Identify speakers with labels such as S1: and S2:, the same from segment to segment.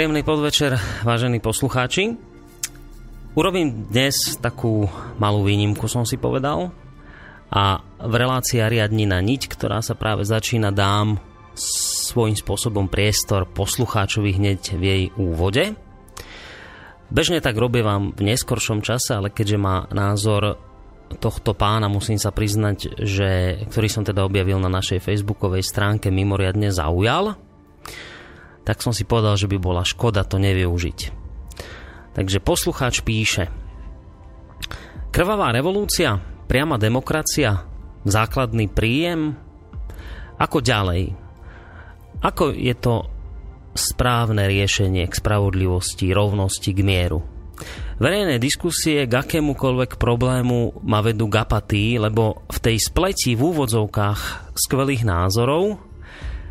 S1: Príjemný podvečer, vážení poslucháči. Urobím dnes takú malú výnimku, som si povedal. A v relácii Ariadnina niť, ktorá sa práve začína, dám svojím spôsobom priestor poslucháčovi hneď v jej úvode. Bežne tak robím vám v neskoršom čase, ale keďže má názor tohto pána, musím sa priznať, že, ktorý som teda objavil na našej facebookovej stránke, mimoriadne zaujal tak som si povedal, že by bola škoda to nevyužiť. Takže poslucháč píše Krvavá revolúcia, priama demokracia, základný príjem, ako ďalej? Ako je to správne riešenie k spravodlivosti, rovnosti, k mieru? Verejné diskusie k akémukoľvek problému ma vedú k apatii, lebo v tej spleti v úvodzovkách skvelých názorov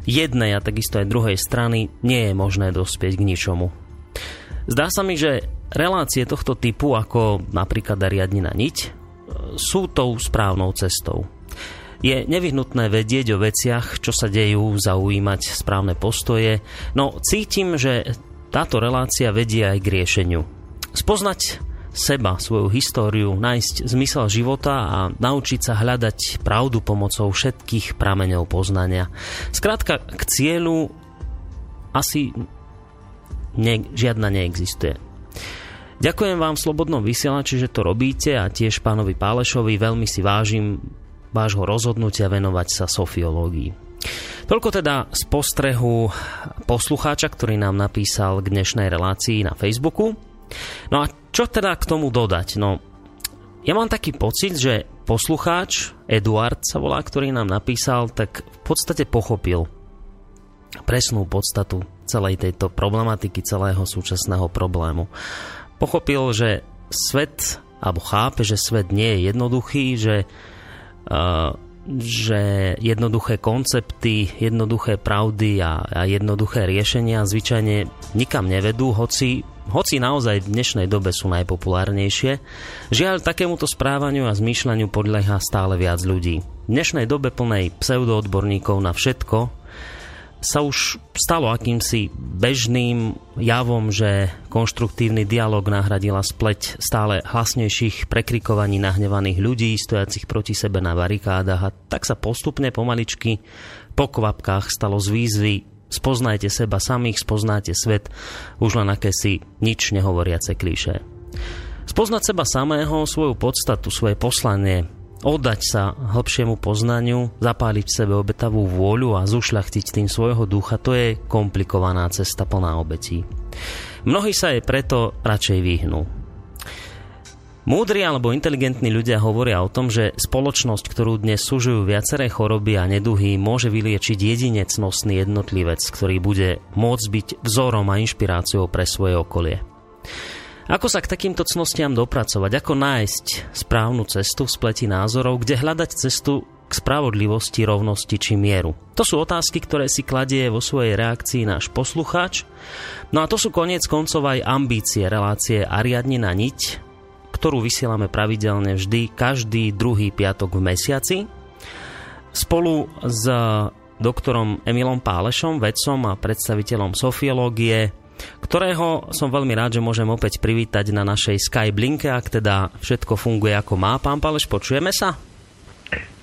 S1: jednej a takisto aj druhej strany nie je možné dospieť k ničomu. Zdá sa mi, že relácie tohto typu, ako napríklad Ariadnina niť, sú tou správnou cestou. Je nevyhnutné vedieť o veciach, čo sa dejú, zaujímať správne postoje, no cítim, že táto relácia vedie aj k riešeniu. Spoznať seba, svoju históriu, nájsť zmysel života a naučiť sa hľadať pravdu pomocou všetkých prameňov poznania. Skrátka, k cieľu asi ne, žiadna neexistuje. Ďakujem vám v Slobodnom vysielači, že to robíte a tiež pánovi Pálešovi veľmi si vážim vášho rozhodnutia venovať sa sofiológii. Toľko teda z postrehu poslucháča, ktorý nám napísal k dnešnej relácii na Facebooku. No a čo teda k tomu dodať? No, ja mám taký pocit, že poslucháč, Eduard sa volá, ktorý nám napísal, tak v podstate pochopil presnú podstatu celej tejto problematiky, celého súčasného problému. Pochopil, že svet, alebo chápe, že svet nie je jednoduchý, že, uh, že jednoduché koncepty, jednoduché pravdy a, a jednoduché riešenia zvyčajne nikam nevedú, hoci hoci naozaj v dnešnej dobe sú najpopulárnejšie, žiaľ takémuto správaniu a zmýšľaniu podľahá stále viac ľudí. V dnešnej dobe plnej pseudoodborníkov na všetko sa už stalo akýmsi bežným javom, že konštruktívny dialog nahradila spleť stále hlasnejších prekrikovaní nahnevaných ľudí, stojacich proti sebe na barikádach a tak sa postupne pomaličky po kvapkách stalo z výzvy spoznajte seba samých, spoznáte svet, už len akési nič nehovoriace klíše. Spoznať seba samého, svoju podstatu, svoje poslanie, oddať sa hlbšiemu poznaniu, zapáliť v sebe obetavú vôľu a zušľachtiť tým svojho ducha, to je komplikovaná cesta plná obetí. Mnohí sa jej preto radšej vyhnú. Múdri alebo inteligentní ľudia hovoria o tom, že spoločnosť, ktorú dnes súžujú viaceré choroby a neduhy, môže vyliečiť jedinec nosný jednotlivec, ktorý bude môcť byť vzorom a inšpiráciou pre svoje okolie. Ako sa k takýmto cnostiam dopracovať? Ako nájsť správnu cestu v spleti názorov? Kde hľadať cestu k spravodlivosti, rovnosti či mieru? To sú otázky, ktoré si kladie vo svojej reakcii náš poslucháč. No a to sú koniec koncov aj ambície relácie Ariadnina niť, ktorú vysielame pravidelne vždy každý druhý piatok v mesiaci. Spolu s doktorom Emilom Pálešom, vedcom a predstaviteľom sofiológie, ktorého som veľmi rád, že môžem opäť privítať na našej Skyblinke, ak teda všetko funguje ako má. Pán Páleš, počujeme sa?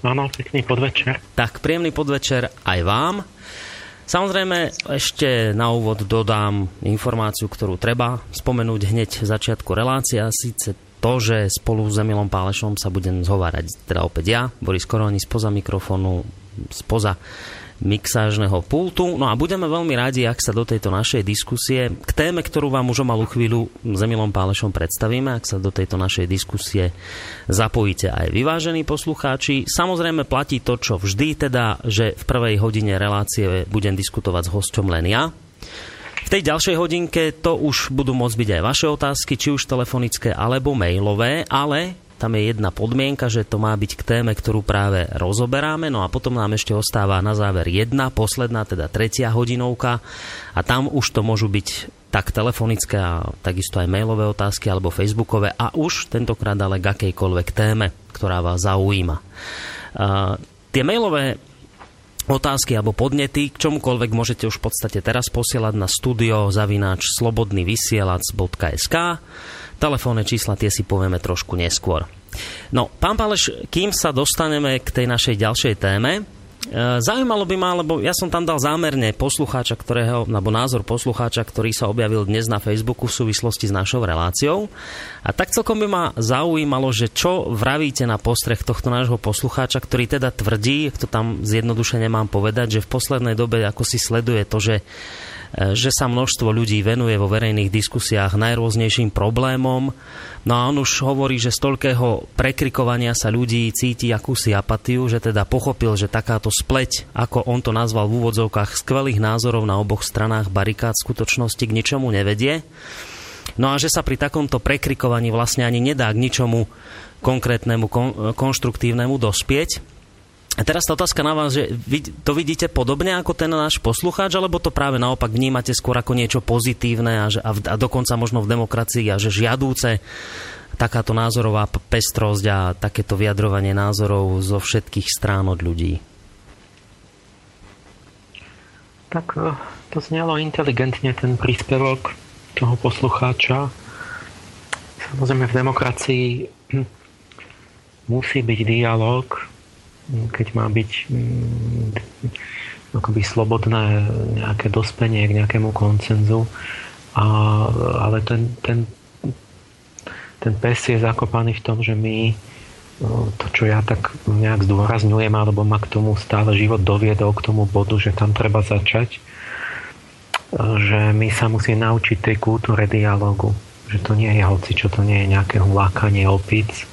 S2: Áno, pekný podvečer.
S1: Tak, príjemný podvečer aj vám. Samozrejme, ešte na úvod dodám informáciu, ktorú treba spomenúť hneď v začiatku relácia, síce to, že spolu s Emilom Pálešom sa budem zhovárať, teda opäť ja, Boris Koroni spoza mikrofónu, spoza mixážneho pultu. No a budeme veľmi radi, ak sa do tejto našej diskusie, k téme, ktorú vám už o malú chvíľu s Emilom Pálešom predstavíme, ak sa do tejto našej diskusie zapojíte aj vyvážení poslucháči. Samozrejme platí to, čo vždy, teda, že v prvej hodine relácie budem diskutovať s hosťom len ja, v tej ďalšej hodinke to už budú môcť byť aj vaše otázky, či už telefonické alebo mailové, ale tam je jedna podmienka, že to má byť k téme, ktorú práve rozoberáme, no a potom nám ešte ostáva na záver jedna, posledná, teda tretia hodinovka a tam už to môžu byť tak telefonické a takisto aj mailové otázky alebo facebookové a už tentokrát ale k akejkoľvek téme, ktorá vás zaujíma. Uh, tie mailové otázky alebo podnety, k čomukoľvek môžete už v podstate teraz posielať na studio zavináč slobodnyvysielac.sk Telefónne čísla tie si povieme trošku neskôr. No, pán Páleš, kým sa dostaneme k tej našej ďalšej téme, zaujímalo by ma, lebo ja som tam dal zámerne poslucháča, ktorého, alebo názor poslucháča, ktorý sa objavil dnes na Facebooku v súvislosti s našou reláciou. A tak celkom by ma zaujímalo, že čo vravíte na postreh tohto nášho poslucháča, ktorý teda tvrdí, to tam zjednodušene mám povedať, že v poslednej dobe ako si sleduje to, že že sa množstvo ľudí venuje vo verejných diskusiách najrôznejším problémom. No a on už hovorí, že z toľkého prekrikovania sa ľudí cíti akúsi apatiu, že teda pochopil, že takáto spleť, ako on to nazval v úvodzovkách, skvelých názorov na oboch stranách barikád v skutočnosti k ničomu nevedie. No a že sa pri takomto prekrikovaní vlastne ani nedá k ničomu konkrétnemu, kon, konštruktívnemu dospieť. A teraz tá otázka na vás, že vy to vidíte podobne ako ten náš poslucháč, alebo to práve naopak vnímate skôr ako niečo pozitívne a, že, a, a dokonca možno v demokracii a že žiadúce takáto názorová pestrosť a takéto vyjadrovanie názorov zo všetkých strán od ľudí?
S2: Tak eh, to znelo inteligentne ten príspevok toho poslucháča. Samozrejme v demokracii musí byť dialog, keď má byť mm, akoby slobodné nejaké dospenie k nejakému koncenzu. A, ale ten, ten, ten pes je zakopaný v tom, že my no, to, čo ja tak nejak zdôrazňujem, alebo ma k tomu stále život doviedol k tomu bodu, že tam treba začať, že my sa musíme naučiť tej kultúre dialogu. Že to nie je hoci, čo to nie je nejaké hulákanie opic,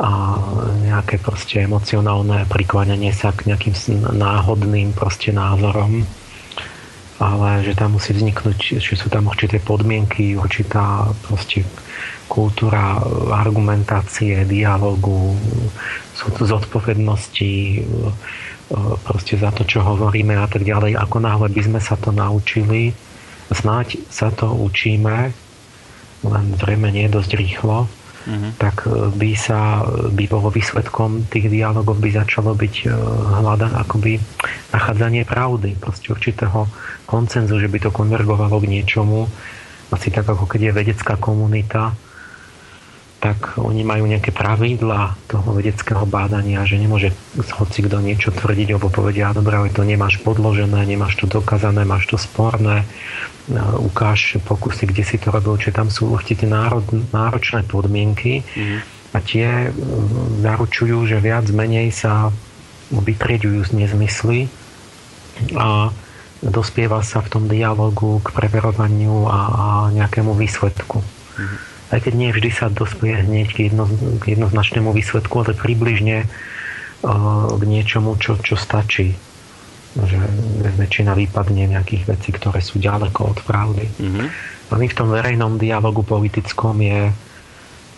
S2: a nejaké proste emocionálne prikláňanie sa k nejakým náhodným proste názorom ale že tam musí vzniknúť, že sú tam určité podmienky, určitá proste kultúra argumentácie, dialogu, sú tu zodpovednosti e, proste za to, čo hovoríme a tak ďalej. Ako náhle by sme sa to naučili, snáď sa to učíme, len zrejme nie dosť rýchlo, uh-huh. tak e, by sa, by bolo výsledkom tých dialogov by začalo byť e, hľada akoby nachádzanie pravdy, proste určitého koncenzu, že by to konvergovalo k niečomu, asi tak ako keď je vedecká komunita, tak oni majú nejaké pravidla toho vedeckého bádania, že nemôže hoci kto niečo tvrdiť, alebo povedia, dobre, ale to nemáš podložené, nemáš to dokázané, máš to sporné, ukáž pokusy, kde si to robil, či tam sú určite národ, náročné podmienky mm-hmm. a tie zaručujú, že viac menej sa vytrieďujú z nezmysly a dospieva sa v tom dialogu k preverovaniu a, a nejakému výsledku. Mm-hmm aj keď nie vždy sa dospie hneď k, jedno, k jednoznačnému výsledku, ale približne uh, k niečomu, čo, čo stačí. Že väčšina vypadne nejakých vecí, ktoré sú ďaleko od pravdy. Mm-hmm. A my v tom verejnom dialogu politickom je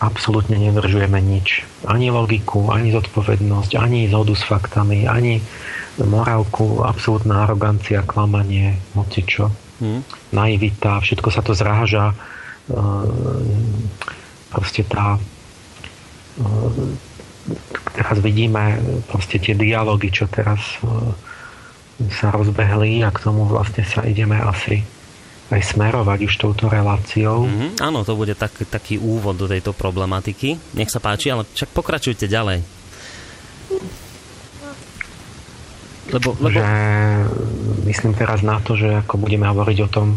S2: absolútne nedržujeme nič. Ani logiku, ani zodpovednosť, ani zhodu s faktami, ani morálku, absolútna arogancia, klamanie, moci čo. Mm. Naivita, všetko sa to zráža proste tá teraz vidíme proste tie dialógy, čo teraz sa rozbehli a k tomu vlastne sa ideme asi aj smerovať už touto reláciou.
S1: Mm-hmm, áno, to bude tak, taký úvod do tejto problematiky. Nech sa páči, ale však pokračujte ďalej.
S2: Lebo, lebo... Že myslím teraz na to, že ako budeme hovoriť o tom,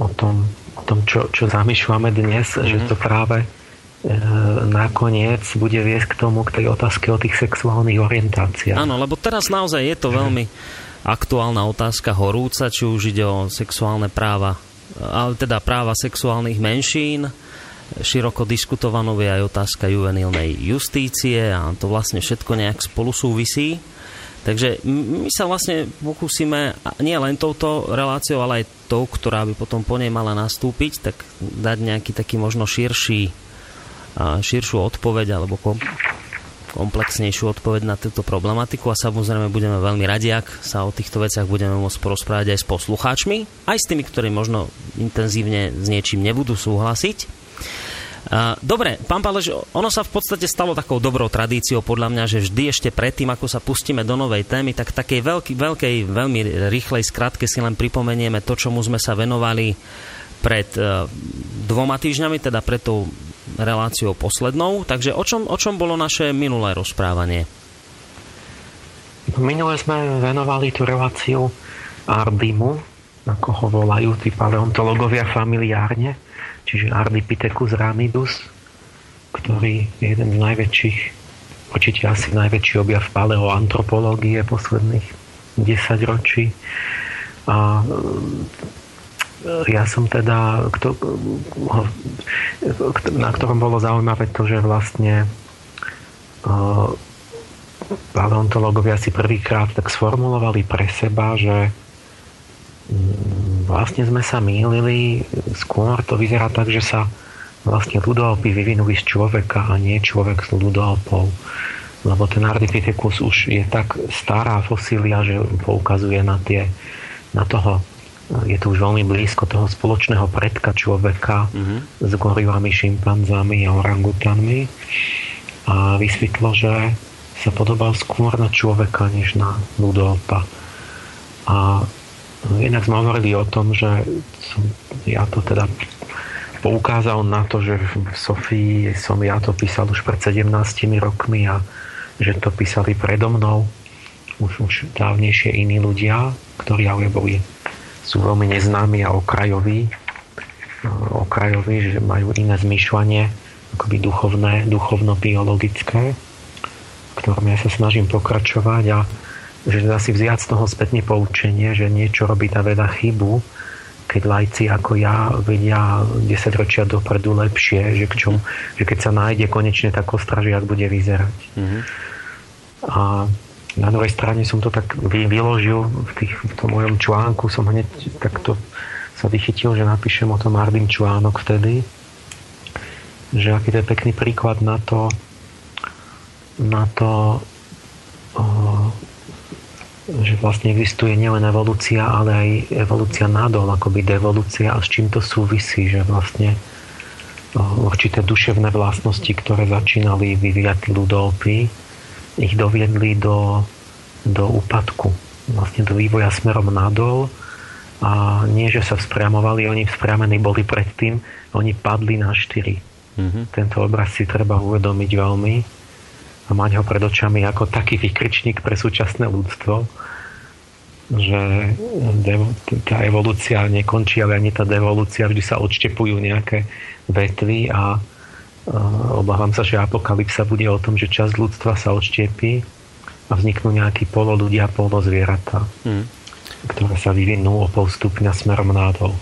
S2: o tom tom, čo, čo zamýšľame dnes, mm-hmm. že to práve e, nakoniec bude viesť k tomu, k tej otázke o tých sexuálnych orientáciách.
S1: Áno, lebo teraz naozaj je to veľmi aktuálna otázka horúca, či už ide o sexuálne práva, ale teda práva sexuálnych menšín, široko diskutovanou je aj otázka juvenilnej justície a to vlastne všetko nejak spolu súvisí. Takže my sa vlastne pokúsime nie len touto reláciou, ale aj tou, ktorá by potom po nej mala nastúpiť, tak dať nejaký taký možno širší, širšiu odpoveď alebo komplexnejšiu odpoveď na túto problematiku a samozrejme budeme veľmi radi, ak sa o týchto veciach budeme môcť porozprávať aj s poslucháčmi, aj s tými, ktorí možno intenzívne s niečím nebudú súhlasiť. Dobre, pán Pálež, ono sa v podstate stalo takou dobrou tradíciou podľa mňa, že vždy ešte predtým, ako sa pustíme do novej témy, tak takej veľký, veľkej, veľmi rýchlej skratke si len pripomenieme to, čomu sme sa venovali pred uh, dvoma týždňami, teda pred tou reláciou poslednou. Takže o čom, o čom bolo naše minulé rozprávanie?
S2: Minule sme venovali tú reláciu Ardimu, ako ho volajú tí paleontológovia familiárne čiže Ardipithecus ramidus, ktorý je jeden z najväčších, určite asi najväčší objav paleoantropológie posledných 10 ročí. A e, ja som teda, na ktorom bolo zaujímavé to, že vlastne e, paleontológovia si prvýkrát tak sformulovali pre seba, že vlastne sme sa mýlili. Skôr to vyzerá tak, že sa vlastne ľudoopy vyvinuli z človeka a nie človek z ľudoopov. Lebo ten Ardipithecus už je tak stará fosília, že poukazuje na, tie, na toho je to už veľmi blízko toho spoločného predka človeka mm-hmm. s gorilami, šimpanzami a orangutanmi a vysvetlo, že sa podobal skôr na človeka, než na ľudopa. A Inak sme hovorili o tom, že ja to teda poukázal na to, že v Sofii som ja to písal už pred 17 rokmi a že to písali predo mnou už, už dávnejšie iní ľudia, ktorí ale boli, sú veľmi neznámi a okrajoví, okrajoví, že majú iné zmýšľanie, akoby duchovné, duchovno-biologické, ktorom ja sa snažím pokračovať a že teda si vziať z toho spätne poučenie, že niečo robí tá veda chybu, keď lajci ako ja vedia 10 ročia dopredu lepšie, že, k čom, že keď sa nájde konečne tá kostra, že jak bude vyzerať. Mm-hmm. A na druhej strane som to tak vyložil v, tých, v tom mojom článku, som hneď takto sa vychytil, že napíšem o tom Ardim článok vtedy, že aký to je pekný príklad na to, na to, že vlastne existuje nielen evolúcia, ale aj evolúcia nadol, akoby devolúcia a s čím to súvisí, že vlastne určité duševné vlastnosti, ktoré začínali vyvíjať ľudovky, ich doviedli do, do úpadku, vlastne do vývoja smerom nadol a nie, že sa vzpriamovali, oni vzpriamení boli predtým, oni padli na štyri. Mm-hmm. Tento obraz si treba uvedomiť veľmi a mať ho pred očami ako taký vykričník pre súčasné ľudstvo, že tá evolúcia nekončí, ale ani tá devolúcia, vždy sa odštepujú nejaké vetvy a obávam sa, že apokalypsa bude o tom, že časť ľudstva sa odštiepí a vzniknú nejakí polo ľudia, polo zvieratá, hmm. ktoré sa vyvinú o pol stupňa smerom nádol.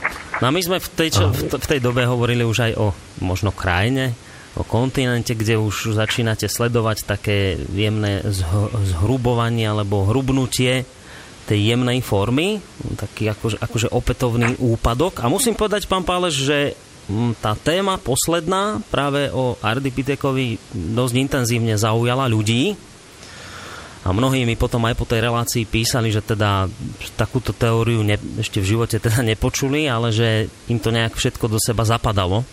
S1: No a my sme v tej, čo, v tej dobe hovorili už aj o možno krajine, o kontinente, kde už začínate sledovať také jemné zhrubovanie alebo hrubnutie tej jemnej formy, taký akože, akože opätovný úpadok. A musím povedať, pán Páleš, že mm, tá téma posledná práve o Ardipitekovi dosť intenzívne zaujala ľudí. A mnohí mi potom aj po tej relácii písali, že teda takúto teóriu ne, ešte v živote teda nepočuli, ale že im to nejak všetko do seba zapadalo.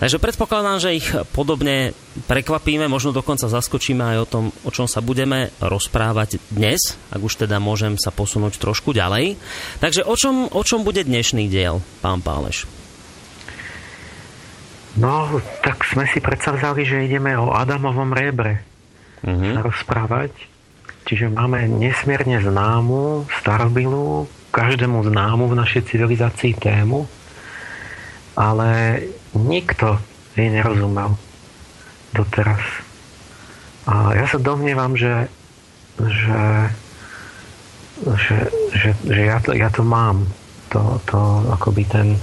S1: Takže predpokladám, že ich podobne prekvapíme, možno dokonca zaskočíme aj o tom, o čom sa budeme rozprávať dnes, ak už teda môžem sa posunúť trošku ďalej. Takže o čom, o čom bude dnešný diel, pán Páleš?
S2: No, tak sme si predsa vzali, že ideme o Adamovom rebre uh-huh. rozprávať. Čiže máme nesmierne známu, starobilú, každému známu v našej civilizácii tému, ale nikto jej nerozumel doteraz. A ja sa domnievam, že, že, že, že, že ja, to, ja to mám. To, to akoby ten,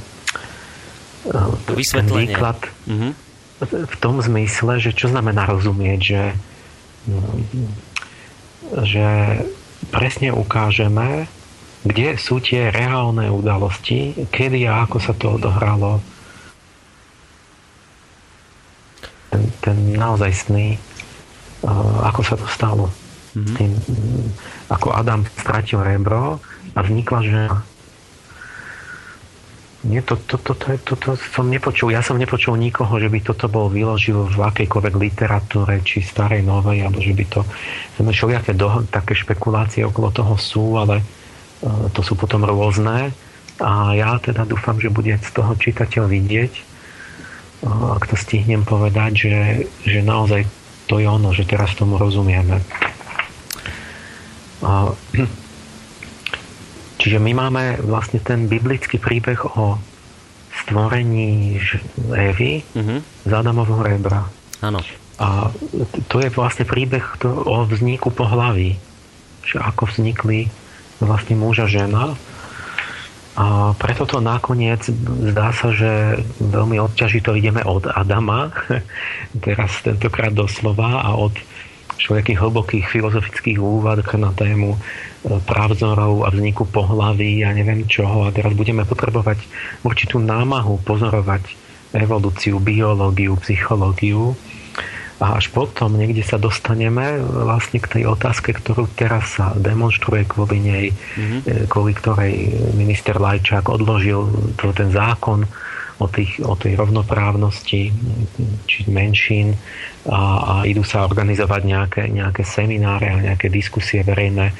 S2: to ten výklad mm-hmm. v tom zmysle, že čo znamená rozumieť, že, že presne ukážeme, kde sú tie reálne udalosti, kedy a ako sa to odohralo, ten, ten naozaj sný, ako sa to stalo. Mm-hmm. Tým, ako Adam stratil rebro a vznikla žena. Nie, to, to, to, to, to, to som nepočul. Ja som nepočul nikoho, že by toto bol vyložil v akejkoľvek literatúre, či starej, novej, alebo že by to... Všelijaké do, také špekulácie okolo toho sú, ale to sú potom rôzne. A ja teda dúfam, že bude z toho čitateľ vidieť, ak to stihnem povedať, že, že naozaj to je ono, že teraz tomu rozumieme. Čiže my máme vlastne ten biblický príbeh o stvorení Evy mm-hmm. z Adamovho rebra.
S1: Áno.
S2: A to je vlastne príbeh o vzniku pohlaví. Že ako vznikli vlastne muž a žena a preto to nakoniec zdá sa, že veľmi odťažito ideme od Adama, teraz tentokrát doslova, a od všelijakých hlbokých filozofických úvad na tému e, právzorov a vzniku pohlavy a neviem čoho. A teraz budeme potrebovať určitú námahu pozorovať evolúciu, biológiu, psychológiu a až potom niekde sa dostaneme vlastne k tej otázke, ktorú teraz sa demonstruje kvôli nej, mm-hmm. kvôli ktorej minister Lajčák odložil to, ten zákon o, tých, o tej rovnoprávnosti či menšín a, a idú sa organizovať nejaké, nejaké semináre a nejaké diskusie verejné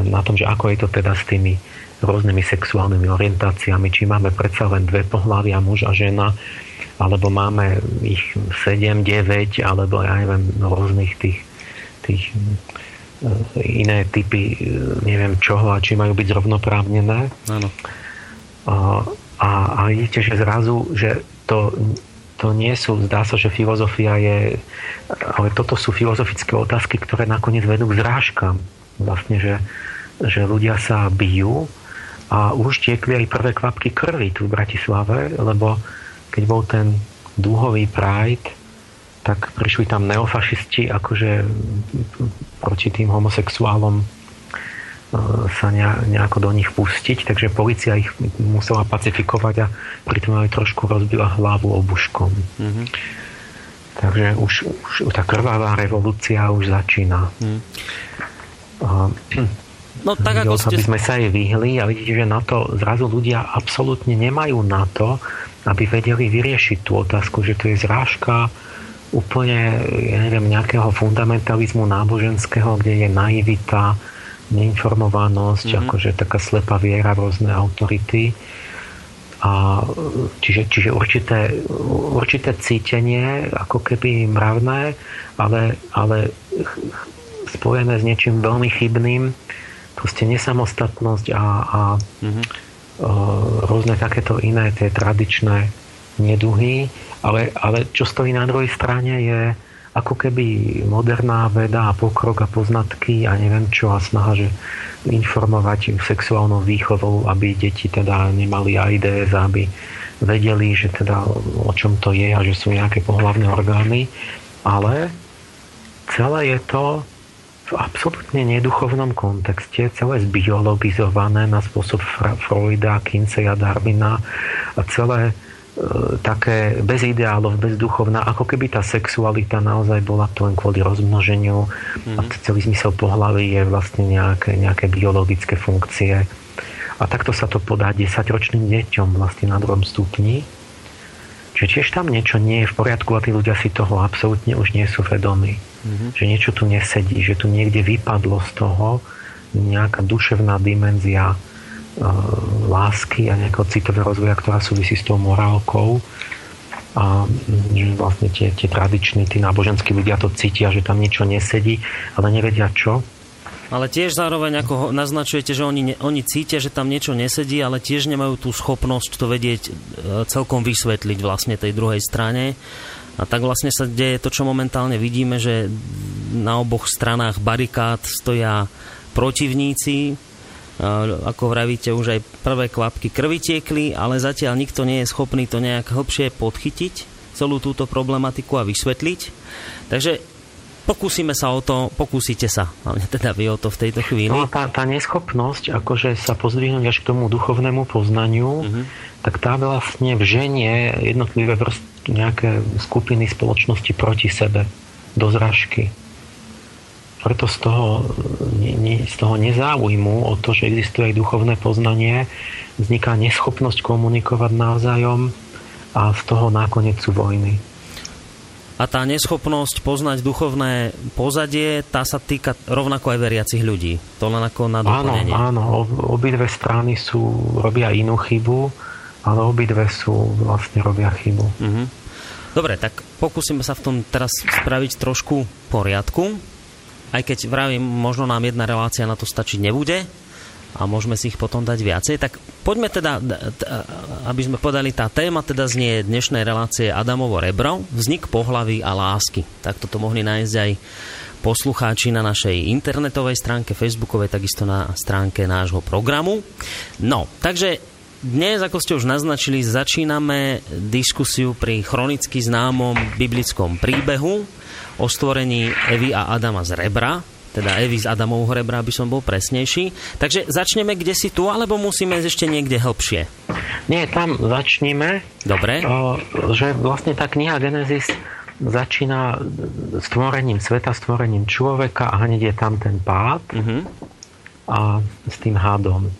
S2: na tom, že ako je to teda s tými rôznymi sexuálnymi orientáciami, či máme predsa len dve pohľavia, muž a žena, alebo máme ich 7, 9, alebo ja neviem, rôznych tých, tých e, iné typy, e, neviem čoho a či majú byť zrovnoprávnené.
S1: Áno.
S2: A, a, a vidíte, že zrazu, že to, to nie sú, zdá sa, že filozofia je, ale toto sú filozofické otázky, ktoré nakoniec vedú k zrážkam. Vlastne, že, že ľudia sa bijú a už tiekli aj prvé kvapky krvi tu v Bratislave, lebo keď bol ten dúhový Pride, tak prišli tam neofašisti akože proti tým homosexuálom e, sa nejako do nich pustiť, takže policia ich musela pacifikovať a pritom aj trošku rozbila hlavu obuškom. Mm-hmm. Takže už, už tá krvavá revolúcia už začína. Mm. A,
S1: no tak ako
S2: ste... Aby sme sa jej vyhli a vidíte, že na to zrazu ľudia absolútne nemajú na to, aby vedeli vyriešiť tú otázku, že to je zrážka úplne, ja neviem, nejakého fundamentalizmu náboženského, kde je naivita, neinformovanosť, mm-hmm. akože taká slepá viera v rôzne autority. A čiže, čiže určité, určité cítenie, ako keby mravné, ale, ale spojené s niečím veľmi chybným, proste nesamostatnosť a, a mm-hmm. Rôzne takéto iné, tie tradičné neduhy, ale, ale čo stojí na druhej strane je ako keby moderná veda a pokrok a poznatky a neviem čo a snaha, že informovať sexuálnou výchovou, aby deti teda nemali AIDS, aby vedeli, že teda o čom to je a že sú nejaké pohlavné orgány, ale celé je to v absolútne neduchovnom kontexte, celé zbiologizované na spôsob Freuda, Kinseya, Darwina a celé E, také bez ideálov, bez duchovná, ako keby tá sexualita naozaj bola to len kvôli rozmnoženiu mm. a celý zmysel pohlavy je vlastne nejaké, nejaké biologické funkcie. A takto sa to podá 10-ročným deťom vlastne na druhom stupni. Čiže tiež tam niečo nie je v poriadku a tí ľudia si toho absolútne už nie sú vedomí. Mm-hmm. Že niečo tu nesedí, že tu niekde vypadlo z toho nejaká duševná dimenzia Eh, lásky a nejakého citového rozvoja, ktorá súvisí s tou morálkou a že vlastne tie, tie tradiční, tí náboženskí ľudia to cítia, že tam niečo nesedí, ale nevedia čo.
S1: Ale tiež zároveň, ako naznačujete, že oni, oni cítia, že tam niečo nesedí, ale tiež nemajú tú schopnosť to vedieť eh, celkom vysvetliť vlastne tej druhej strane. A tak vlastne sa deje to, čo momentálne vidíme, že na oboch stranách barikád stoja protivníci, ako vravíte, už aj prvé kvapky krvi tiekli, ale zatiaľ nikto nie je schopný to nejak hlbšie podchytiť, celú túto problematiku a vysvetliť. Takže pokúsime sa o to, pokúsite sa, hlavne teda vy o to v tejto chvíli.
S2: No tá, tá neschopnosť, akože sa pozdvihnúť až k tomu duchovnému poznaniu, uh-huh. tak tá vlastne vženie jednotlivé vrst, nejaké skupiny spoločnosti proti sebe do zražky preto z toho, ne, z toho nezáujmu o to, že existuje aj duchovné poznanie, vzniká neschopnosť komunikovať navzájom a z toho nakoniec sú vojny.
S1: A tá neschopnosť poznať duchovné pozadie, tá sa týka rovnako aj veriacich ľudí. To len ako na
S2: doplnenie. Áno, áno. Obidve strany sú, robia inú chybu, ale obidve sú vlastne robia chybu. Uh-huh.
S1: Dobre, tak pokúsime sa v tom teraz spraviť trošku poriadku aj keď vravím, možno nám jedna relácia na to stačiť nebude a môžeme si ich potom dať viacej, tak poďme teda, aby sme podali tá téma, teda znie dnešnej relácie Adamovo rebro, vznik pohlavy a lásky. Tak toto mohli nájsť aj poslucháči na našej internetovej stránke, facebookovej, takisto na stránke nášho programu. No, takže dnes, ako ste už naznačili, začíname diskusiu pri chronicky známom biblickom príbehu, o stvorení Evy a Adama z rebra, teda Evy z Adamovho rebra, aby som bol presnejší. Takže začneme kde si tu, alebo musíme ešte niekde hĺbšie?
S2: Nie, tam začneme.
S1: Dobre.
S2: O, že vlastne tá kniha Genesis začína stvorením sveta, stvorením človeka a hneď je tam ten pád uh-huh. a s tým hádom.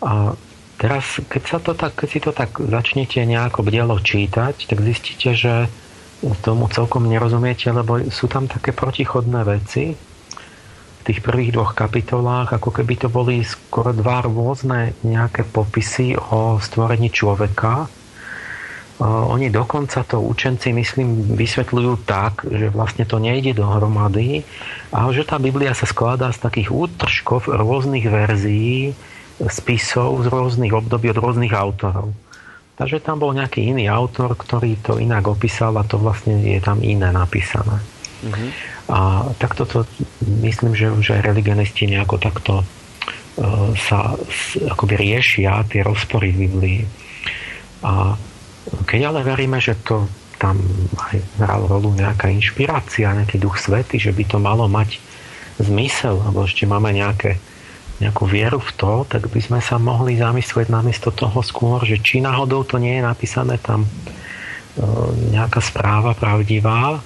S2: A teraz, keď, sa to tak, keď si to tak začnete nejako bdelo čítať, tak zistíte, že tomu celkom nerozumiete, lebo sú tam také protichodné veci v tých prvých dvoch kapitolách, ako keby to boli skoro dva rôzne nejaké popisy o stvorení človeka. Oni dokonca to učenci, myslím, vysvetľujú tak, že vlastne to nejde dohromady a že tá Biblia sa skladá z takých útržkov rôznych verzií, spisov z rôznych období od rôznych autorov. Takže tam bol nejaký iný autor, ktorý to inak opísal a to vlastne je tam iné napísané. Uh-huh. A takto to myslím, že už aj religionisti nejako takto uh, sa akoby riešia tie rozpory v Biblii. A keď ale veríme, že to tam aj hral rolu nejaká inšpirácia, nejaký duch svety, že by to malo mať zmysel, alebo ešte máme nejaké nejakú vieru v to, tak by sme sa mohli zamyslieť namiesto toho skôr, že či náhodou to nie je napísané tam e, nejaká správa pravdivá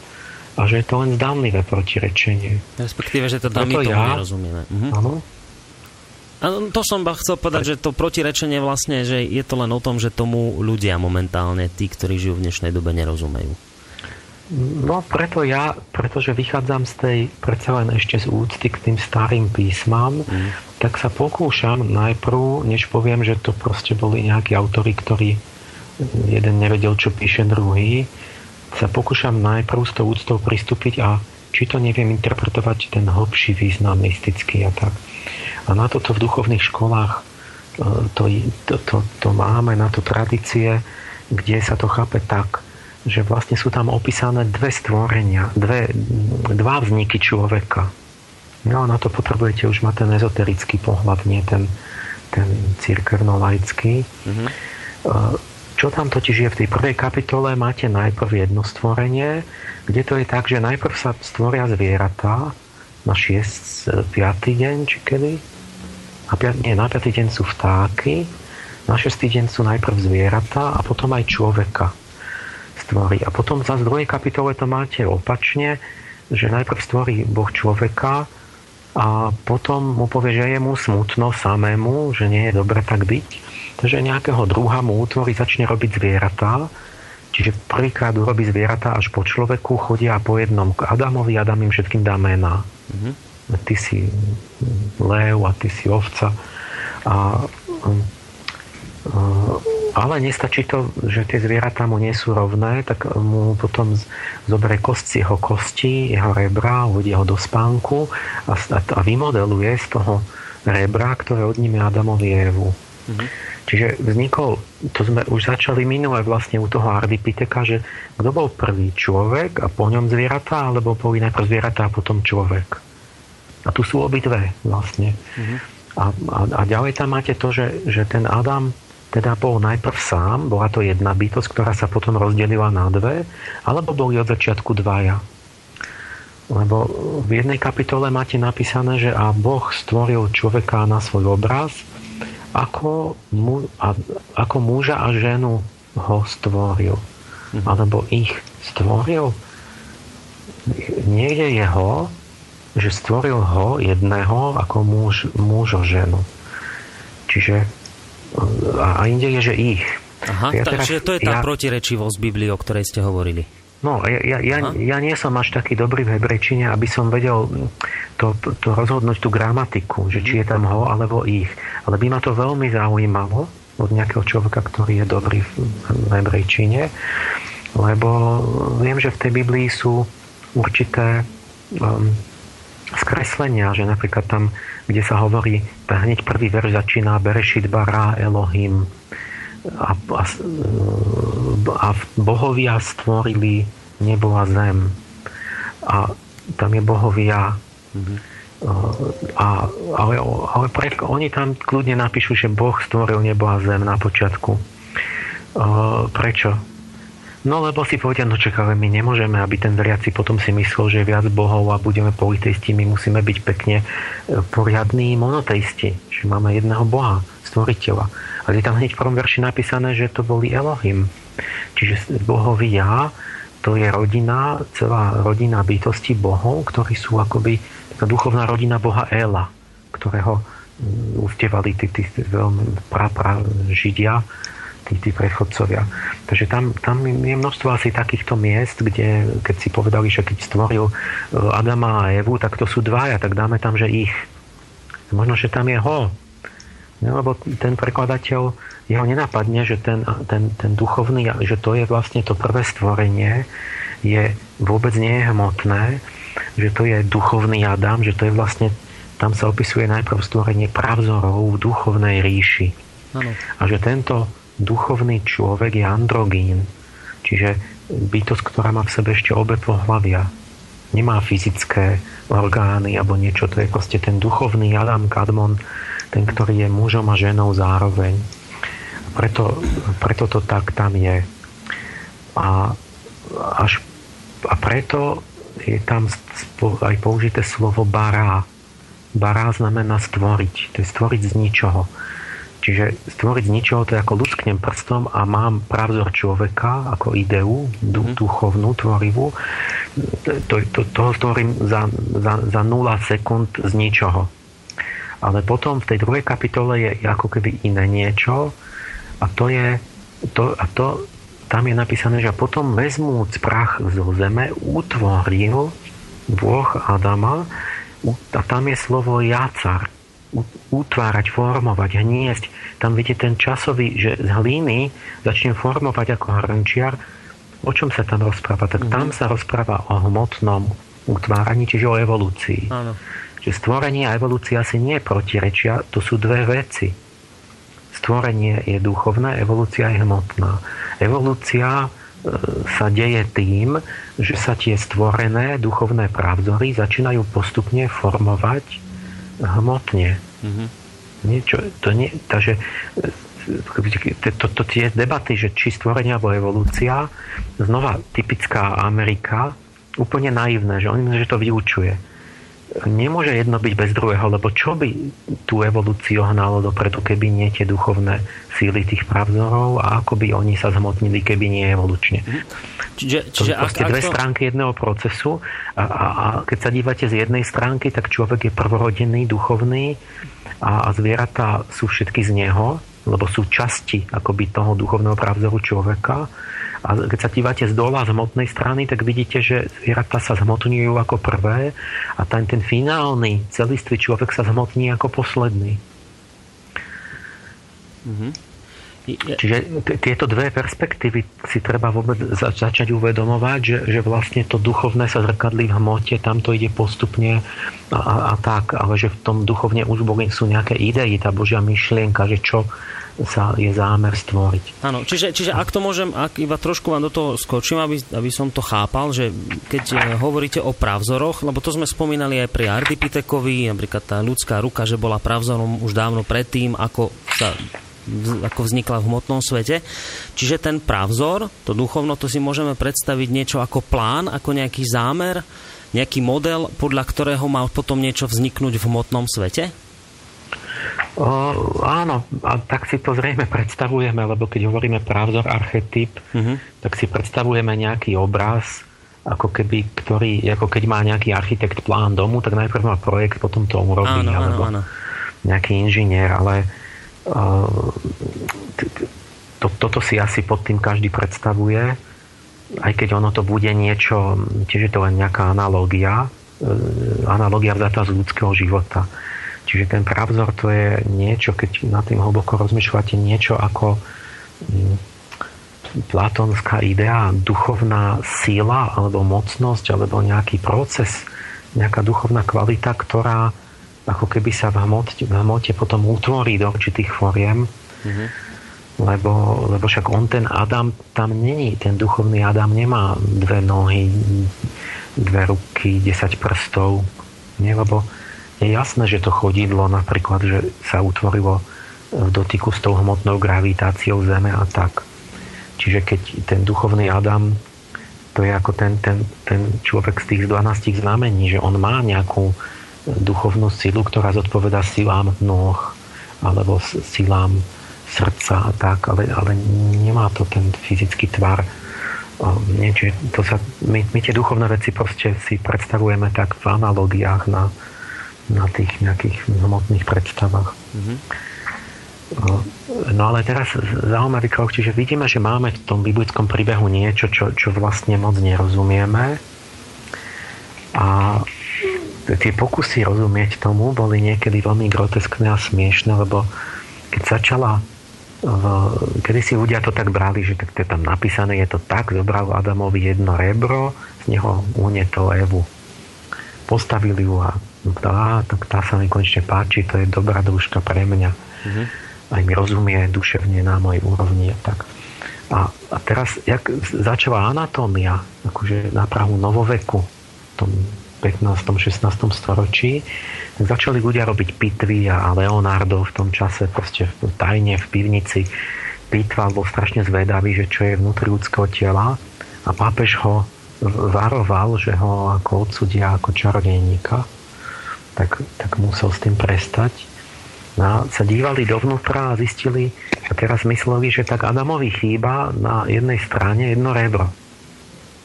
S2: a že je to len zdánlivé protirečenie.
S1: Respektíve, že to my tomu ja, nerozumieme. Mhm. Áno. A to som chcel povedať, že to protirečenie vlastne, že je to len o tom, že tomu ľudia momentálne, tí, ktorí žijú v dnešnej dobe, nerozumejú.
S2: No preto ja, pretože vychádzam z tej, predsa len ešte z úcty k tým starým písmam, mm. tak sa pokúšam najprv, než poviem, že to proste boli nejakí autory, ktorí jeden nevedel, čo píše druhý, sa pokúšam najprv s tou úctou pristúpiť a či to neviem interpretovať ten hlbší význam mystický a tak. A na toto v duchovných školách e, to, to, to, to máme, na to tradície, kde sa to chápe tak, že vlastne sú tam opísané dve stvorenia, dve, dva vzniky človeka. No a na to potrebujete už mať ten ezoterický pohľad, nie ten, ten církevno-laický. Mm-hmm. Čo tam totiž je v tej prvej kapitole, máte najprv jedno stvorenie, kde to je tak, že najprv sa stvoria zvieratá na 6. 5. deň, či kedy? Na 5, nie, na 5. deň sú vtáky, na 6. deň sú najprv zvieratá a potom aj človeka stvorí. A potom za v druhej kapitole to máte opačne, že najprv stvorí Boh človeka a potom mu povie, že je mu smutno samému, že nie je dobre tak byť. Takže nejakého druha mu utvorí, začne robiť zvieratá. Čiže prvýkrát urobí zvieratá až po človeku, chodia po jednom k Adamovi, Adam im všetkým dá mená. Mm-hmm. Ty si lev a ty si ovca. A, a ale nestačí to, že tie zvieratá mu nie sú rovné, tak mu potom zoberie kost z jeho kosti, jeho rebra, hodí ho do spánku a, a vymodeluje z toho rebra, ktoré odníme Adamovi Evu. Mm-hmm. Čiže vznikol, to sme už začali minule vlastne u toho Ardipiteka, že kto bol prvý človek a po ňom zvieratá, alebo boli najprv zvieratá a potom človek. A tu sú obidve vlastne. Mm-hmm. A, a, a ďalej tam máte to, že, že ten Adam teda bol najprv sám, bola to jedna bytosť, ktorá sa potom rozdelila na dve, alebo boli od začiatku dvaja. Lebo v jednej kapitole máte napísané, že a Boh stvoril človeka na svoj obraz, ako, mu, a, ako muža a ženu ho stvoril. Mhm. Alebo ich stvoril. Niekde je ho, že stvoril ho jedného ako muž, muž a ženu. Čiže a inde je, že ich.
S1: Aha, ja takže teraz, to je tá ja, protirečivosť Biblii, o ktorej ste hovorili.
S2: No, ja, ja, ja, ja nie som až taký dobrý v hebrejčine, aby som vedel to, to rozhodnúť tú gramatiku, že či je tam ho alebo ich. Ale by ma to veľmi zaujímalo od nejakého človeka, ktorý je dobrý v, v hebrejčine, lebo viem, že v tej Biblii sú určité um, skreslenia, že napríklad tam kde sa hovorí, hneď prvý verš začína Berešit bara Elohim a, a, a bohovia stvorili nebo a zem. A tam je bohovia mm-hmm. a, ale, ale pre, oni tam kľudne napíšu, že Boh stvoril nebo a zem na počiatku. Prečo? No lebo si povedia, no čak, ale my nemôžeme, aby ten veriaci potom si myslel, že je viac bohov a budeme politeisti, my musíme byť pekne e, poriadní monoteisti, že máme jedného boha, stvoriteľa. Ale je tam hneď v prvom verši napísané, že to boli Elohim. Čiže bohovia, to je rodina, celá rodina bytosti bohov, ktorí sú akoby taká duchovná rodina boha Ela, ktorého mm, ustievali tí, tí veľmi pra, pra, židia tí, tí predchodcovia. Takže tam, tam je množstvo asi takýchto miest, kde keď si povedali, že keď stvoril e, Adama a Evu, tak to sú dvaja, tak dáme tam, že ich. Možno, že tam je ho. No, lebo ten prekladateľ, jeho nenapadne, že ten, ten, ten duchovný, že to je vlastne to prvé stvorenie, je vôbec nie je hmotné, že to je duchovný Adam, že to je vlastne, tam sa opisuje najprv stvorenie pravzorov v duchovnej ríši. Ano. A že tento duchovný človek je androgín, čiže bytosť, ktorá má v sebe ešte obe pohľavia. Nemá fyzické orgány alebo niečo, to je proste ten duchovný Adam Kadmon, ten, ktorý je mužom a ženou zároveň. Preto, preto to tak tam je. A, až, a preto je tam aj použité slovo bará. Bará znamená stvoriť. To je stvoriť z ničoho. Čiže stvoriť z ničoho, to je ako lusknem prstom a mám pravzor človeka ako ideu, mm. duchovnú, tvorivú. To, to, toho stvorím za, za, za 0 sekúnd z ničoho. Ale potom v tej druhej kapitole je ako keby iné niečo a to je to, a to, tam je napísané, že potom vezmúc prach zo zeme, utvoril Boh Adama a tam je slovo jacar, utvárať, formovať, hniesť. Tam vidíte ten časový, že z hliny začne formovať ako hrnčiar. O čom sa tam rozpráva? Tak tam mhm. sa rozpráva o hmotnom utváraní, čiže o evolúcii. Áno. Čiže stvorenie a evolúcia si nie protirečia, to sú dve veci. Stvorenie je duchovné, evolúcia je hmotná. Evolúcia e, sa deje tým, že sa tie stvorené duchovné pravzory začínajú postupne formovať hmotne. Mm-hmm. Niečo, to nie, takže e, to, to, tie debaty, že či stvorenie alebo evolúcia, znova typická Amerika, úplne naivné, že on že to vyučuje nemôže jedno byť bez druhého, lebo čo by tú evolúciu hnalo dopredu, keby nie tie duchovné síly tých pravzorov a ako by oni sa zhmotnili, keby nie evolučne. Mhm. Čiže, čiže to sú ak, dve ak to... stránky jedného procesu a, a, a keď sa dívate z jednej stránky, tak človek je prvorodený, duchovný a, a zvieratá sú všetky z neho, lebo sú časti akoby toho duchovného pravzoru človeka a keď sa dívate z dola, z hmotnej strany, tak vidíte, že zvieratá sa zhmotňujú ako prvé a ten, ten finálny celistvý človek sa zhmotní ako posledný. Mm-hmm. Čiže t- tieto dve perspektívy si treba vôbec za- začať uvedomovať, že, že vlastne to duchovné sa zrkadlí v hmote, tam to ide postupne a, a, a tak, ale že v tom duchovne už boli, sú nejaké idei, tá Božia myšlienka, že čo, sa je zámer stvoriť.
S1: Áno, čiže, čiže ak to môžem, ak iba trošku vám do toho skočím, aby, aby som to chápal, že keď eh, hovoríte o pravzoroch, lebo to sme spomínali aj pri Ardipitekovi, napríklad tá ľudská ruka, že bola pravzorom už dávno predtým, ako sa ako vznikla v hmotnom svete. Čiže ten pravzor, to duchovno, to si môžeme predstaviť niečo ako plán, ako nejaký zámer, nejaký model, podľa ktorého má potom niečo vzniknúť v hmotnom svete?
S2: O, áno, a tak si to zrejme predstavujeme, lebo keď hovoríme pravzor, archetyp, uh-huh. tak si predstavujeme nejaký obraz, ako keby, ktorý, ako keď má nejaký architekt plán domu, tak najprv má projekt, potom to urobí, áno, alebo áno, áno. nejaký inžinier, ale uh, to, toto si asi pod tým každý predstavuje, aj keď ono to bude niečo, tiež je to len nejaká analógia, uh, analógia vzatá z ľudského života Čiže ten pravzor to je niečo, keď na tým hlboko rozmýšľate, niečo ako mm, platonská idea, duchovná síla alebo mocnosť alebo nejaký proces, nejaká duchovná kvalita, ktorá ako keby sa v hmote, v hmote potom utvorí do určitých foriem. Mm-hmm. Lebo, lebo však on, ten Adam, tam není, ten duchovný Adam nemá dve nohy, dve ruky, desať prstov. Nie, lebo je jasné, že to chodidlo napríklad, že sa utvorilo v dotyku s tou hmotnou gravitáciou Zeme a tak. Čiže keď ten duchovný Adam, to je ako ten, ten, ten človek z tých 12 znamení, že on má nejakú duchovnú silu, ktorá zodpoveda silám nôh alebo silám srdca a tak, ale, ale nemá to ten fyzický tvar. Nie, to sa, my, my tie duchovné veci proste si predstavujeme tak v analogiách na, na tých nejakých hmotných predstavách. Mm-hmm. No ale teraz zaujímavý krok, čiže vidíme, že máme v tom biblickom príbehu niečo, čo, čo vlastne moc nerozumieme. A tie pokusy rozumieť tomu boli niekedy veľmi groteskné a smiešne, lebo keď začala v, kedy si ľudia to tak brali, že tak to je tam napísané, je to tak, zobral Adamovi jedno rebro, z neho unietol Evu. Postavili ju a tá, tak tá sa mi konečne páči, to je dobrá družka pre mňa. Mm-hmm. Aj mi rozumie duševne na mojej úrovni. Tak. A, a teraz, jak začala anatómia, akože na prahu novoveku, v tom 15. 16. storočí, tak začali ľudia robiť pitvy a Leonardo v tom čase proste tajne v pivnici pitval, bol strašne zvedavý, že čo je vnútri ľudského tela a pápež ho varoval, že ho ako odsudia ako čarodejníka tak, tak musel s tým prestať. No sa dívali dovnútra a zistili, a teraz mysleli, že tak Adamovi chýba na jednej strane jedno rebro.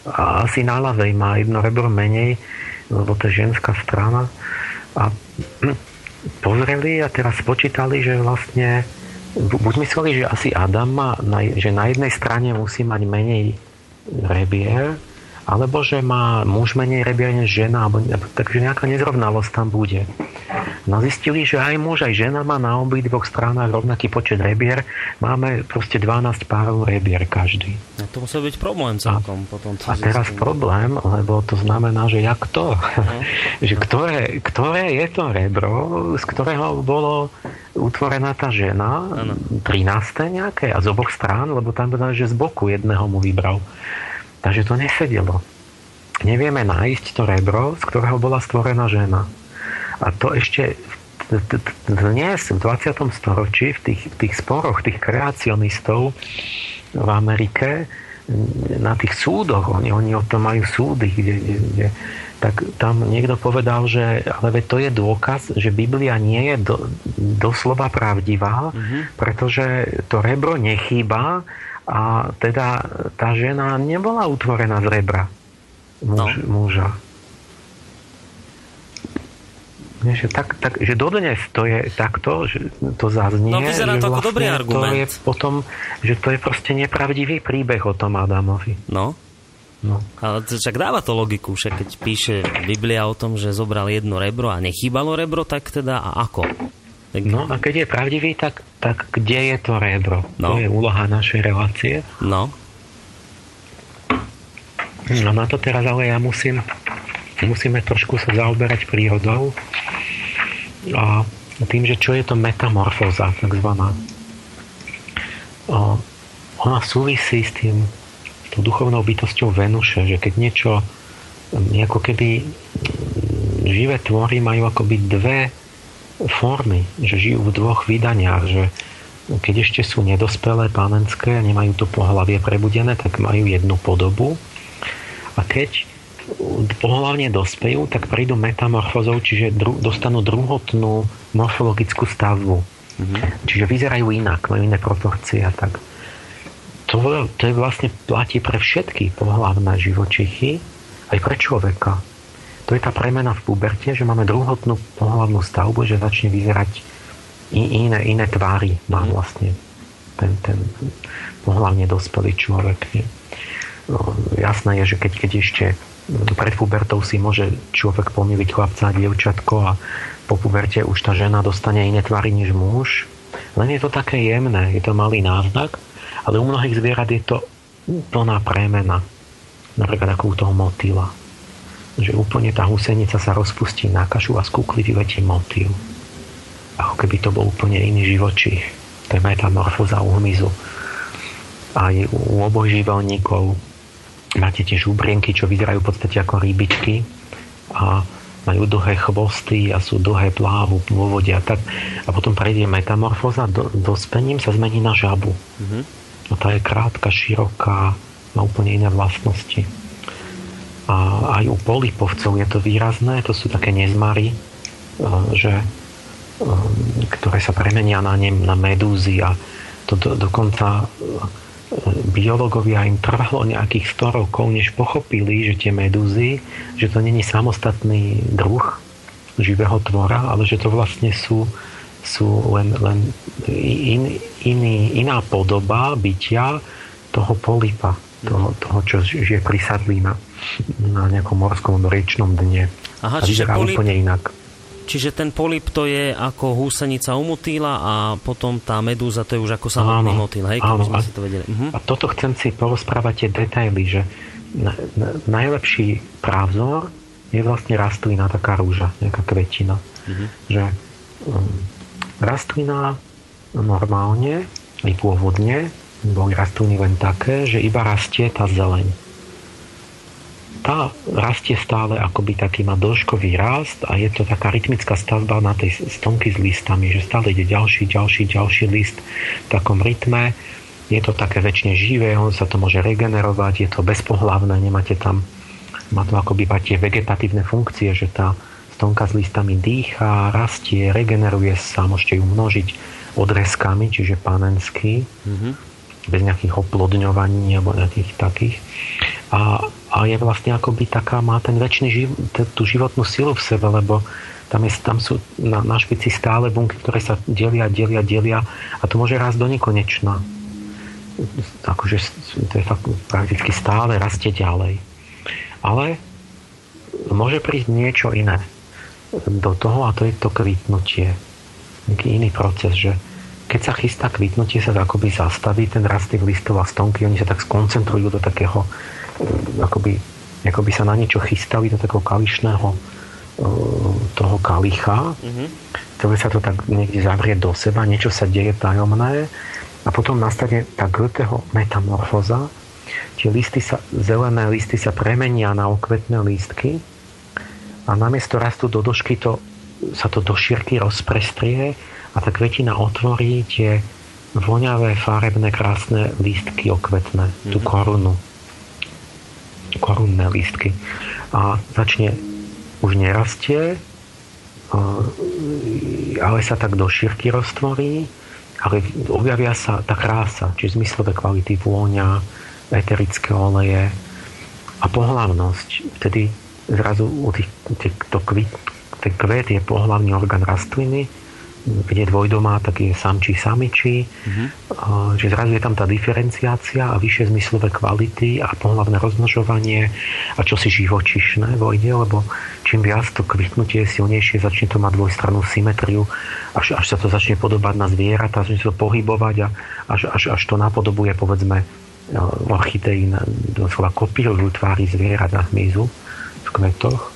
S2: A asi na ľavej má jedno rebro menej, lebo to je ženská strana. A pozreli a teraz spočítali, že vlastne buď mysleli, že asi Adam má, že na jednej strane musí mať menej rebier, alebo že má muž menej rebier než žena, alebo, takže nejaká nezrovnalosť tam bude. No zistili, že aj muž, aj žena má na obi dvoch stranách rovnaký počet rebier. Máme proste 12 párov rebier každý.
S1: No to musel byť problém celkom. A, potom
S2: a teraz problém, lebo to znamená, že jak to? Uh-huh. že ktoré, ktoré je to rebro, z ktorého bolo utvorená tá žena, ano. 13. nejaké, a z oboch strán, lebo tam povedal, že z boku jedného mu vybral. Takže to nesedelo. Nevieme nájsť to rebro, z ktorého bola stvorená žena. A to ešte dnes, v 20. storočí, v tých, tých sporoch tých kreacionistov v Amerike, na tých súdoch, oni, oni o tom majú súdy, kde, kde, kde, tak tam niekto povedal, že ale to je dôkaz, že Biblia nie je do, doslova pravdivá, mm-hmm. pretože to rebro nechýba a teda tá žena nebola utvorená z rebra muž, no. muža. Nie, že, tak, tak, že dodnes to je takto, že to zaznie.
S1: No vyzerá
S2: to
S1: vlastne ako dobrý argument.
S2: To je potom, že to je proste nepravdivý príbeh o tom Adamovi.
S1: No. No. Ale však dáva to logiku, však keď píše Biblia o tom, že zobral jedno rebro a nechýbalo rebro, tak teda a ako?
S2: Tak... No a keď je pravdivý, tak, tak kde je to rebro? No. To je úloha našej relácie.
S1: No.
S2: No na to teraz ale ja musím, musíme trošku sa zaoberať prírodou a tým, že čo je to metamorfóza takzvaná. Ona súvisí s tým, s tou duchovnou bytosťou Venuše, že keď niečo, ako keby živé tvory majú akoby dve formy, že žijú v dvoch vydaniach, že keď ešte sú nedospelé pánenské a nemajú to pohlavie prebudené, tak majú jednu podobu. A keď pohlavne dospejú, tak prídu metamorfozou, čiže dru- dostanú druhotnú morfologickú stavbu. Mm-hmm. Čiže vyzerajú inak, majú iné proporcie a tak. To, to je vlastne platí pre všetky pohlavné živočichy, aj pre človeka to je tá premena v puberte, že máme druhotnú pohľadnú stavbu, že začne vyzerať iné, iné tvári má vlastne ten, ten pohľavne dospelý človek. Nie? Jasné je, že keď, keď ešte pred pubertou si môže človek pomýliť chlapca a dievčatko a po puberte už tá žena dostane iné tvary než muž. Len je to také jemné, je to malý náznak, ale u mnohých zvierat je to plná premena. Napríklad ako u toho motýla že úplne tá husenica sa rozpustí na kašu a z vyletí motýl. Ako keby to bol úplne iný živočích. To je metamorfóza u hmyzu. Aj u obojživelníkov máte tiež úbrienky, čo vyzerajú v podstate ako rybičky a majú dlhé chvosty a sú dlhé plávu vo vode a tak. A potom prejde metamorfóza, do, dospením sa zmení na žabu. Mm-hmm. A tá je krátka, široká, má úplne iné vlastnosti. A aj u polipovcov je to výrazné, to sú také nezmary, e, že, e, ktoré sa premenia na, ne, na medúzy a to do, dokonca e, biológovia im trvalo nejakých 100 rokov, než pochopili, že tie medúzy, že to není samostatný druh živého tvora, ale že to vlastne sú, sú len, len in, iný, iná podoba bytia toho polipa, toho, toho čo žije prisadlý na, nejakom morskom riečnom dne.
S1: Aha, čiže polip,
S2: úplne inak.
S1: Čiže ten polip to je ako húsenica u motýla a potom tá medúza to je už ako samotný áno, motýl, hej? Áno, a, si to vedeli. Uh-huh.
S2: A toto chcem si porozprávať tie detaily, že na, na, najlepší právzor je vlastne rastlina, taká rúža, nejaká kvetina. Uh-huh. Že um, rastlina normálne, aj pôvodne, boli rastliny len také, že iba rastie tá zeleň tá rastie stále akoby taký má dĺžkový rast a je to taká rytmická stavba na tej stonky s listami, že stále ide ďalší, ďalší, ďalší list v takom rytme. Je to také väčšine živé, on sa to môže regenerovať, je to bezpohlavné, nemáte tam, má to akoby tie vegetatívne funkcie, že tá stonka s listami dýcha, rastie, regeneruje sa, môžete ju množiť odrezkami, čiže panenský, mm-hmm. bez nejakých oplodňovaní alebo nejakých takých. A a je vlastne akoby taká, má ten väčší živ, tú životnú silu v sebe, lebo Tam, je, tam sú na, na špici stále bunky, ktoré sa delia, delia, delia a to môže rásť do nekonečna. Akože to je fakt prakticky stále rastie ďalej. Ale môže prísť niečo iné do toho a to je to kvitnutie. Nejaký iný proces, že keď sa chystá kvitnutie, sa akoby zastaví ten rast tých listov a stonky, oni sa tak skoncentrujú do takého, akoby, akoby sa na niečo chystali, do takého kališného eh, toho kalicha, mm-hmm. ktoré sa to tak niekde zavrie do seba, niečo sa deje tajomné a potom nastane tá Goetheho metamorfóza, tie listy sa, zelené listy sa premenia na okvetné lístky a namiesto rastu do došky to, sa to do šírky rozprestrie a tá kvetina otvorí tie voňavé, farebné, krásne lístky okvetné, mm-hmm. tú mhm. korunu. Korunné lístky. A začne, už nerastie, ale sa tak do šírky roztvorí, ale objavia sa tá krása, či zmyslové kvality vôňa, eterické oleje a pohlavnosť. Vtedy zrazu u tých, tých, to kvít, ten kvet je pohlavný orgán rastliny, keď je dvojdomá, tak je samčí, samičí. Mm-hmm. Čiže zrazu je tam tá diferenciácia a vyššie zmyslové kvality a pohľavné rozmnožovanie a čosi živočišné vojde, lebo čím viac to kvitnutie je silnejšie, začne to mať dvojstrannú symetriu, až, až sa to začne podobať na zvieratá, začne sa to pohybovať a až, až, až to napodobuje, povedzme, orchidei, doslova kopírujú tvári zvierat na hmyzu v kmetoch.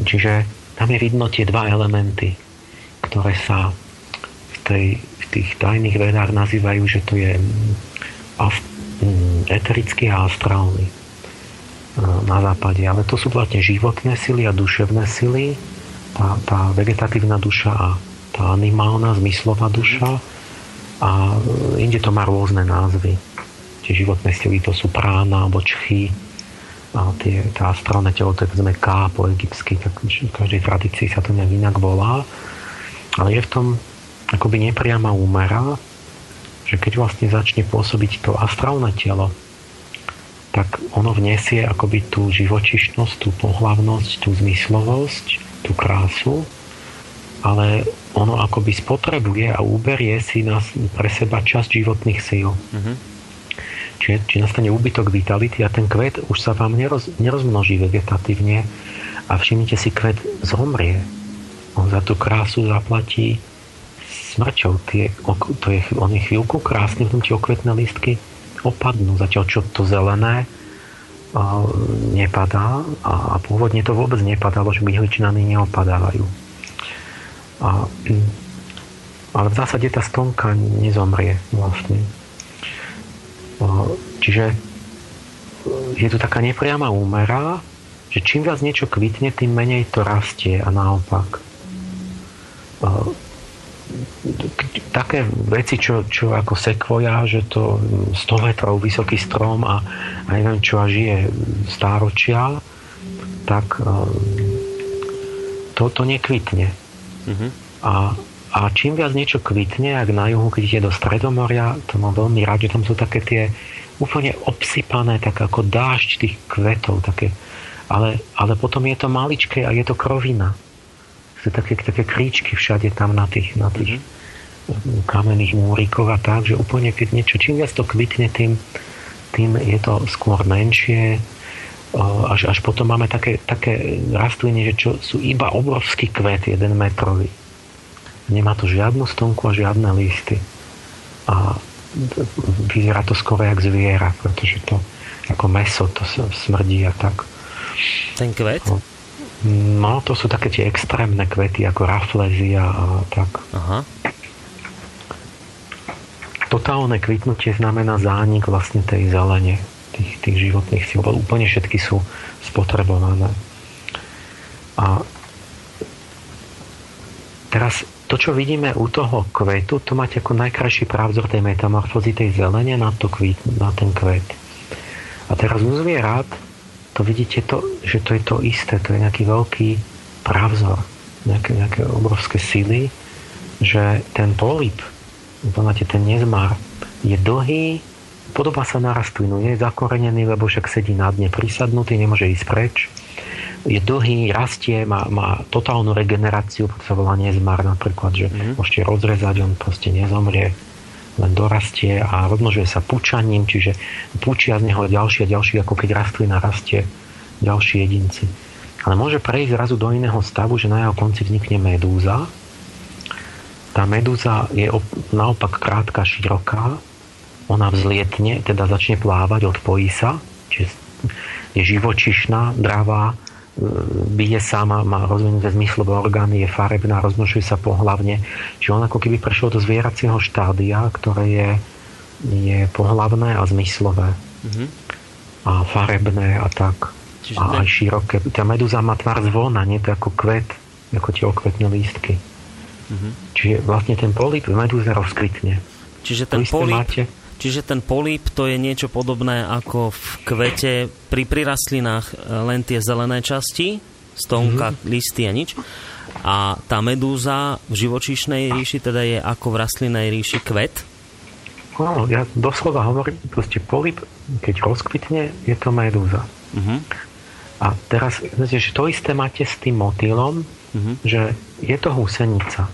S2: Čiže tam je vidno tie dva elementy ktoré sa v, tej, v tých tajných vedách nazývajú, že to je mm, eterický a astrálny e, na západe. Ale to sú vlastne životné sily a duševné sily. Tá, tá vegetatívna duša a tá animálna, zmyslová duša. A inde to má rôzne názvy. Tie životné sily to sú prána alebo čchy. A tie, tá astrálne telo, to je povedzme K po egyptsky, tak v každej tradícii sa to nejak inak volá. Ale je v tom akoby nepriama úmera, že keď vlastne začne pôsobiť to astrálne telo, tak ono vniesie akoby tú živočišnosť, tú pohlavnosť, tú zmyslovosť, tú krásu, ale ono akoby spotrebuje a uberie si nás pre seba časť životných síl. Mm-hmm. Čiže, či nastane úbytok vitality a ten kvet už sa vám neroz, nerozmnoží vegetatívne a všimnite si, kvet zomrie on za tú krásu zaplatí smrťou. Tie, to je, on je chvíľku krásny, potom tie okvetné listky opadnú, zatiaľ čo to zelené a, nepadá a, a pôvodne to vôbec nepadalo, že myhličnany neopadávajú. A, ale v zásade tá stonka nezomrie vlastne. A, čiže je tu taká nepriama úmera, že čím viac niečo kvitne, tým menej to rastie a naopak také veci, čo, čo ako sekvoja, že to 100 metrov vysoký strom a, a neviem čo a žije stáročia, tak to, to nekvitne. Mm-hmm. A, a čím viac niečo kvitne, ak na juhu, keď ide do Stredomoria, to mám veľmi rád, že tam sú také tie úplne obsypané, tak ako dážď tých kvetov, také, ale, ale potom je to maličké a je to krovina sú také, také kríčky všade tam na tých, na tých mm-hmm. kamenných múrikoch a tak, že úplne keď niečo, čím viac to kvitne, tým, tým je to skôr menšie, až, až potom máme také, také rastliny, že čo sú iba obrovský kvet, jeden metrový. Nemá to žiadnu stonku a žiadne listy. A vyzerá to skoro jak zviera, pretože to ako meso to smrdí a tak.
S1: Ten kvet? No,
S2: No, to sú také tie extrémne kvety ako raflezia a tak. Aha. Totálne kvitnutie znamená zánik vlastne tej zelene, tých, tých životných síl, úplne všetky sú spotrebované. A teraz to, čo vidíme u toho kvetu, to máte ako najkrajší právzor tej metamorfózy tej zelene na, to kvít, na ten kvet. A teraz u zvierat to vidíte, to, že to je to isté, to je nejaký veľký pravzor, nejaké, nejaké obrovské sily, že ten polip, poznáte, ten nezmar, je dlhý, podobá sa na rastlinu, je zakorenený, lebo však sedí na dne prisadnutý, nemôže ísť preč. je dlhý, rastie, má, má totálnu regeneráciu, to sa volá nezmar napríklad, že mm-hmm. môžete rozrezať, on proste nezomrie, len dorastie a rozmnožuje sa pučaním, čiže pučia z neho ďalší a ďalší, ako keď rastlina rastie, ďalší jedinci. Ale môže prejsť zrazu do iného stavu, že na jeho konci vznikne medúza. Tá medúza je naopak krátka, široká, ona vzlietne, teda začne plávať, odpojí sa, čiže je živočišná, dravá, bije sama, má rozvinuté zmyslové orgány, je farebná, rozmnožuje sa pohlavne. Čiže on ako keby prešlo do zvieracieho štádia, ktoré je, je pohlavné a zmyslové. Mm-hmm. A farebné a tak. Čiže a aj široké. Tá medúza má tvar zvona, nie to ako kvet, ako tie okvetné lístky. Mm-hmm. Čiže vlastne ten polip v medúze rozkvitne.
S1: Čiže ten polip, máte, Čiže ten polip to je niečo podobné ako v kvete pri, pri rastlinách e, len tie zelené časti, stonka, mm-hmm. listy a nič. A tá medúza v živočíšnej ríši teda je ako v rastlinnej ríši kvet?
S2: Áno, ja doslova hovorím, proste polip, keď rozkvitne, je to medúza. Mm-hmm. A teraz, že to isté máte s tým motýlom, mm-hmm. že je to husenica.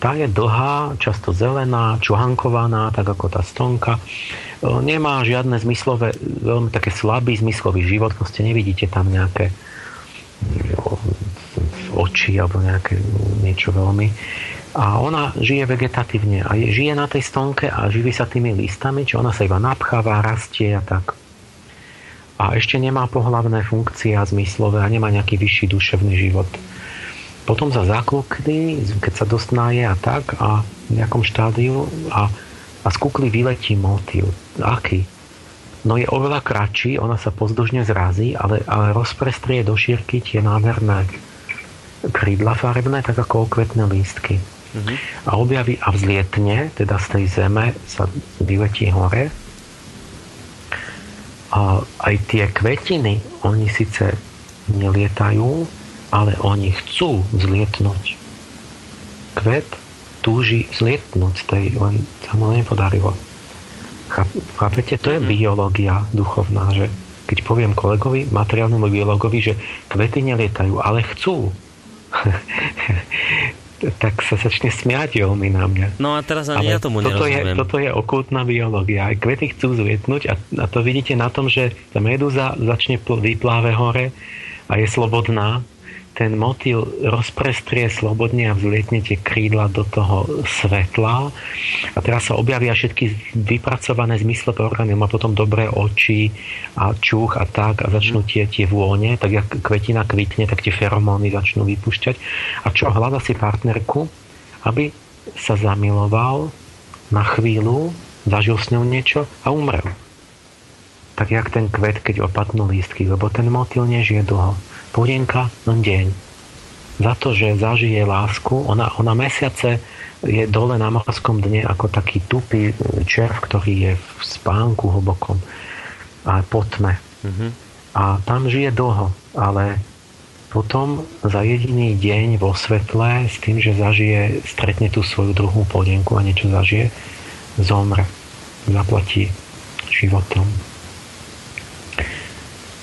S2: Tá je dlhá, často zelená, čuhankovaná, tak ako tá stonka. E, nemá žiadne zmyslové, veľmi také slabý zmyslový život, proste nevidíte tam nejaké mm, oči alebo nejaké niečo veľmi. A ona žije vegetatívne a je, žije na tej stonke a živí sa tými listami, či ona sa iba napcháva, rastie a tak. A ešte nemá pohlavné funkcie a zmyslové a nemá nejaký vyšší duševný život potom za zákukli, keď sa dostnáje a tak a v nejakom štádiu a, a z kukly vyletí motív. Aký? No je oveľa kratší, ona sa pozdužne zrazí, ale, ale rozprestrie do šírky tie nádherné krídla farebné, tak ako okvetné lístky. Mm-hmm. A objaví a vzlietne, teda z tej zeme sa vyletí hore. A aj tie kvetiny, oni síce nelietajú, ale oni chcú zlietnúť. Kvet túži zlietnúť z tej, len sa mu nepodarilo. Chápete? To je mhm. biológia duchovná, že keď poviem kolegovi, materiálnemu biológovi, že kvety nelietajú, ale chcú. tak sa začne smiať veľmi na mňa.
S1: No a teraz ani Ale ja tomu
S2: toto
S1: nerozumiem.
S2: Je, toto je okultná biológia. Kvety chcú zvietnúť a, a to vidíte na tom, že tá medúza začne vypláve hore a je slobodná ten motýl rozprestrie slobodne a vzlietne tie krídla do toho svetla. A teraz sa objavia všetky vypracované zmyslové orgány, má potom dobré oči a čuch a tak a začnú tie, tie vône, tak jak kvetina kvitne, tak tie feromóny začnú vypúšťať. A čo, hľada si partnerku, aby sa zamiloval na chvíľu, zažil s ňou niečo a umrel. Tak jak ten kvet, keď opadnú lístky, lebo ten motýl nežije dlho Púdenka len deň. Za to, že zažije lásku, ona, ona mesiace je dole na morskom dne ako taký tupý červ, ktorý je v spánku hlbokom a potme. Mm-hmm. A tam žije dlho, ale potom za jediný deň vo svetle s tým, že zažije, stretne tú svoju druhú podenku a niečo zažije, zomre. Zaplatí životom.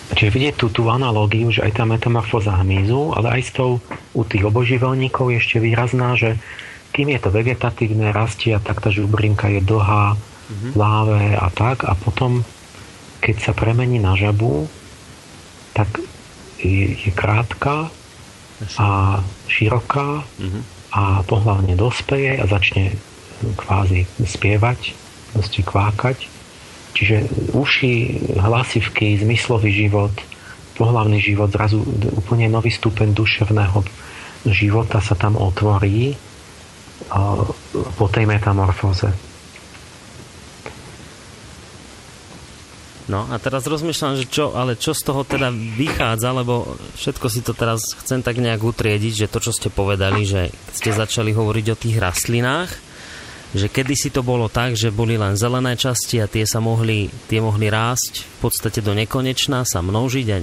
S2: Čiže vidieť tú, tú analógiu, že aj tá metamorfóza hmyzu, ale aj s tou u tých oboživelníkov je ešte výrazná, že kým je to vegetatívne, rastie a tak tá žubrinka je dlhá, mm-hmm. láve a tak a potom keď sa premení na žabu, tak je, je krátka a široká mm-hmm. a pohľavne dospeje a začne kvázi spievať, proste kvákať Čiže uši, hlasivky, zmyslový život, pohlavný život, zrazu úplne nový stupeň duševného života sa tam otvorí po tej metamorfóze.
S1: No a teraz rozmýšľam, že čo, ale čo z toho teda vychádza, lebo všetko si to teraz chcem tak nejak utriediť, že to, čo ste povedali, že ste začali hovoriť o tých rastlinách, že kedysi to bolo tak, že boli len zelené časti a tie sa mohli, tie mohli rásť v podstate do nekonečná, sa množiť a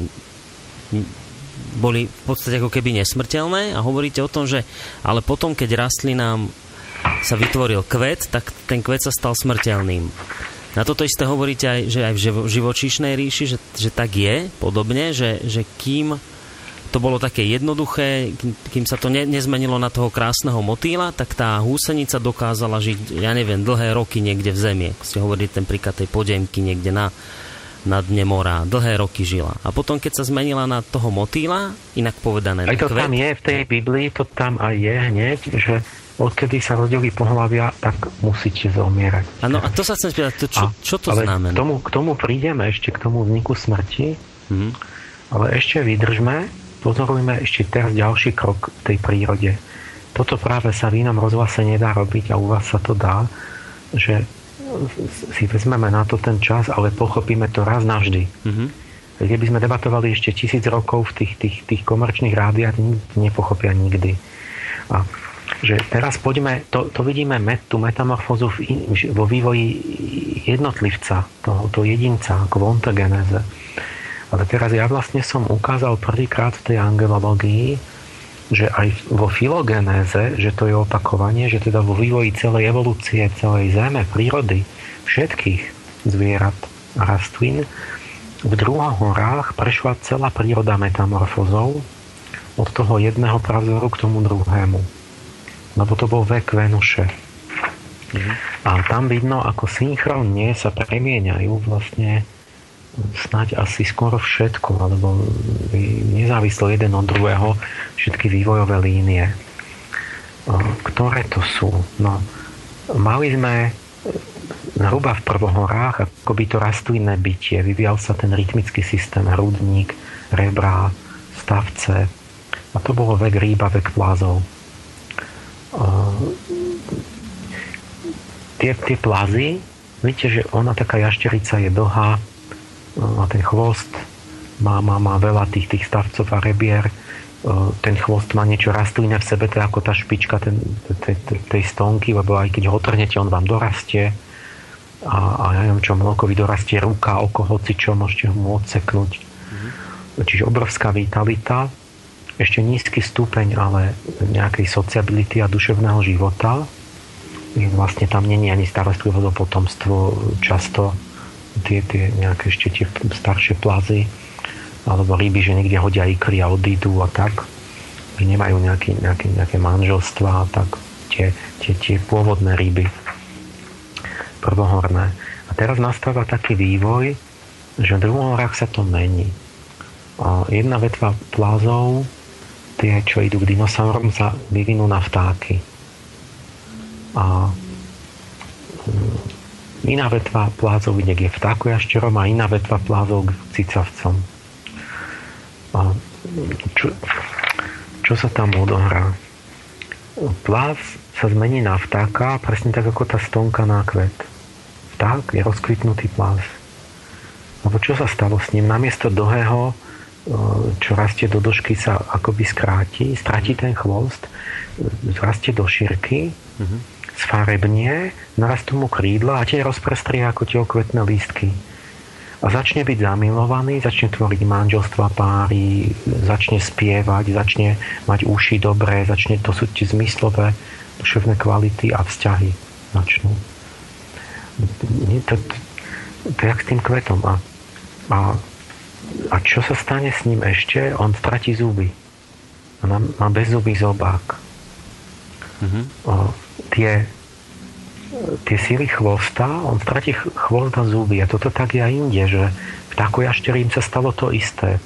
S1: boli v podstate ako keby nesmrteľné a hovoríte o tom, že ale potom, keď rastlinám sa vytvoril kvet, tak ten kvet sa stal smrteľným. Na toto isté hovoríte aj, že aj v živočíšnej ríši, že, že tak je podobne, že, že kým to bolo také jednoduché, kým sa to ne, nezmenilo na toho krásneho motýla, tak tá húsenica dokázala žiť, ja neviem, dlhé roky niekde v zemi. Ako ste hovorili ten príklad tej podemky niekde na, na dne mora. Dlhé roky žila. A potom, keď sa zmenila na toho motýla, inak povedané
S2: Aj to
S1: kvet,
S2: tam je v tej Biblii, to tam aj je hneď, že odkedy sa rodili pohľavia, tak musíte zomierať.
S1: Áno, a to sa chcem spýtať, to čo, čo to
S2: ale
S1: znamená?
S2: K tomu, k tomu prídeme ešte, k tomu vzniku smrti,
S1: Mhm.
S2: ale ešte vydržme, pozorujme ešte teraz ďalší krok v tej prírode. Toto práve sa v inom rozhlase nedá robiť a u vás sa to dá, že si vezmeme na to ten čas, ale pochopíme to raz navždy.
S1: Mhm.
S2: Keby sme debatovali ešte tisíc rokov v tých, tých, tých komerčných rádiách, nepochopia nikdy. A že teraz poďme, to, to vidíme met, tú metamorfózu v, in- vo vývoji jednotlivca, toho, toho jedinca, ako v ontogenéze. Ale teraz ja vlastne som ukázal prvýkrát v tej angelológii, že aj vo filogenéze, že to je opakovanie, že teda vo vývoji celej evolúcie, celej zeme, prírody, všetkých zvierat a rastlín, v druhohorách prešla celá príroda metamorfozou od toho jedného pravzoru k tomu druhému. Lebo to bol vek Venuše. A tam vidno, ako synchronne sa premieňajú vlastne snáď asi skoro všetko, alebo nezávislo jeden od druhého všetky vývojové línie. Ktoré to sú? No, mali sme zhruba v prvohorách akoby to rastlinné bytie. Vyvíjal sa ten rytmický systém, hrudník, rebra, stavce. A to bolo vek rýba, vek plázov. Tie, tie plazy, viete, že ona taká jašterica je dlhá, má ten chvost, má, má, má veľa tých, tých stavcov a rebier, ten chvost má niečo rastlinné v sebe, to je ako tá špička ten, tej, tej, tej stonky, lebo aj keď ho trhnete, on vám dorastie a, a ja neviem čo, mlokovi dorastie ruka, oko, hoci čo, môžete mu odseknúť. Mm-hmm. Čiže obrovská vitalita, ešte nízky stupeň, ale nejakej sociability a duševného života. Vlastne tam není ani starostlivosť o potomstvo, často tie, tie nejaké ešte tie staršie plazy alebo ryby, že niekde hodia ikry a odídu a tak, že nemajú nejaké, nejaké, nejaké manželstva a tak tie, tie, tie pôvodné ryby prvohorné. A teraz nastáva taký vývoj, že v druhohorách sa to mení. A jedna vetva plázov, tie, čo idú k dinosaurom, sa vyvinú na vtáky. A iná vetva plázov ide k vtákojašterom a iná vetva plázov k cicavcom. A čo, čo sa tam odohrá? Pláz sa zmení na vtáka, presne tak ako tá stonka na kvet. Vták je rozkvitnutý pláz. Lebo čo sa stalo s ním? Namiesto dlhého, čo rastie do dĺžky, sa akoby skráti, stratí ten chvost, rastie do šírky, mm-hmm. Sfarebnie, narastú mu krídla a tie rozprestrie ako tie okvetné lístky. A začne byť zamilovaný, začne tvoriť manželstva páry, začne spievať, začne mať uši dobré, začne, to sú tie zmyslové duševné kvality a vzťahy začnú. To, to, to je jak s tým kvetom. A, a, a čo sa stane s ním ešte? On stratí zuby. Má, má bezzubý zobák. Mm-hmm. O, tie, tie síly chvosta, on stratí chvost a zuby. A toto tak je aj inde, že vtákojašterím sa stalo to isté.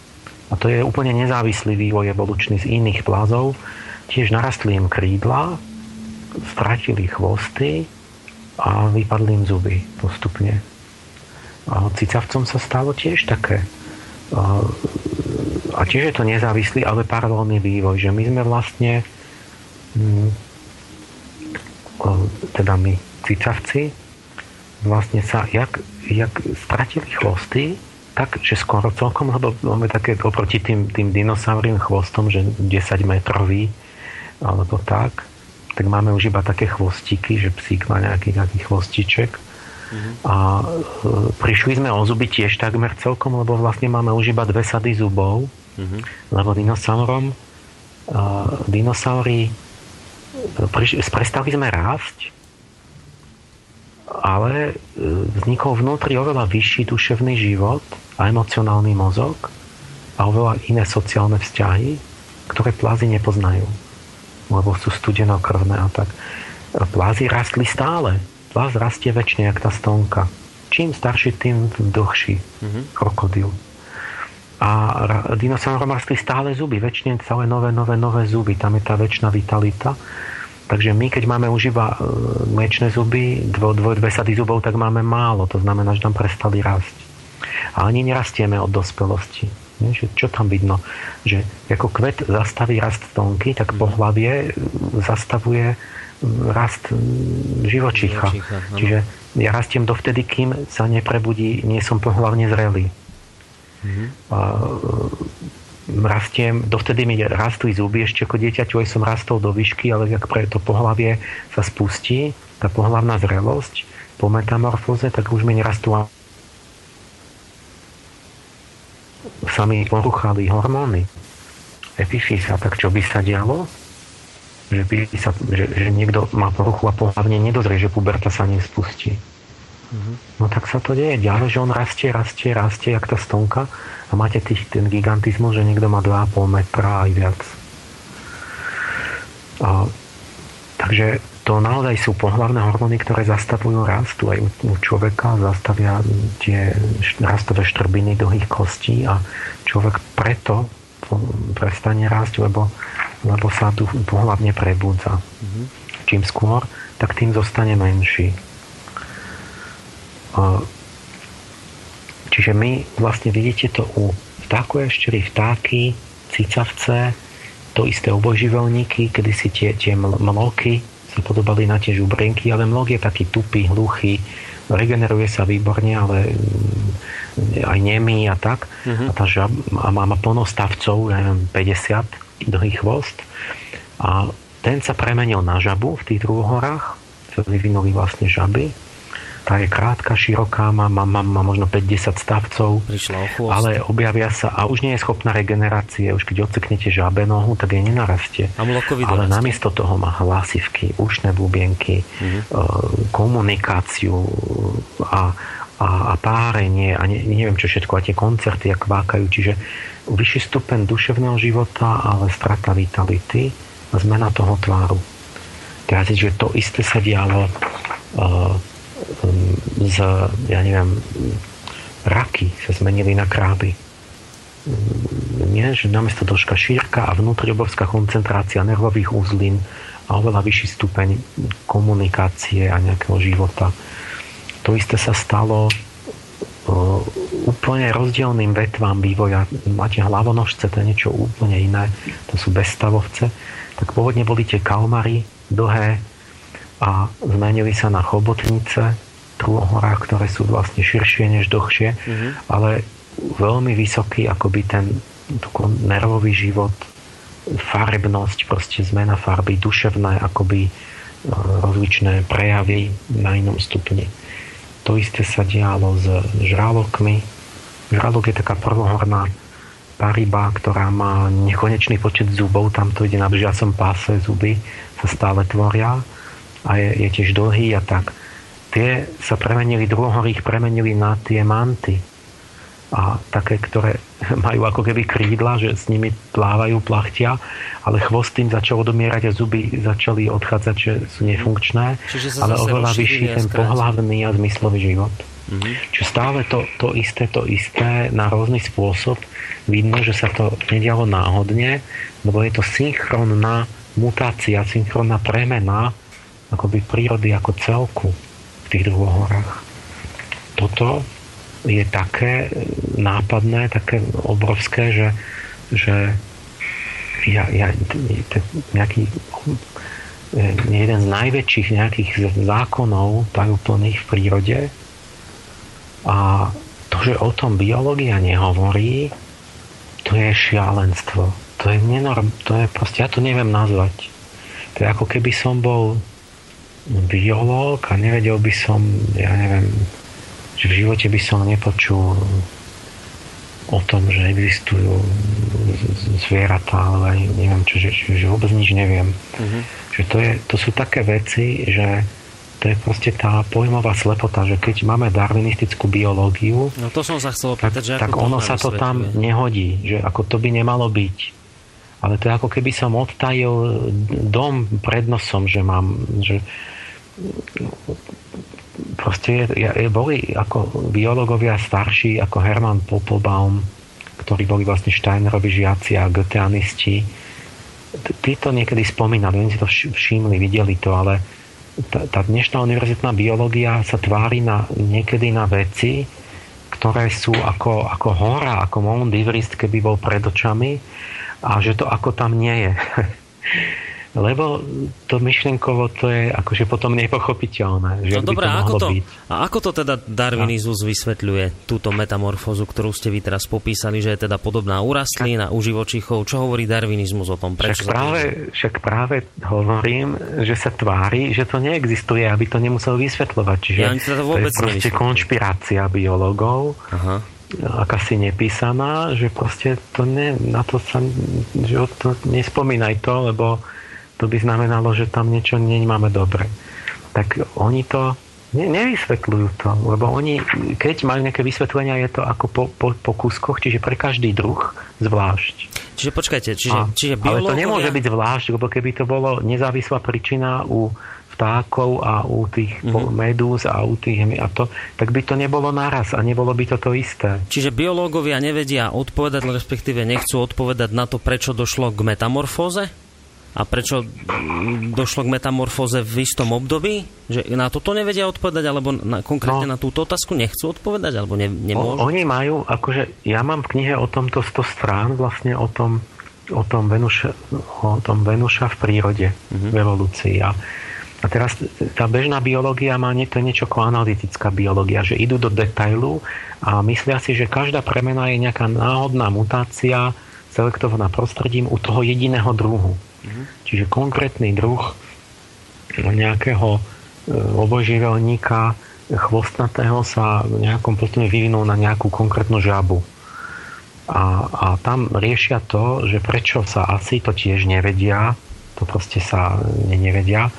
S2: A to je úplne nezávislý vývoj evolučný z iných plazov. Tiež narastli im krídla, stratili chvosty a vypadli im zuby postupne. A cicavcom sa stalo tiež také. A tiež je to nezávislý, ale paralelný vývoj, že my sme vlastne teda my cicavci vlastne sa jak, jak stratili chvosty, tak, že skoro celkom, lebo máme také oproti tým, tým dinosaurím chvostom, že 10 metrový, alebo tak, tak máme už iba také chvostiky, že psík má nejaký, nejaký chvostiček. Mm-hmm. A e, prišli sme o zuby tiež takmer celkom, lebo vlastne máme už iba dve sady zubov, mm-hmm. lebo dinosaurom, e, dinosaury prestali sme rásť, ale vznikol vnútri oveľa vyšší duševný život a emocionálny mozog a oveľa iné sociálne vzťahy, ktoré plázy nepoznajú, lebo sú studenokrvné a tak. Plázy rastli stále. Pláz rastie väčšine, jak tá stonka. Čím starší, tým dlhší mm-hmm. krokodil. A dinosaurom rastli stále zuby, väčšine stále nové, nové, nové zuby. Tam je tá väčšina vitalita. Takže my, keď máme už iba e, mliečne zuby, dvo, dvo, dve sady zubov, tak máme málo. To znamená, že tam prestali rásť. A ani nerastieme od dospelosti. Že, čo tam vidno? Že ako kvet zastaví rast tonky, tak mhm. pohlavie e, zastavuje rast živočícha. živočícha Čiže ja rastiem dovtedy, kým sa neprebudí, nie som pohlavne zrelý. Mm-hmm. A, e, rastiem, dovtedy mi rastli zuby ešte ako dieťaťu, aj som rastol do výšky, ale ak pre to pohlavie sa spustí, tá pohlavná zrelosť po metamorfóze, tak už mi nerastú sami poruchali hormóny, epifíza, tak čo by sa dialo? Že, by sa, že, že niekto má poruchu a pohľavne nedozrie, že puberta sa nespustí. Mm-hmm. No tak sa to deje ďalej, že on rastie, rastie, rastie, jak tá stonka a máte tých, ten gigantizmus, že niekto má 2,5 metra aj viac. A, takže to naozaj sú pohlavné hormóny, ktoré zastavujú rastu aj u človeka, zastavia tie rastové štrbiny dlhých kostí a človek preto prestane rásť, lebo, lebo sa tu pohlavne prebudza. Mm-hmm. Čím skôr, tak tým zostane menší. Čiže my vlastne vidíte to u vtáku ešteri, vtáky, cicavce, to isté obojživelníky, kedy si tie, tie mloky sa podobali na tie žubrenky, ale mlok je taký tupý, hluchý, regeneruje sa výborne, ale mm, aj nemý a tak. Uh-huh. A, tá žab, a má, má plno stavcov, ja neviem, 50 dlhý chvost. A ten sa premenil na žabu v tých druhohorách, sa vyvinuli vlastne žaby tá je krátka, široká, má, má, má, má možno 50 stavcov, ale objavia sa a už nie je schopná regenerácie. Už keď odseknete žabe nohu, tak jej nenarastie. Ale namiesto toho má hlasivky, ušné bubienky, mm-hmm. komunikáciu a, a, a párenie a ne, neviem čo všetko, a tie koncerty, ak vákajú. Čiže vyšší stupeň duševného života, ale strata vitality a zmena toho tváru. Teraz, že to isté sa dialo uh, z, ja neviem, raky sa zmenili na kráby. Nie, že namiesto troška šírka a vnútri obrovská koncentrácia nervových úzlín a oveľa vyšší stupeň komunikácie a nejakého života. To isté sa stalo úplne rozdielným vetvám vývoja. Máte hlavonožce, to je niečo úplne iné, to sú bezstavovce. Tak pôvodne boli tie kalmary, dlhé, a zmenili sa na chobotnice, druhohorách, ktoré sú vlastne širšie než dlhšie, mm-hmm. ale veľmi vysoký akoby ten nervový život, farebnosť, proste zmena farby, duševné akoby e, rozličné prejavy na inom stupni. To isté sa dialo s žralokmi. Žralok je taká prvohorná paryba, ktorá má nekonečný počet zubov, tam to ide na bžiacom páse, zuby sa stále tvoria a je, je tiež dlhý a tak. Tie sa premenili, druhory ich premenili na tie manty. A také, ktoré majú ako keby krídla, že s nimi plávajú, plachtia, ale chvost tým začal odumierať a zuby začali odchádzať, že sú nefunkčné, ale oveľa vyšší ten pohlavný a zmyslový život. Mm-hmm. Čiže stále to, to isté, to isté na rôzny spôsob vidno, že sa to nedialo náhodne, lebo je to synchronná mutácia, synchronná premena akoby prírody ako celku v tých horách. Toto je také nápadné, také obrovské, že, že ja, ja, nejaký jeden z najväčších nejakých zákonov tajúplných v prírode a to, že o tom biológia nehovorí, to je šialenstvo. To je nenorm, to je proste, ja to neviem nazvať. To je ako keby som bol biológ a nevedel by som, ja neviem, že v živote by som nepočul o tom, že existujú zvieratá, ale aj neviem čo, že, že vôbec nič neviem. Uh-huh. Že to, je, to sú také veci, že to je proste tá pojmová slepota, že keď máme darwinistickú biológiu,
S1: no to som sa chcel opýtať,
S2: tak, že tak ono sa to tam nehodí, že ako to by nemalo byť. Ale to je ako keby som odtajil dom pred nosom, že mám, že proste je, je, boli ako biológovia starší, ako Hermann Popelbaum, ktorí boli vlastne Steinerovi žiaci a Goetheanisti. Títo niekedy spomínali, oni si to všimli, videli to, ale tá, tá dnešná univerzitná biológia sa tvári na, niekedy na veci, ktoré sú ako, ako hora, ako Mont Everest, keby bol pred očami a že to ako tam nie je. lebo to myšlenkovo to je akože potom nepochopiteľné. Že
S1: no dobré, ako to, byť. a ako to teda darwinizmus vysvetľuje túto metamorfózu, ktorú ste vy teraz popísali, že je teda podobná u rastlín a u živočichov? Čo hovorí darwinizmus o tom? Prečo
S2: však, práve, však práve hovorím, že sa tvári, že to neexistuje, aby to nemusel vysvetľovať. Čiže ja, to, to je proste konšpirácia biológov. Aha akási nepísaná, že proste to ne, na to sa, že to nespomínaj to, lebo to by znamenalo, že tam niečo nemáme dobre. Tak oni to ne, nevysvetľujú to, lebo oni, keď majú nejaké vysvetlenia, je to ako po, po, po kúskoch, čiže pre každý druh zvlášť.
S1: Čiže počkajte, čiže, a, čiže biológovia...
S2: Ale to nemôže byť zvlášť, lebo keby to bolo nezávislá príčina u vtákov a u tých mm-hmm. medúz a u tých a to, tak by to nebolo naraz a nebolo by to to isté.
S1: Čiže biológovia nevedia odpovedať, respektíve nechcú odpovedať na to, prečo došlo k metamorfóze? A prečo došlo k metamorfóze v istom období? Že na toto nevedia odpovedať, alebo na, konkrétne no, na túto otázku nechcú odpovedať, alebo ne, nemôžu?
S2: Oni majú, akože ja mám v knihe o tomto 100 strán, vlastne o tom, o tom, Venuša, o tom Venuša v prírode, mm-hmm. v evolúcii. A, a teraz tá bežná biológia má nie, to niečo ako analytická biológia, že idú do detailu a myslia si, že každá premena je nejaká náhodná mutácia selektovaná prostredím u toho jediného druhu. Mm-hmm. Čiže konkrétny druh nejakého e, oboživelníka chvostnatého sa v nejakom postupe vyvinul na nejakú konkrétnu žabu. A, a tam riešia to, že prečo sa asi to tiež nevedia, to proste sa nevedia.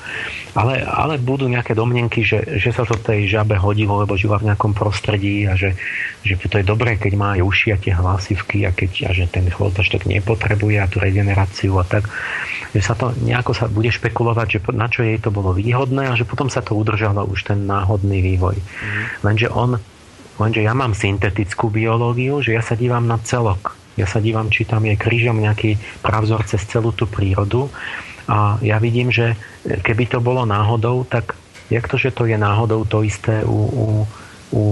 S2: Ale, ale budú nejaké domnenky, že, že sa to tej žabe hodilo, lebo žila v nejakom prostredí a že, že to je dobré, keď má aj uši a tie hlasivky a, keď, a že ten chvost tak nepotrebuje a tú regeneráciu a tak. Že sa to nejako sa bude špekulovať, že na čo jej to bolo výhodné a že potom sa to udržalo už ten náhodný vývoj. Mm. Lenže on Lenže ja mám syntetickú biológiu, že ja sa dívam na celok. Ja sa dívam, či tam je krížom nejaký pravzor cez celú tú prírodu a ja vidím, že keby to bolo náhodou, tak jak to, že to je náhodou to isté u, u, u,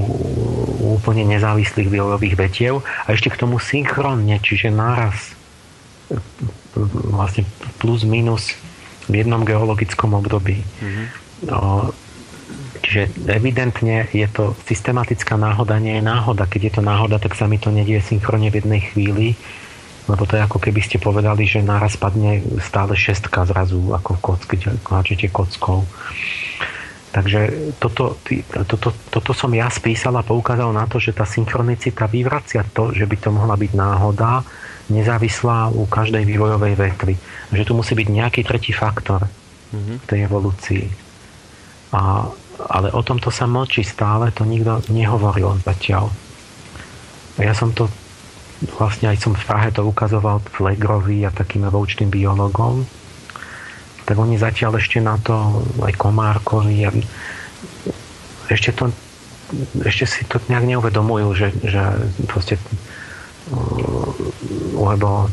S2: u úplne nezávislých biologových vetiev a ešte k tomu synchronne, čiže náraz vlastne plus minus v jednom geologickom období. Mm-hmm. No, čiže evidentne je to systematická náhoda, nie je náhoda. Keď je to náhoda, tak sa mi to nedie synchronne v jednej chvíli lebo to je ako keby ste povedali, že náraz padne stále šestka zrazu, ako v kocky, háčete kockou. Takže toto, toto, toto som ja spísal a poukázal na to, že tá synchronicita vyvracia to, že by to mohla byť náhoda, nezávislá u každej vývojovej vetvy. Že tu musí byť nejaký tretí faktor v tej evolúcii. A, ale o tomto sa mlčí stále, to nikto nehovoril zatiaľ. Ja som to vlastne aj som v Prahe to ukazoval Flegrovi a takým evolučným biologom, tak oni zatiaľ ešte na to, aj Komárkovi, a ešte to ešte si to nejak neuvedomujú, že, že proste lebo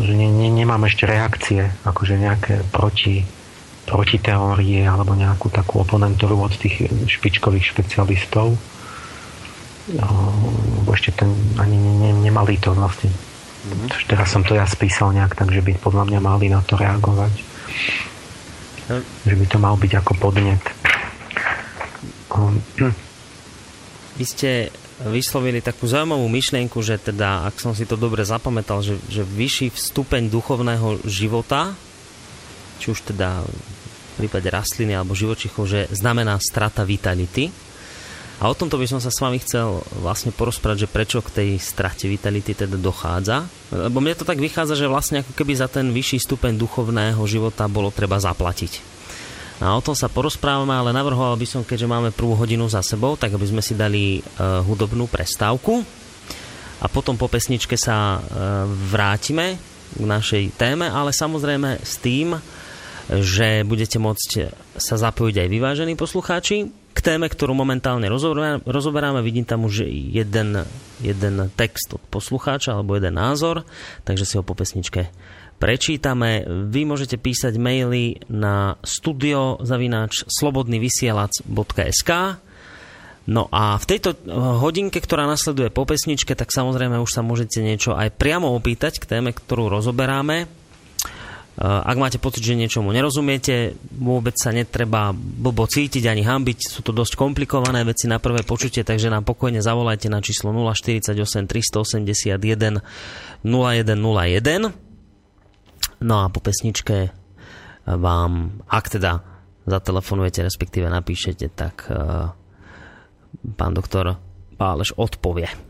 S2: že ne, ne, nemám ešte reakcie, akože nejaké proti, proti teórie alebo nejakú takú oponentúru od tých špičkových špecialistov ešte ten ani ne, ne, nemali to vlastne. Mm-hmm. Teraz som to ja spísal nejak, takže by podľa mňa mali na to reagovať. Mm. Že by to mal byť ako podnet.
S1: Um, Vy ste vyslovili takú zaujímavú myšlienku, že teda, ak som si to dobre zapamätal, že, že vyšší stupeň duchovného života, či už teda v prípade rastliny alebo živočichov, že znamená strata vitality a o tomto by som sa s vami chcel vlastne porozprávať, že prečo k tej strate vitality teda dochádza. Lebo mne to tak vychádza, že vlastne ako keby za ten vyšší stupeň duchovného života bolo treba zaplatiť.
S3: A o tom sa porozprávame, ale navrhoval by som, keďže máme prvú hodinu za sebou, tak aby sme si dali uh, hudobnú prestávku a potom po pesničke sa uh, vrátime k našej téme, ale samozrejme s tým, že budete môcť sa zapojiť aj vyvážení poslucháči téme, ktorú momentálne rozoberáme. Vidím tam už jeden, jeden text od poslucháča alebo jeden názor, takže si ho po pesničke prečítame. Vy môžete písať maily na studiozavináč slobodnyvysielac.sk No a v tejto hodinke, ktorá nasleduje po pesničke, tak samozrejme už sa môžete niečo aj priamo opýtať k téme, ktorú rozoberáme. Ak máte pocit, že niečomu nerozumiete, vôbec sa netreba blbo cítiť ani hambiť, sú to dosť komplikované veci na prvé počutie, takže nám pokojne zavolajte na číslo 048 381 0101 No a po pesničke vám, ak teda zatelefonujete, respektíve napíšete, tak uh, pán doktor Páleš odpovie.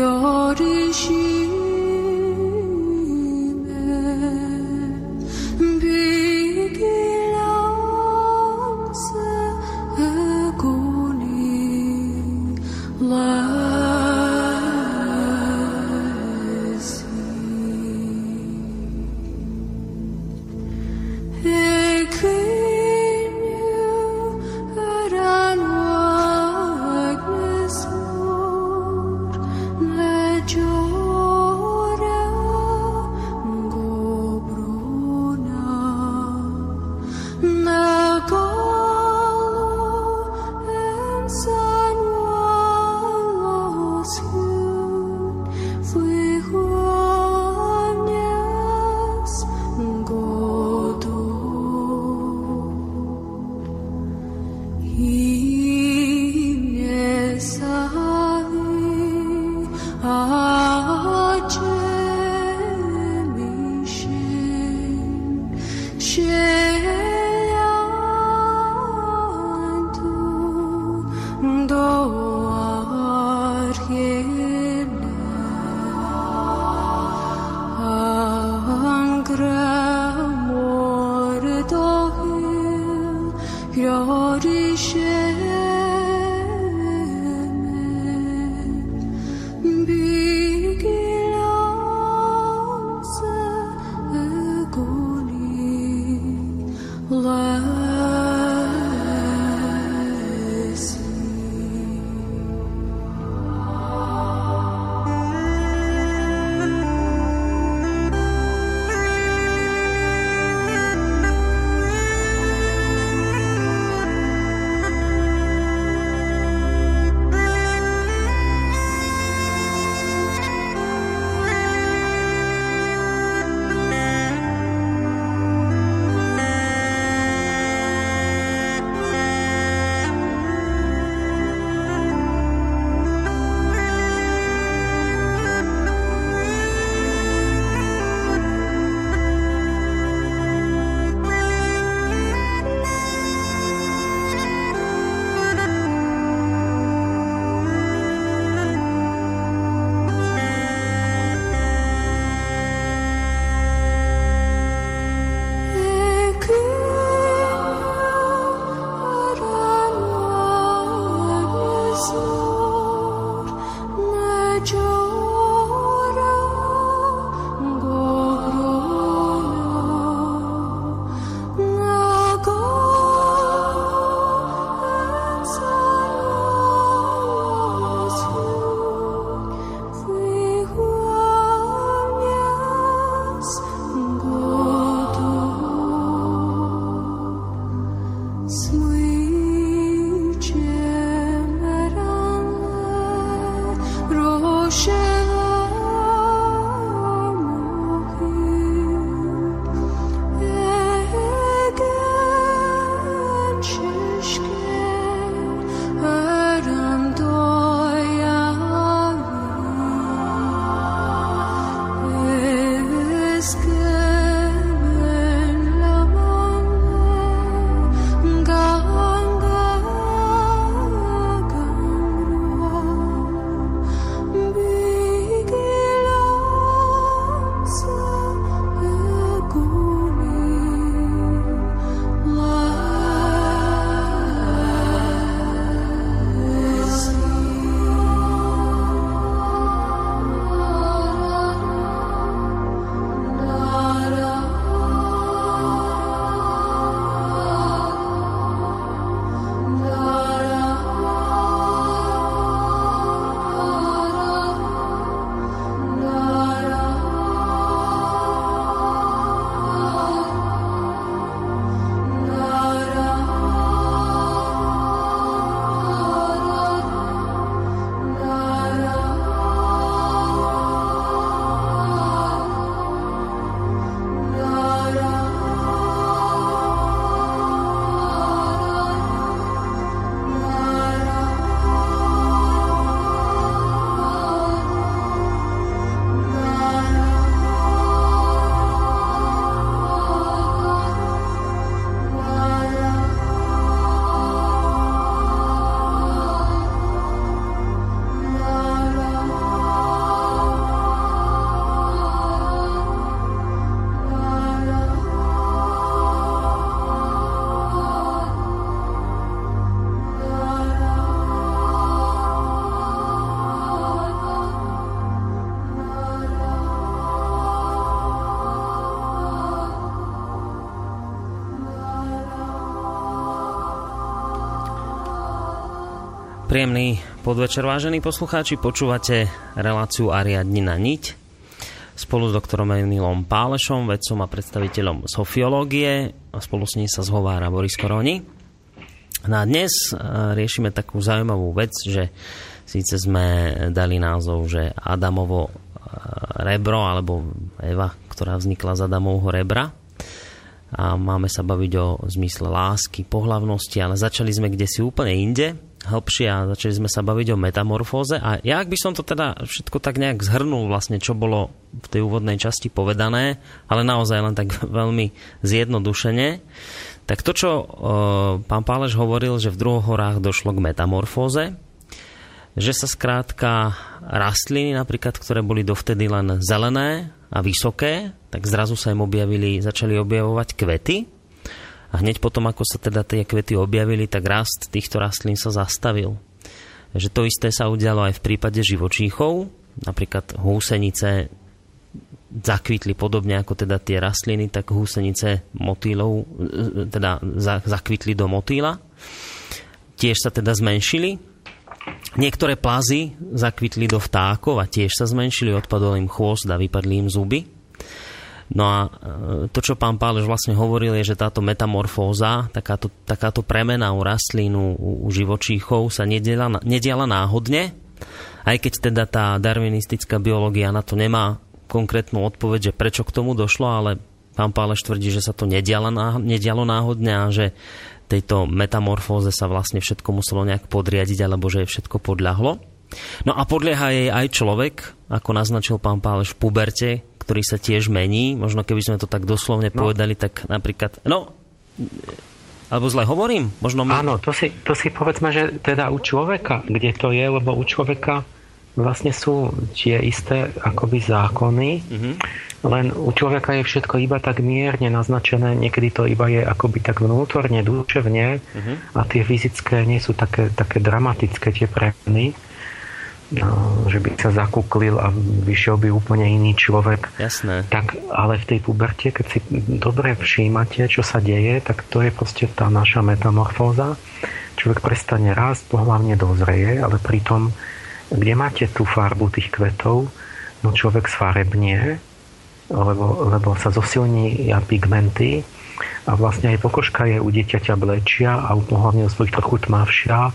S3: 有
S1: Príjemný podvečer, vážení poslucháči. Počúvate reláciu Ariadnina niť spolu s doktorom Emilom Pálešom, vedcom a predstaviteľom sofiológie a spolu s ním sa zhovára Boris Koroni. No a dnes e, riešime takú zaujímavú vec, že síce sme dali názov, že Adamovo e, rebro, alebo Eva, ktorá vznikla z Adamovho rebra, a máme sa baviť o zmysle lásky, pohlavnosti, ale začali sme kde si úplne inde hlbšie a začali sme sa baviť o metamorfóze. A ja ak by som to teda všetko tak nejak zhrnul vlastne, čo bolo v tej úvodnej časti povedané, ale naozaj len tak veľmi zjednodušene, tak to, čo uh, pán Páleš hovoril, že v druhohorách došlo k metamorfóze, že sa skrátka rastliny napríklad, ktoré boli dovtedy len zelené a vysoké, tak zrazu sa im objavili, začali objavovať kvety, a hneď potom, ako sa teda tie kvety objavili, tak rast týchto rastlín sa zastavil. Že to isté sa udialo aj v prípade živočíchov, napríklad húsenice zakvitli podobne ako teda tie rastliny, tak húsenice motýlov teda zakvitli do motýla. Tiež sa teda zmenšili. Niektoré plazy zakvitli do vtákov a tiež sa zmenšili, odpadol im chvost a vypadli im zuby. No a e, to, čo pán Pálež vlastne hovoril, je, že táto metamorfóza, takáto, takáto premena u rastlín, u, u živočíchov sa nediala, nediala náhodne, aj keď teda tá darwinistická biológia na to nemá konkrétnu odpoveď, že prečo k tomu došlo, ale pán Pálež tvrdí, že sa to nedialo náhodne a že tejto metamorfóze sa vlastne všetko muselo nejak podriadiť, alebo že je všetko podľahlo. No a podlieha jej aj človek, ako naznačil pán Pálež v puberte, ktorý sa tiež mení. Možno keby sme to tak doslovne no. povedali, tak napríklad... No, alebo zle hovorím? Možno
S2: my... Áno, to si, to si povedzme, že teda u človeka, kde to je, lebo u človeka vlastne sú tie isté akoby zákony, mm-hmm. len u človeka je všetko iba tak mierne naznačené, niekedy to iba je akoby tak vnútorne, duševne mm-hmm. a tie fyzické nie sú také, také dramatické tie premeny. No, že by sa zakuklil a vyšiel by úplne iný človek.
S1: Jasné.
S2: Tak, ale v tej puberte, keď si dobre všímate, čo sa deje, tak to je proste tá naša metamorfóza. Človek prestane rásť, pohľavne dozreje, ale pritom, kde máte tú farbu tých kvetov, no človek sfarebnie, lebo, lebo sa zosilní pigmenty, a vlastne aj pokožka je u dieťaťa blečia a hlavne u svojich trochu tmavšia a,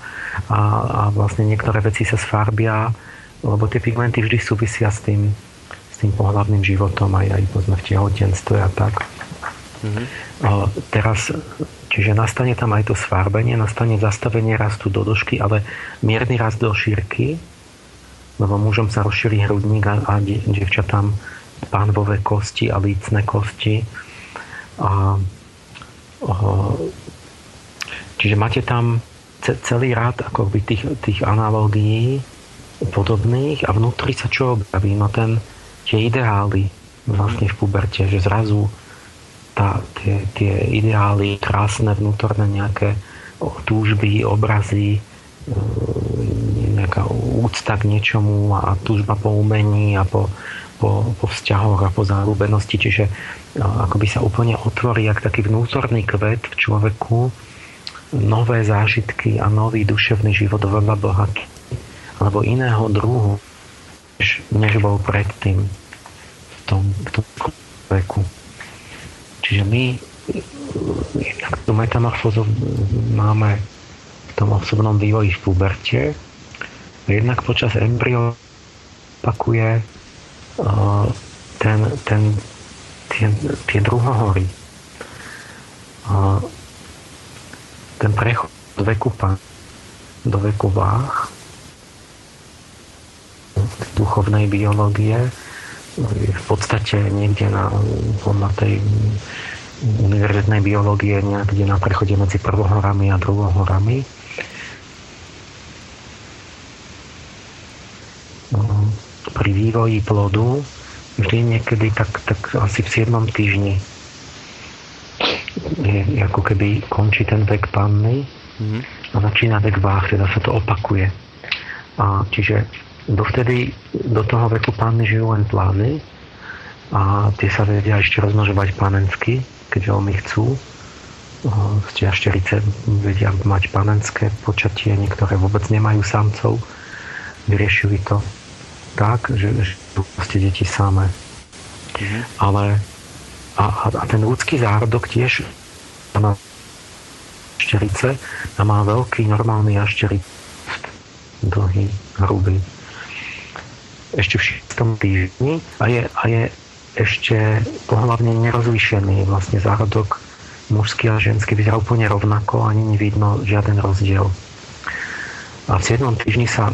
S2: a vlastne niektoré veci sa sfarbia, lebo tie pigmenty vždy súvisia s tým, s tým pohľavným životom aj, aj povedzme v tehotenstve a tak. Mm-hmm. Teraz, čiže nastane tam aj to sfarbenie, nastane zastavenie rastu do došky, ale mierny rast do šírky, lebo mužom sa rozšíri hrudník a, a dievčatám pánvové kosti a lícne kosti. A Čiže máte tam celý rád akoby tých, tých analógií podobných a vnútri sa čo objaví? No ten, tie ideály vlastne v puberte, že zrazu tá, tie, tie ideály, krásne vnútorné nejaké túžby, obrazy, e, nejaká úcta k niečomu a túžba po umení a po, po, po vzťahoch a po záľubenosti. Čiže akoby sa úplne otvorí jak taký vnútorný kvet v človeku, nové zážitky a nový duševný život veľa bohatý alebo iného druhu, než, bol predtým v tom, v tom veku. Čiže my tú metamorfózu máme v tom osobnom vývoji v puberte jednak počas embryo opakuje uh, ten, ten tie, tie druhohory. A ten prechod z veku pán do veku váh duchovnej biológie je v podstate niekde na, na tej univerzitnej biológie niekde na prechode medzi prvohorami a druhohorami. Pri vývoji plodu vždy niekedy tak, tak asi v 7. týždni je, ako keby končí ten vek panny mm-hmm. a začína vek váh, teda sa to opakuje. A čiže dovtedy do toho veku panny žijú len plány a tie sa vedia ešte rozmnožovať panensky, keď veľmi chcú. jašterice vedia mať panenské počatie, niektoré vôbec nemajú samcov. Vyriešili to tak, že, že sú deti samé. Mhm. Ale a, a ten ľudský zárodok tiež má šterice a má veľký normálny jašteric dlhý, hrubý. Ešte v šiestom týždni a je, a je ešte pohľavne nerozlišený vlastne zárodok mužský a ženský vyzerá úplne rovnako, ani nevidno žiaden rozdiel. A v 7. týždni sa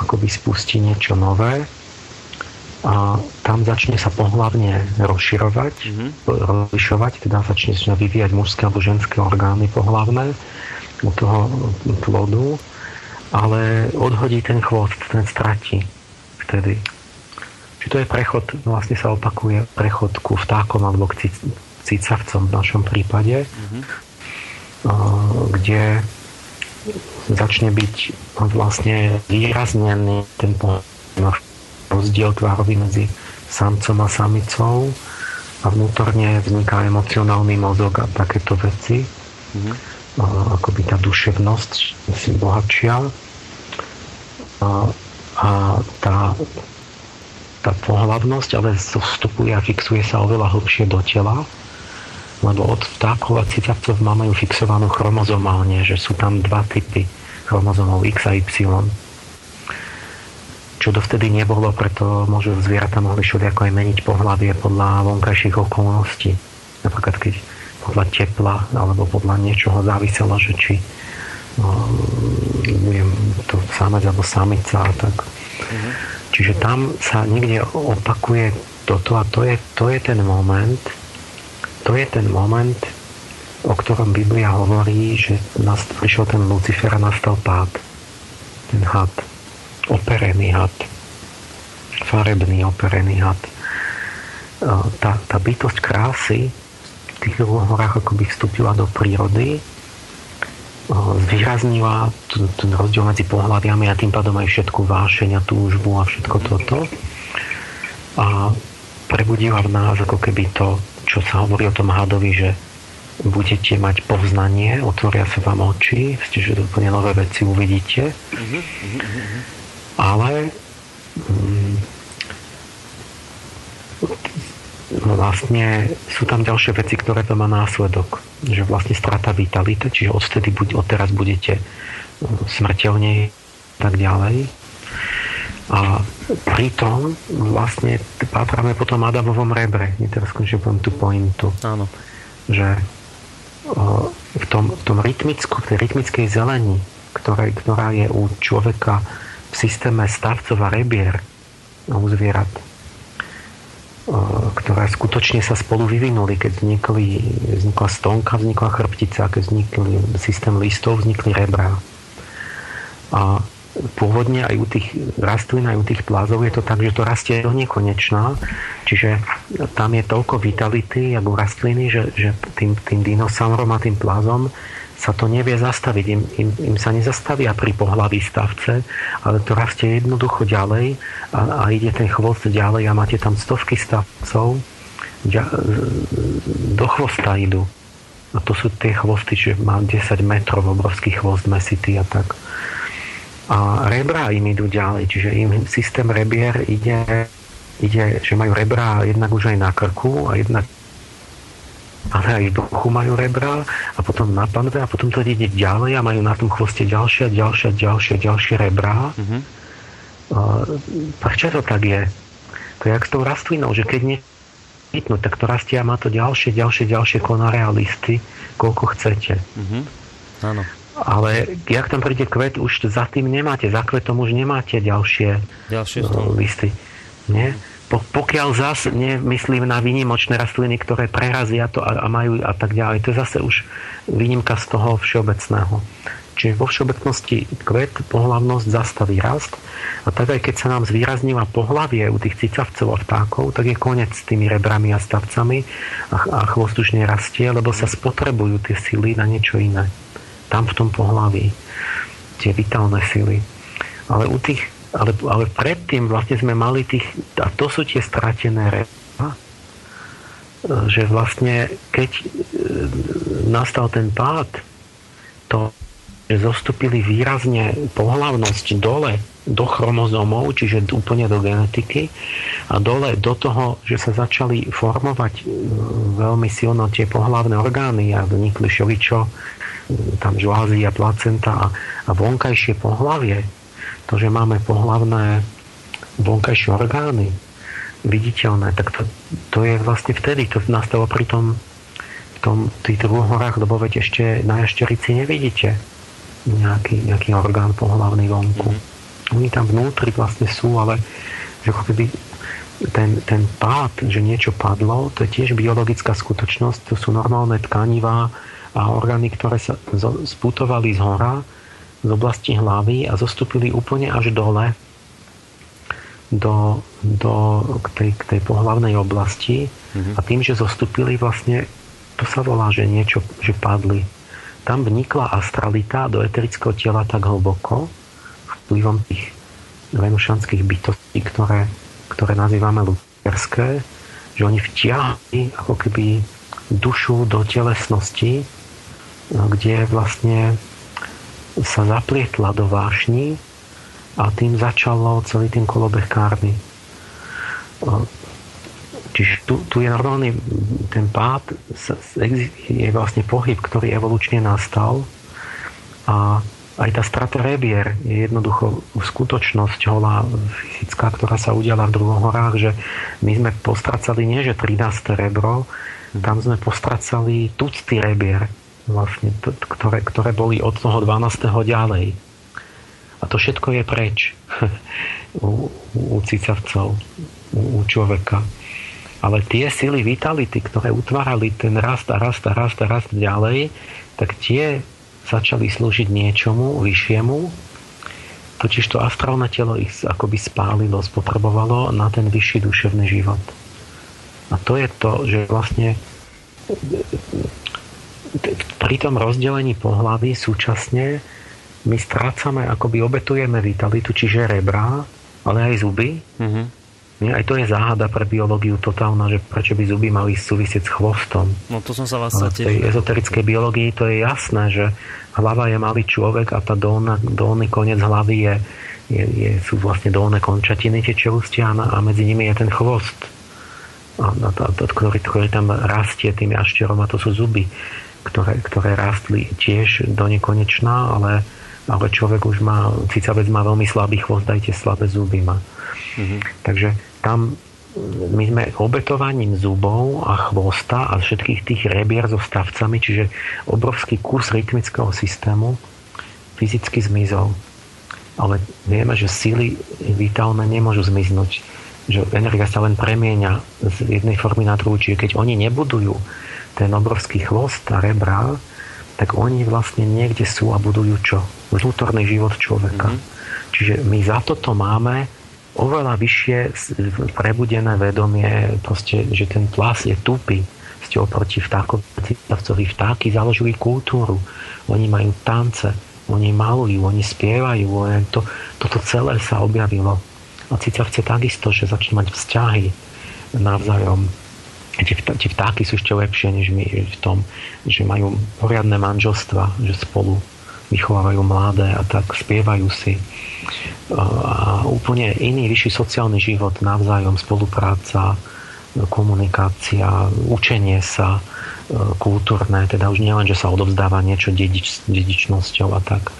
S2: akoby spustí niečo nové a tam začne sa pohlavne rozširovať, mm-hmm. rozlišovať, teda začne sa vyvíjať mužské alebo ženské orgány pohlavné u toho plodu, ale odhodí ten chvost, ten stratí vtedy. Čiže to je prechod, vlastne sa opakuje prechod ku vtákom alebo k cicavcom v našom prípade, mm-hmm. kde začne byť vlastne výraznený ten rozdiel tvárový medzi samcom a samicou a vnútorne vzniká emocionálny mozog a takéto veci. Mm-hmm. Akoby tá duševnosť si bohatšia. A, a tá, tá pohľadnosť ale vstupuje a fixuje sa oveľa hlbšie do tela lebo od vtákov a cicavcov majú fixovanú chromozomálne, že sú tam dva typy chromozomov X a Y. Čo dovtedy nebolo, preto môžu zvieratá mohli všelijako aj meniť pohľavie podľa vonkajších okolností. Napríklad keď podľa tepla alebo podľa niečoho záviselo, že či no, budem to samec alebo samica a tak. Mm-hmm. Čiže tam sa niekde opakuje toto a to je, to je ten moment, to je ten moment, o ktorom Biblia hovorí, že nás prišiel ten Lucifer a nastal pád. Ten had. Operený had. Farebný operený had. E, tá, tá bytosť krásy v tých horách akoby vstúpila do prírody, e, zvýraznila ten rozdiel medzi pohľadiami a tým pádom aj všetku vášeň a túžbu a všetko toto. A prebudila v nás ako keby to čo sa hovorí o tom hadovi, že budete mať povznanie, otvoria sa vám oči, ste, že úplne nové veci uvidíte. Ale mm, vlastne sú tam ďalšie veci, ktoré to má následok. Že vlastne strata vitality, čiže odtedy, buď, odteraz budete smrteľne tak ďalej. A pritom vlastne pátrame po tom Adamovom rebre. Nie teraz poviem tú pointu.
S1: Áno.
S2: Že v tom, v tom rytmicku, v tej rytmickej zelení, ktoré, ktorá je u človeka v systéme stavcov a rebier u zvierat, ktoré skutočne sa spolu vyvinuli, keď vznikli, vznikla stonka, vznikla chrbtica, keď vznikli systém listov, vznikli rebra. A pôvodne aj u tých rastlín, aj u tých plázov je to tak, že to rastie do nekonečná. Čiže tam je toľko vitality, ako rastliny, že, že tým, tým dinosaurom a tým plázom sa to nevie zastaviť. Im, im, im sa nezastavia pri pohľaví stavce, ale to rastie jednoducho ďalej a, a ide ten chvost ďalej a máte tam stovky stavcov, do chvosta idú. A to sú tie chvosty, že má 10 metrov obrovský chvost mesity a tak a rebra im idú ďalej, čiže im systém rebier ide, ide že majú rebra jednak už aj na krku a jednak ale aj v bruchu majú rebra a potom na panve a potom to ide ďalej a majú na tom chvoste ďalšie, ďalšie, ďalšie, ďalšie rebra. Mm-hmm. Uh, prečo to tak je? To je jak s tou rastlinou, že keď nie tak to rastie a má to ďalšie, ďalšie, ďalšie konáre a listy, koľko chcete. Mm-hmm.
S1: Áno.
S2: Ale jak tam príde kvet, už za tým nemáte, za kvetom už nemáte ďalšie,
S1: ďalšie
S2: uh, listy. Nie? Po, pokiaľ zas nemyslím na výnimočné rastliny, ktoré prerazia to a, a majú a tak ďalej, to je zase už výnimka z toho všeobecného. Čiže vo všeobecnosti kvet, pohlavnosť zastaví rast a tak aj keď sa nám zvýraznila pohlavie u tých cicavcov a vtákov, tak je koniec s tými rebrami a stavcami a, a chvost už nerastie, lebo sa spotrebujú tie sily na niečo iné tam v tom pohlaví tie vitálne sily. Ale, u tých, ale, ale predtým vlastne sme mali tých, a to sú tie stratené reba, že vlastne keď e, nastal ten pád, to, že zostupili výrazne pohlavnosť dole do chromozomov, čiže úplne do genetiky a dole do toho, že sa začali formovať e, veľmi silno tie pohlavné orgány a vznikli šeličo, tam žlázy a placenta a, a vonkajšie pohlavie, to, že máme pohlavné vonkajšie orgány, viditeľné, tak to, to je vlastne vtedy, to nastalo pri tom, v tom, tých horách, lebo veď ešte na jašterici nevidíte nejaký, nejaký orgán pohľavný vonku. Mm-hmm. Oni tam vnútri vlastne sú, ale že ako keby ten, ten pád, že niečo padlo, to je tiež biologická skutočnosť, to sú normálne tkanivá a orgány, ktoré sa sputovali z hora, z oblasti hlavy a zostúpili úplne až dole do, do k, tej, k tej pohlavnej oblasti mm-hmm. a tým, že zostúpili vlastne, to sa volá, že niečo, že padli. Tam vnikla astralita do eterického tela tak hlboko vplyvom tých venušanských bytostí, ktoré, ktoré nazývame lucerské, že oni vtiahli ako keby dušu do telesnosti, kde vlastne sa zaplietla do vášni a tým začalo celý ten kolobeh kármy. Čiže tu, tu je normálny ten pád, je vlastne pohyb, ktorý evolučne nastal a aj tá strata rebier je jednoducho skutočnosť holá fyzická, ktorá sa udiala v druhohorách, že my sme postracali nie, že 13. rebro, tam sme postracali tucty rebier, vlastne, ktoré, ktoré boli od toho 12. ďalej. A to všetko je preč u, u cicavcov, u, u človeka. Ale tie sily vitality, ktoré utvárali ten rast a rast a rast a rast ďalej, tak tie začali slúžiť niečomu vyššiemu, totiž to astrálne telo ich akoby spálilo, spotrebovalo na ten vyšší duševný život. A to je to, že vlastne pri tom rozdelení pohlavy súčasne my strácame, akoby obetujeme vitalitu, čiže rebra, ale aj zuby. Mm-hmm. Aj to je záhada pre biológiu totálna, že prečo by zuby mali súvisieť s chvostom.
S1: No to som sa vás
S2: v tej ezoterickej biológii to je jasné, že hlava je malý človek a tá dolná, dolný koniec hlavy je, je, je, sú vlastne dolné končatiny tie čelustia a, medzi nimi je ten chvost, a, a, a, ktorý, ktorý tam rastie tým jašterom a to sú zuby, ktoré, ktoré rastli tiež do nekonečná, ale ale človek už má, cicavec má veľmi slabý chvost, dajte slabé zuby má. Mm-hmm. Takže tam my sme obetovaním zubov a chvosta a všetkých tých rebier so stavcami, čiže obrovský kus rytmického systému fyzicky zmizol. Ale vieme, že síly vitálne nemôžu zmiznúť. Že energia sa len premieňa z jednej formy na druhú. Čiže keď oni nebudujú ten obrovský chvost a rebra, tak oni vlastne niekde sú a budujú čo? Vnútorný život človeka. Mm-hmm. Čiže my za toto máme oveľa vyššie prebudené vedomie, proste, že ten plas je tupý ste oproti vtákovi. Vtáky založili kultúru. Oni majú tance, oni malujú, oni spievajú. Oni to, toto celé sa objavilo. A cicavce takisto, že začnú mať vzťahy navzájom tie, tie vtáky sú ešte lepšie než my v tom, že majú poriadne manželstva, že spolu vychovávajú mladé a tak spievajú si. A úplne iný, vyšší sociálny život navzájom, spolupráca, komunikácia, učenie sa, kultúrne, teda už nielen, že sa odovzdáva niečo dedič, dedičnosťou a tak.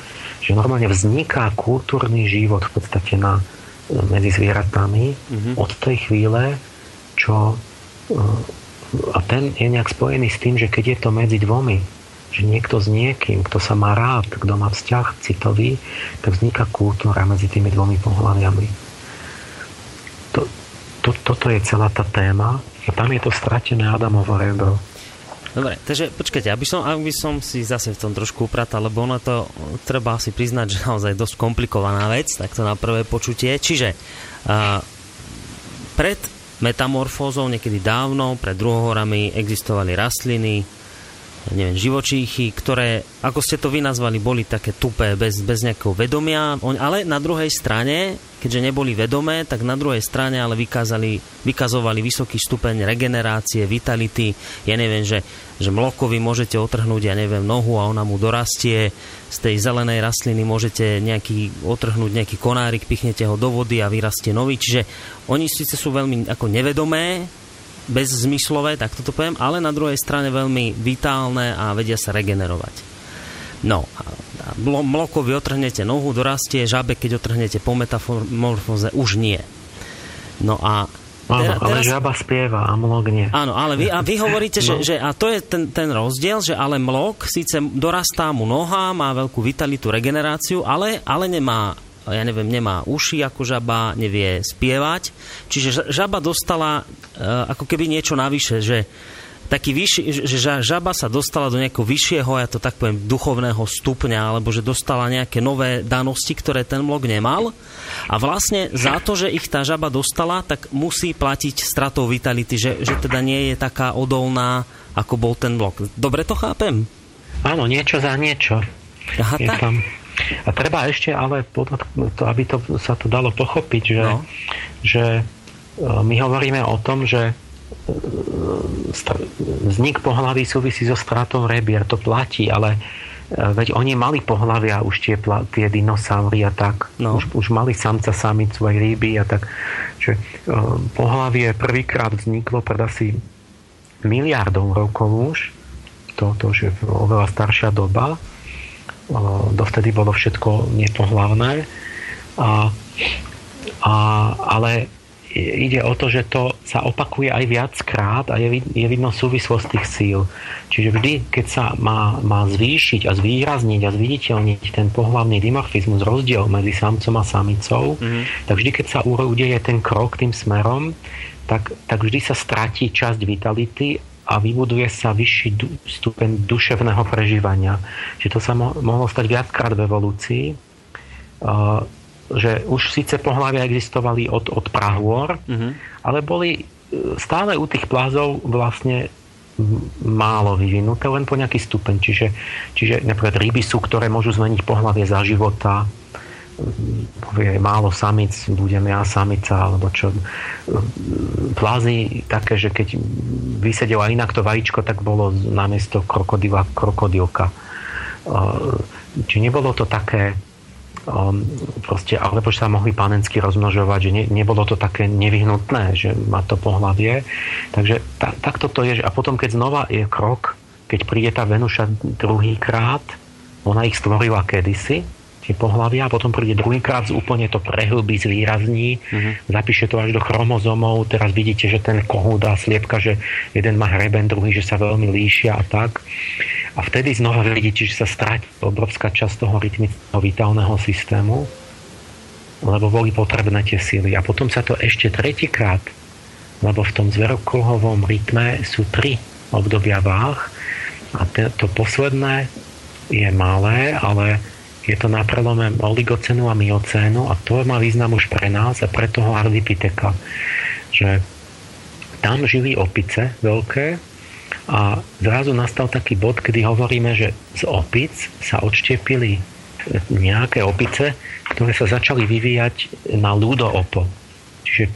S2: Že normálne vzniká kultúrny život v podstate na, medzi zvieratami mm-hmm. od tej chvíle, čo a ten je nejak spojený s tým, že keď je to medzi dvomi, že niekto s niekým, kto sa má rád, kto má vzťah citový, tak vzniká kultúra medzi tými dvomi pohľaviami. To, to, toto je celá tá téma a tam je to stratené Adamovo rebro.
S1: Dobre, takže počkajte, aby som, aby som si zase v tom trošku upratal, lebo ono to treba si priznať, že naozaj dosť komplikovaná vec, tak to na prvé počutie. Čiže uh, pred metamorfózou. Niekedy dávno, pred druhohorami existovali rastliny, neviem, živočíchy, ktoré, ako ste to vy nazvali, boli také tupé, bez, bez nejakého vedomia, ale na druhej strane keďže neboli vedomé, tak na druhej strane ale vykázali, vykazovali vysoký stupeň regenerácie, vitality. Ja neviem, že, že mlokovi môžete otrhnúť, ja neviem, nohu a ona mu dorastie. Z tej zelenej rastliny môžete nejaký, otrhnúť nejaký konárik, pichnete ho do vody a vyrastie nový. Čiže oni síce sú veľmi ako nevedomé, bezzmyslové, tak toto poviem, ale na druhej strane veľmi vitálne a vedia sa regenerovať. No, mloko vy otrhnete nohu, dorastie, žabe, keď otrhnete po metamorfóze, už nie. No a
S2: Áno, ale teraz... žaba spieva a mlok nie.
S1: Áno, ale vy, a vy hovoríte, no. že, že a to je ten, ten rozdiel, že ale mlok síce dorastá mu noha, má veľkú vitalitu, regeneráciu, ale, ale nemá ja neviem, nemá uši ako žaba, nevie spievať. Čiže žaba dostala uh, ako keby niečo navyše, že taký vyšší, že žaba sa dostala do nejakého vyššieho, ja to tak poviem, duchovného stupňa, alebo že dostala nejaké nové danosti, ktoré ten mlok nemal. A vlastne za to, že ich tá žaba dostala, tak musí platiť stratou vitality, že, že teda nie je taká odolná, ako bol ten mlok. Dobre to chápem?
S2: Áno, niečo za niečo.
S1: Aha, je tak. tam.
S2: A treba ešte ale, aby to, sa to dalo pochopiť, že, no. že e, my hovoríme o tom, že vznik pohlaví súvisí so stratou rebier, to platí, ale e, veď oni mali pohlavia už tie, tie dinosaury a tak. No. Už, už mali samca, samicu aj ryby a tak. Čiže e, pohlavie prvýkrát vzniklo pred asi miliardov rokov už. To, to už je oveľa staršia doba. Dovtedy bolo všetko nepohlavné. A, a, ale ide o to, že to sa opakuje aj viackrát a je, je vidno súvislosť tých síl. Čiže vždy, keď sa má, má zvýšiť a zvýrazniť a zviditeľniť ten pohlavný dimorfizmus, rozdiel medzi samcom a samicou, mm-hmm. tak vždy, keď sa udeje ten krok tým smerom, tak, tak vždy sa stratí časť vitality a vybuduje sa vyšší du- stupeň duševného prežívania. Čiže to sa mo- mohlo stať viackrát v evolúcii. Uh, že už síce pohľavia existovali od, od prahôr, uh-huh. ale boli e, stále u tých plázov vlastne málo vyvinuté, len po nejaký stupeň. Čiže, čiže napríklad ryby sú, ktoré môžu zmeniť pohľavie za života, povie málo samic, budem ja samica, alebo čo. Plázy také, že keď vysedela inak to vajíčko, tak bolo namiesto krokodila krokodilka. Či nebolo to také um, proste, alebo že sa mohli panensky rozmnožovať, že ne, nebolo to také nevyhnutné, že má to pohlavie. Takže ta, takto to je. A potom, keď znova je krok, keď príde tá Venuša druhýkrát, ona ich stvorila kedysi, tie pohľavia, a potom príde druhýkrát, úplne to prehlbí, zvýrazní, uh-huh. zapíše to až do chromozomov, teraz vidíte, že ten kohút a sliepka, že jeden má hreben, druhý, že sa veľmi líšia a tak. A vtedy znova vidíte, že sa stráti obrovská časť toho rytmického vitálneho systému, lebo boli potrebné tie síly. A potom sa to ešte tretíkrát, lebo v tom zverokruhovom rytme sú tri obdobia váh a to posledné je malé, ale je to na prelome oligocénu a miocénu a to má význam už pre nás a pre toho ardipiteka, že tam žili opice veľké, a zrazu nastal taký bod, kedy hovoríme, že z opic sa odštepili nejaké opice, ktoré sa začali vyvíjať na ľudoopo. Čiže e,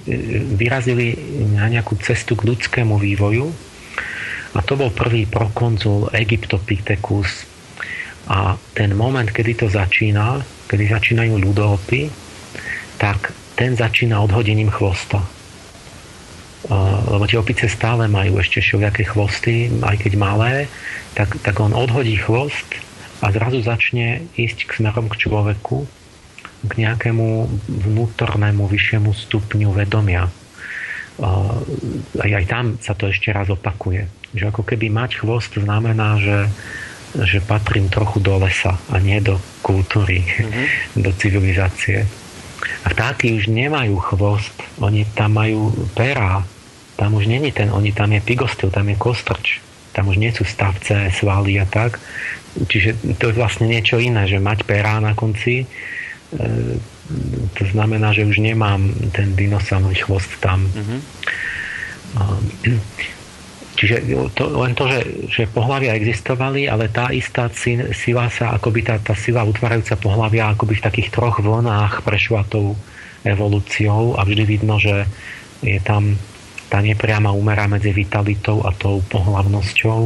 S2: vyrazili na nejakú cestu k ľudskému vývoju a to bol prvý prokonzul Egyptopithecus a ten moment, kedy to začína, kedy začínajú ľudoopy, tak ten začína odhodením chvosta lebo tie opice stále majú ešte všelijaké chvosty, aj keď malé, tak, tak on odhodí chvost a zrazu začne ísť k smerom k človeku, k nejakému vnútornému vyššiemu stupňu vedomia. Aj, aj tam sa to ešte raz opakuje. Že ako keby mať chvost znamená, že, že patrím trochu do lesa a nie do kultúry, mm-hmm. do civilizácie. A vtáky už nemajú chvost, oni tam majú perá, tam už není ten, oni tam je pigostil, tam je kostrč. Tam už nie sú stavce, svaly a tak. Čiže to je vlastne niečo iné, že mať perá na konci, e, to znamená, že už nemám ten dinosaurový chvost tam. Mm-hmm. Čiže to, len to, že, že pohľavia existovali, ale tá istá sila sa, akoby tá, tá sila utvárajúca pohľavia akoby v takých troch vlnách prešla tou evolúciou a vždy vidno, že je tam tá nepriama úmera medzi vitalitou a tou pohľavnosťou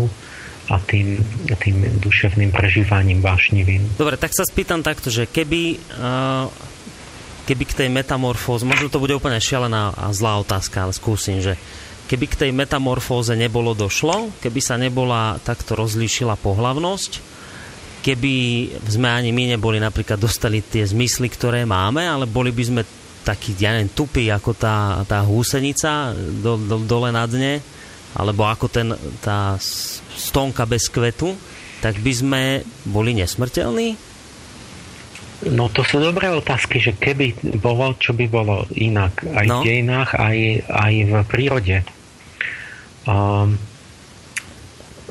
S2: a tým, tým duševným prežívaním vášnivým.
S1: Dobre, tak sa spýtam takto, že keby, uh, keby k tej metamorfóze, možno to bude úplne šialená a zlá otázka, ale skúsim, že keby k tej metamorfóze nebolo došlo, keby sa nebola takto rozlíšila pohlavnosť, keby sme ani my neboli napríklad dostali tie zmysly, ktoré máme, ale boli by sme taký, ja neviem, tupý ako tá, tá húsenica do, do, dole na dne, alebo ako ten, tá stonka bez kvetu, tak by sme boli nesmrteľní?
S2: No to sú dobré otázky, že keby bolo, čo by bolo inak aj no. v dejinách, aj, aj v prírode. Um,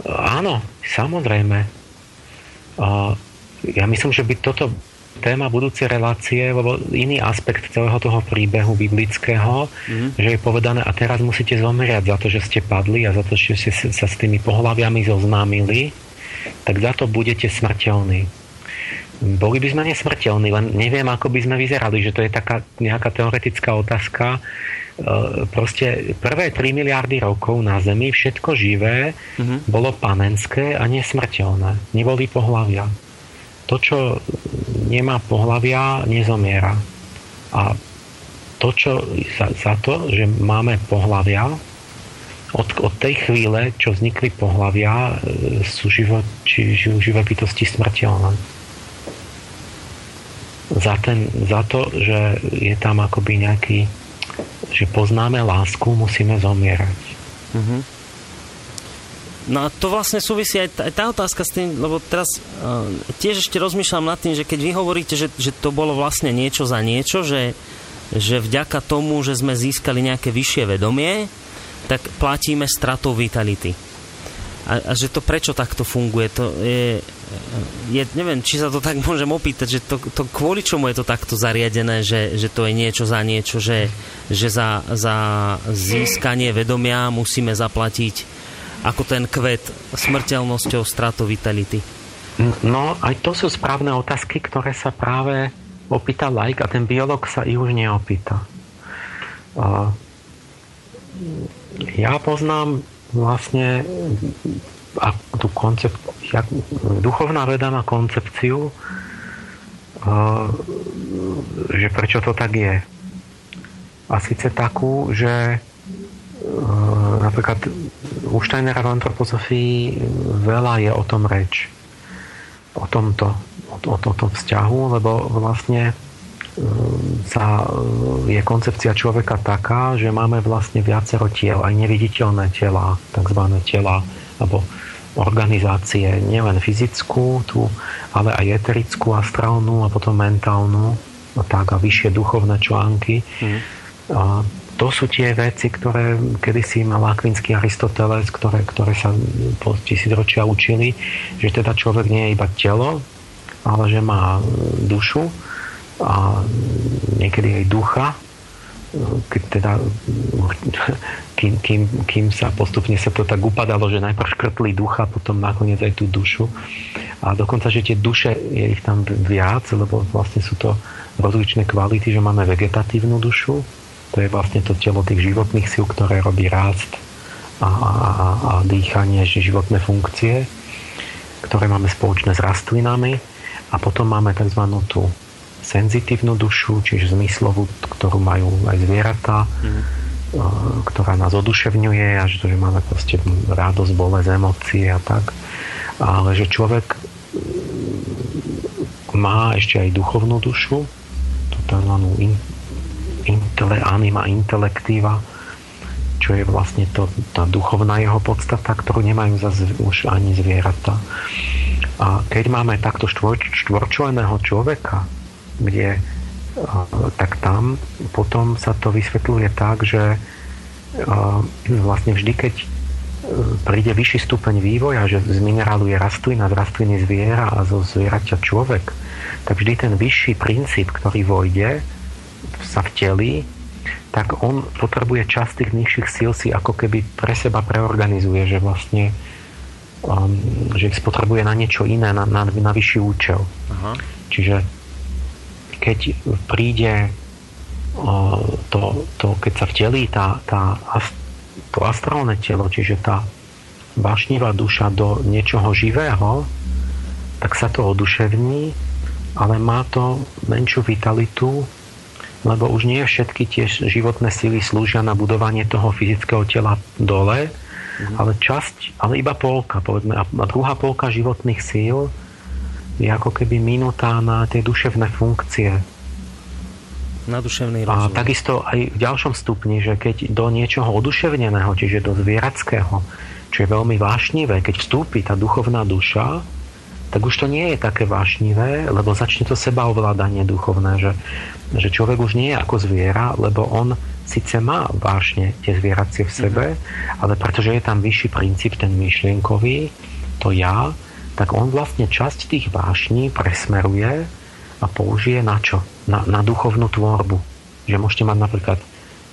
S2: áno, samozrejme. Uh, ja myslím, že by toto téma budúcej relácie, lebo iný aspekt celého toho príbehu biblického, mm-hmm. že je povedané a teraz musíte zomrieť za to, že ste padli a za to, že ste sa s tými pohľaviami zoznámili, tak za to budete smrteľní. Boli by sme nesmrteľní, len neviem, ako by sme vyzerali, že to je taká nejaká teoretická otázka. E, proste prvé 3 miliardy rokov na Zemi všetko živé mm-hmm. bolo panenské a nesmrteľné. Neboli pohľavia to, čo nemá pohlavia, nezomiera. A to, čo za, za to, že máme pohlavia, od, od tej chvíle, čo vznikli pohlavia, e, sú život, či, živé bytosti smrteľné. Za, ten, za to, že je tam akoby nejaký, že poznáme lásku, musíme zomierať. Mm-hmm.
S1: No a to vlastne súvisí aj tá, aj tá otázka s tým, lebo teraz uh, tiež ešte rozmýšľam nad tým, že keď vy hovoríte, že, že to bolo vlastne niečo za niečo, že, že vďaka tomu, že sme získali nejaké vyššie vedomie, tak platíme stratou vitality. A, a že to prečo takto funguje, to je, je, neviem, či sa to tak môžem opýtať, že to, to kvôli čomu je to takto zariadené, že, že to je niečo za niečo, že, že za, za získanie vedomia musíme zaplatiť ako ten kvet smrteľnosťou stratou vitality?
S2: No, aj to sú správne otázky, ktoré sa práve opýta like a ten biolog sa ich už neopýta. Ja poznám vlastne a tú koncept, duchovná veda má koncepciu, že prečo to tak je. A síce takú, že napríklad u Steinera v antropozofii veľa je o tom reč. O tomto, o, o, o vzťahu, lebo vlastne e, sa, e, je koncepcia človeka taká, že máme vlastne viacero tiel, aj neviditeľné tela, tzv. tela, alebo organizácie, nielen fyzickú, tu, ale aj eterickú, astrálnu a potom mentálnu, a tak a vyššie duchovné články. Mm. A to sú tie veci, ktoré kedysi mal akvinský Aristoteles, ktoré, ktoré sa po tisícročia učili, že teda človek nie je iba telo, ale že má dušu a niekedy aj ducha, keď teda, kým, kým, kým sa postupne sa to tak upadalo, že najprv škrtli ducha, potom nakoniec aj tú dušu. A dokonca, že tie duše je ich tam viac, lebo vlastne sú to rozličné kvality, že máme vegetatívnu dušu, to je vlastne to telo tých životných síl, ktoré robí rást a, a, a dýchanie, životné funkcie, ktoré máme spoločné s rastlinami. A potom máme tzv. tú senzitívnu dušu, čiže zmyslovú, ktorú majú aj zvieratá, mm. Ktorá nás oduševňuje a že, že máme proste radosť, bolesť, emócie a tak. Ale že človek má ešte aj duchovnú dušu, tú tzv intele, anima intelektíva, čo je vlastne to, tá duchovná jeho podstata, ktorú nemajú zase už ani zvieratá. A keď máme takto štvor, štvorčleného človeka, kde tak tam potom sa to vysvetľuje tak, že vlastne vždy, keď e, príde vyšší stupeň vývoja, že z minerálu je rastlina, z rastliny zviera a zo zvieraťa človek, tak vždy ten vyšší princíp, ktorý vojde, sa vtelí, tak on potrebuje časť tých nižších síl si ako keby pre seba preorganizuje, že vlastne um, že ich spotrebuje na niečo iné, na, na, na vyšší účel. Aha. Čiže keď príde to, to, keď sa vtelí tá, tá, to astrálne telo, čiže tá vášnivá duša do niečoho živého, tak sa to oduševní, ale má to menšiu vitalitu, lebo už nie všetky tie životné sily slúžia na budovanie toho fyzického tela dole, mm. ale časť, ale iba polka, povedzme, a druhá polka životných síl je ako keby minutá na tie duševné funkcie.
S1: Na duševný rozum.
S2: A takisto aj v ďalšom stupni, že keď do niečoho oduševneného, čiže do zvierackého, čo je veľmi vášnivé, keď vstúpi tá duchovná duša, tak už to nie je také vášnivé, lebo začne to sebaovládanie duchovné, že, že človek už nie je ako zviera, lebo on síce má vášne tie zvieracie v sebe, mm-hmm. ale pretože je tam vyšší princíp, ten myšlienkový, to ja, tak on vlastne časť tých vášní presmeruje a použije na čo? Na, na duchovnú tvorbu. Že môžete mať napríklad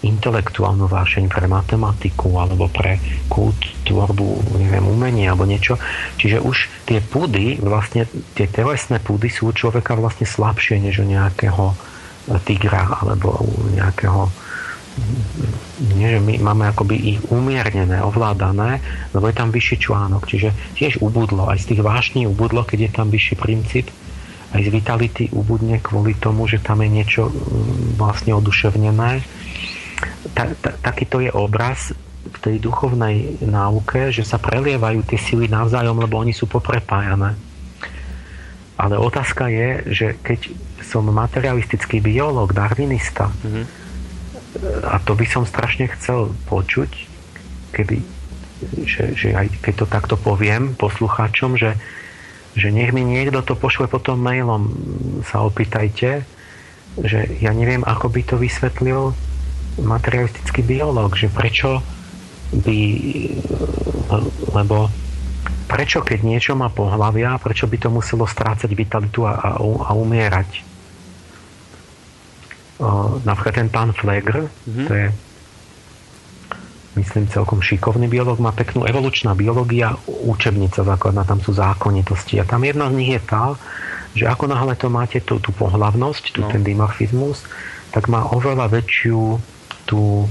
S2: intelektuálnu vášeň pre matematiku alebo pre kult, tvorbu, neviem, umenie alebo niečo. Čiže už tie púdy, vlastne tie telesné púdy sú u človeka vlastne slabšie než u nejakého tigra alebo u nejakého nie, že my máme akoby ich umiernené, ovládané, lebo je tam vyšší článok. Čiže tiež ubudlo. Aj z tých vášní ubudlo, keď je tam vyšší princíp. Aj z vitality ubudne kvôli tomu, že tam je niečo mm, vlastne oduševnené ta, ta, takýto je obraz v tej duchovnej náuke, že sa prelievajú tie sily navzájom, lebo oni sú poprepájané. Ale otázka je, že keď som materialistický biológ, darwinista, mm-hmm. A to by som strašne chcel počuť, keby, že, že aj keď to takto poviem poslucháčom, že, že nech mi niekto to pošle potom mailom, sa opýtajte, že ja neviem, ako by to vysvetlil materialistický biológ, že prečo by, lebo prečo keď niečo má pohľavia, prečo by to muselo strácať vitalitu a, a, a umierať. O, napríklad ten pán Flegr, mm-hmm. to je myslím celkom šikovný biológ, má peknú evolučná biológia, učebnica základná, tam sú zákonitosti a tam jedna z nich je tá, že ako náhle to máte tú, tú pohlavnosť, tú, no. ten dimorfizmus, tak má oveľa väčšiu tú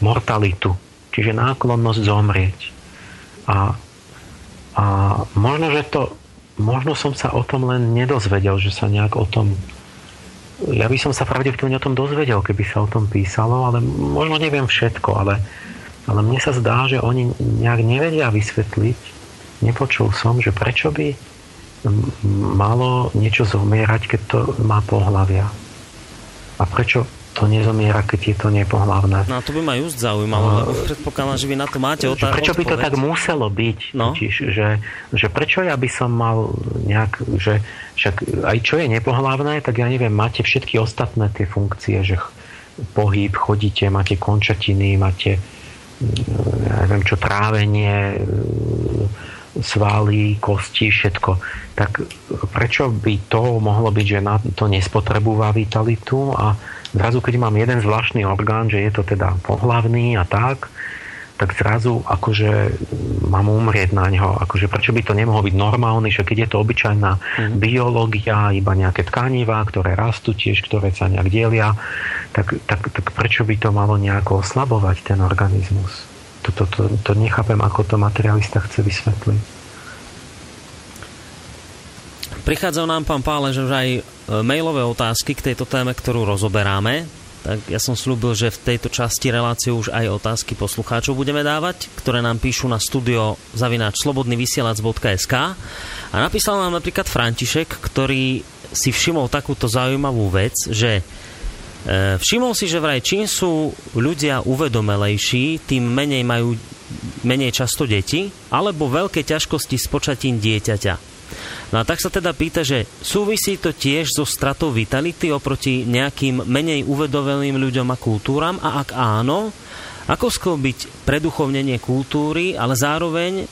S2: mortalitu, čiže náklonnosť zomrieť. A, a možno, že to, možno som sa o tom len nedozvedel, že sa nejak o tom ja by som sa pravdepodobne o tom dozvedel, keby sa o tom písalo, ale možno neviem všetko, ale, ale mne sa zdá, že oni nejak nevedia vysvetliť, nepočul som, že prečo by malo niečo zomierať, keď to má pohľavia. A prečo, to nezomiera, keď je to nepohlavné.
S1: No to by ma just zaujímalo, lebo predpokladám, že vy na to máte otázku.
S2: Prečo by to tak muselo byť? No? Totiž, že, že prečo ja by som mal nejak, že však aj čo je nepohlavné, tak ja neviem, máte všetky ostatné tie funkcie, že pohyb, chodíte, máte končatiny, máte ja neviem čo, trávenie, svaly, kosti, všetko. Tak prečo by to mohlo byť, že na to nespotrebúva vitalitu a zrazu, keď mám jeden zvláštny orgán, že je to teda pohlavný a tak, tak zrazu akože mám umrieť na ňo. Akože prečo by to nemohlo byť normálne, že keď je to obyčajná mm. biológia, iba nejaké tkanivá, ktoré rastú tiež, ktoré sa nejak delia, tak, tak, tak prečo by to malo nejako oslabovať ten organizmus? To, to, to, to nechápem, ako to materialista chce vysvetliť.
S1: Prichádzajú nám, pán Pále, že už aj e, mailové otázky k tejto téme, ktorú rozoberáme. Tak ja som slúbil, že v tejto časti relácie už aj otázky poslucháčov budeme dávať, ktoré nám píšu na studio zavináč slobodnyvysielac.sk a napísal nám napríklad František, ktorý si všimol takúto zaujímavú vec, že e, všimol si, že vraj čím sú ľudia uvedomelejší, tým menej majú menej často deti, alebo veľké ťažkosti s počatím dieťaťa. No a tak sa teda pýta, že súvisí to tiež so stratou vitality oproti nejakým menej uvedomelým ľuďom a kultúram a ak áno, ako sklbiť preduchovnenie kultúry, ale zároveň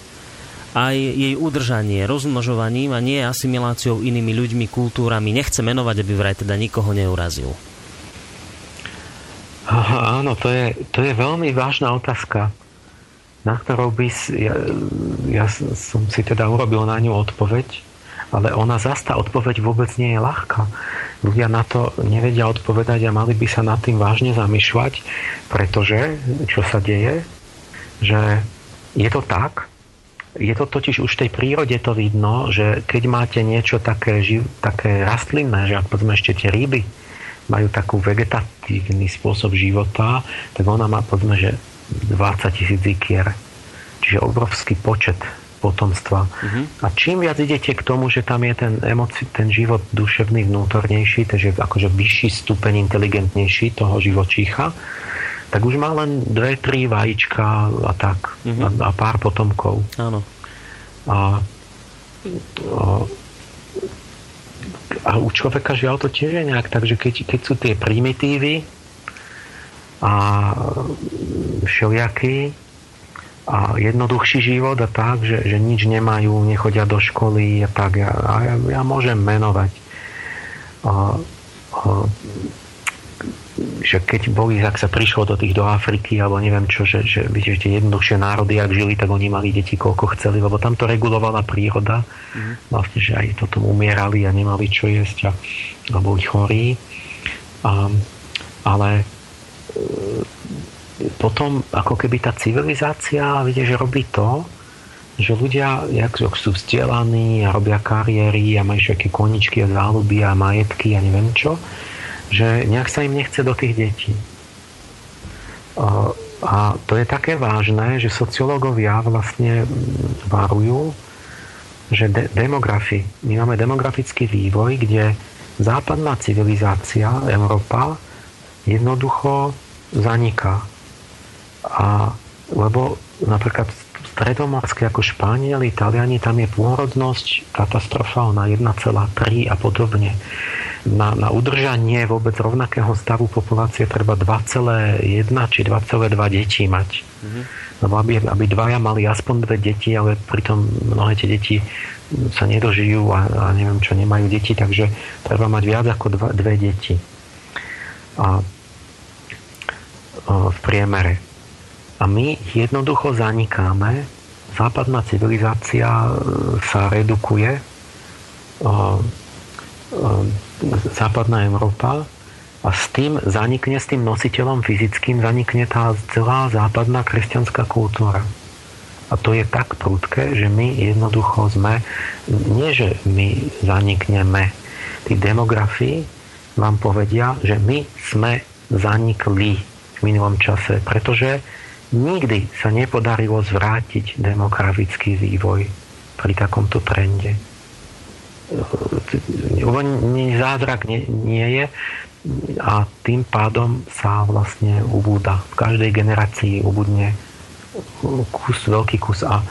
S1: aj jej udržanie rozmnožovaním a nie asimiláciou inými ľuďmi, kultúrami. Nechce menovať, aby vraj teda nikoho neurazil.
S2: Áno, to je, to je veľmi vážna otázka, na ktorou by ja, ja som si teda urobil na ňu odpoveď, ale ona zase tá odpoveď vôbec nie je ľahká. Ľudia na to nevedia odpovedať a mali by sa nad tým vážne zamýšľať, pretože čo sa deje, že je to tak, je to totiž už v tej prírode to vidno, že keď máte niečo také, také rastlinné, že povedzme ešte tie ryby majú takú vegetatívny spôsob života, tak ona má povedzme, že 20 tisíc ikier. Čiže obrovský počet potomstva. Uh-huh. A čím viac idete k tomu, že tam je ten, emoci, ten život duševný, vnútornejší, takže akože vyšší stupeň inteligentnejší toho živočícha, tak už má len dve, tri vajíčka a tak. Mm-hmm. A, a pár potomkov.
S1: Áno.
S2: A, a, a u človeka žiaľ to tiež je nejak tak, že keď, keď sú tie primitívy a všelijaký a jednoduchší život a tak, že, že nič nemajú, nechodia do školy a tak. Ja, a ja, ja môžem menovať. A, a, že keď boli, ak sa prišlo do tých do Afriky, alebo neviem čo, že, že viete, že tie jednoduchšie národy, ak žili, tak oni mali deti koľko chceli, lebo tam to regulovala príroda. Mm. Vlastne, že aj potom umierali a nemali čo jesť a, a boli chorí. A, ale potom ako keby tá civilizácia, viete, že robí to, že ľudia, jak sú vzdelaní a robia kariéry a majú všetky koničky a záľuby a majetky a neviem čo, že nejak sa im nechce do tých detí. A to je také vážne, že sociológovia vlastne varujú, že de- demografi, my máme demografický vývoj, kde západná civilizácia, Európa, jednoducho zaniká. A lebo napríklad stredomorské ako Španieli, Italiani, tam je pôrodnosť katastrofálna 1,3 a podobne na, na udržanie vôbec rovnakého stavu populácie treba 2,1 či 2,2 detí mať. Mm-hmm. Lebo aby, aby dvaja mali aspoň dve deti, ale pritom mnohé tie deti sa nedožijú a, a neviem čo, nemajú deti, takže treba mať viac ako dva, dve deti. A v priemere. A my jednoducho zanikáme, západná civilizácia e, sa redukuje, západná Európa a s tým zanikne, s tým nositeľom fyzickým zanikne tá celá západná kresťanská kultúra. A to je tak prudké, že my jednoducho sme, nie že my zanikneme, tí demografii vám povedia, že my sme zanikli minulom čase, pretože nikdy sa nepodarilo zvrátiť demografický vývoj pri takomto trende zázrak nie, nie je a tým pádom sa vlastne ubúda. V každej generácii ubudne kus, veľký kus a,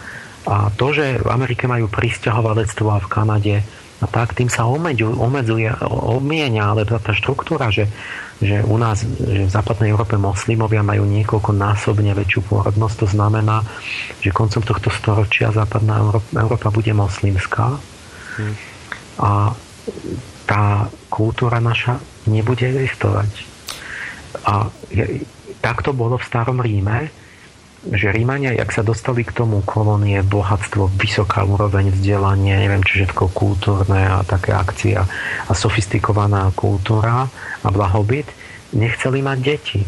S2: a to, že v Amerike majú pristahovalectvo a v Kanade a tak, tým sa omedzuje, omedzuje obmienia, ale tá štruktúra, že, že u nás, že v západnej Európe moslimovia majú niekoľko násobne väčšiu pôrodnosť, to znamená, že koncom tohto storočia západná Európa, bude moslimská. A tá kultúra naša nebude existovať. A tak to bolo v starom Ríme, že Rímania, jak sa dostali k tomu kolónie, bohatstvo, vysoká úroveň vzdelania, neviem čo všetko, kultúrne a také akcie a sofistikovaná kultúra a blahobyt, nechceli mať deti.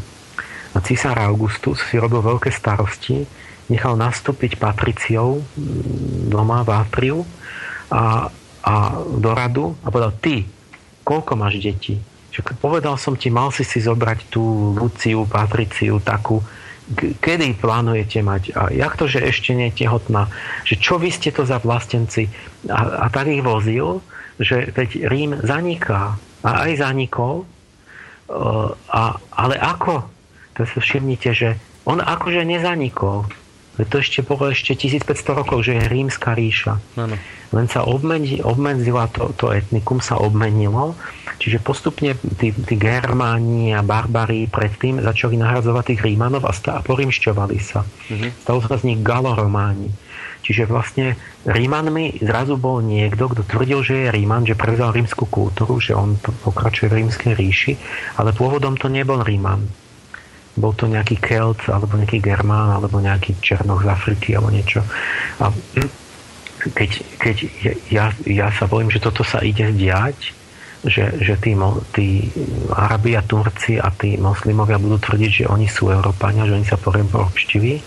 S2: A císar Augustus si robil veľké starosti, nechal nastúpiť patriciou doma v Atriu a a do radu a povedal, ty, koľko máš detí? Že povedal som ti, mal si si zobrať tú Luciu, Patriciu, takú, kedy plánujete mať? A jak to, že ešte nie je tehotná? Že čo vy ste to za vlastenci? A, a tak ich vozil, že veď Rím zaniká. A aj zanikol. A, ale ako? To si všimnite, že on akože nezanikol. To ešte bolo ešte 1500 rokov, že je rímska ríša. Ano. Len sa obmedzi, obmedzila to, to etnikum, sa obmenilo. Čiže postupne tí, tí Germáni a Barbari predtým začali nahradzovať tých Rímanov a, stá, a porímšťovali sa. Uh-huh. Stalo sa z nich Galorománi. Čiže vlastne Rímanmi zrazu bol niekto, kto tvrdil, že je Ríman, že prevzal rímsku kultúru, že on pokračuje v rímskej ríši, ale pôvodom to nebol Ríman bol to nejaký Kelt, alebo nejaký Germán, alebo nejaký Černoch z Afriky, alebo niečo. A keď, keď ja, ja sa bojím, že toto sa ide diať, že, že tí, tí Arabi a Turci a tí moslimovia budú tvrdiť, že oni sú Európania, že oni sa porobštiví,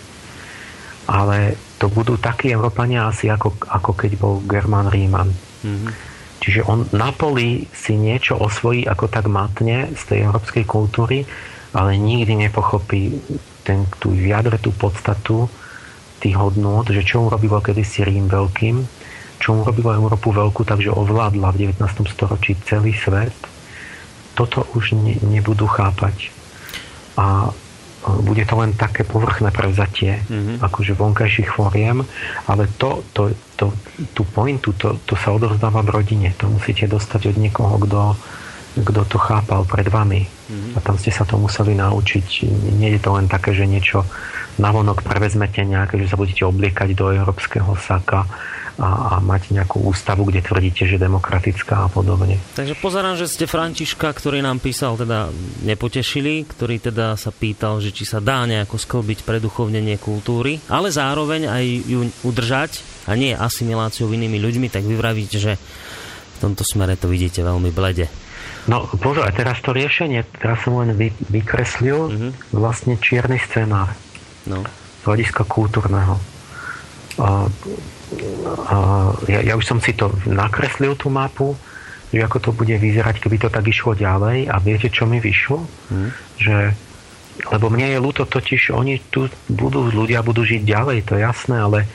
S2: ale to budú takí Európania asi ako, ako keď bol Germán Ríman. Mm-hmm. Čiže on na poli si niečo osvojí ako tak matne z tej európskej kultúry, ale nikdy nepochopí ten, tú jadre, tú podstatu tých hodnôt, že čo urobilo kedysi Rím veľkým, čo urobilo Európu veľkú, takže ovládla v 19. storočí celý svet, toto už ne, nebudú chápať. A bude to len také povrchné prevzatie, mm-hmm. akože vonkajších fóriem, ale to, to, to, tú pointu, to, to sa odovzdáva v rodine. To musíte dostať od niekoho, kto kto to chápal pred vami. Mm-hmm. A tam ste sa to museli naučiť. Nie je to len také, že niečo navonok prevezmete nejaké, že sa budete obliekať do európskeho saka a, a mať nejakú ústavu, kde tvrdíte, že demokratická a podobne.
S1: Takže pozerám, že ste Františka, ktorý nám písal, teda nepotešili, ktorý teda sa pýtal, že či sa dá nejako sklbiť preduchovnenie kultúry, ale zároveň aj ju udržať a nie asimiláciou inými ľuďmi, tak vy vravíte, že v tomto smere to vidíte veľmi blede.
S2: No pozor, a teraz to riešenie, teraz som len vy, vykreslil mm-hmm. vlastne čierny scenár. No. Z hľadiska kultúrneho. A, a, ja, ja už som si to nakreslil, tú mapu, že ako to bude vyzerať, keby to tak išlo ďalej. A viete, čo mi vyšlo? Mm. Že, lebo mne je ľúto totiž, oni tu budú, ľudia budú žiť ďalej, to je jasné, ale,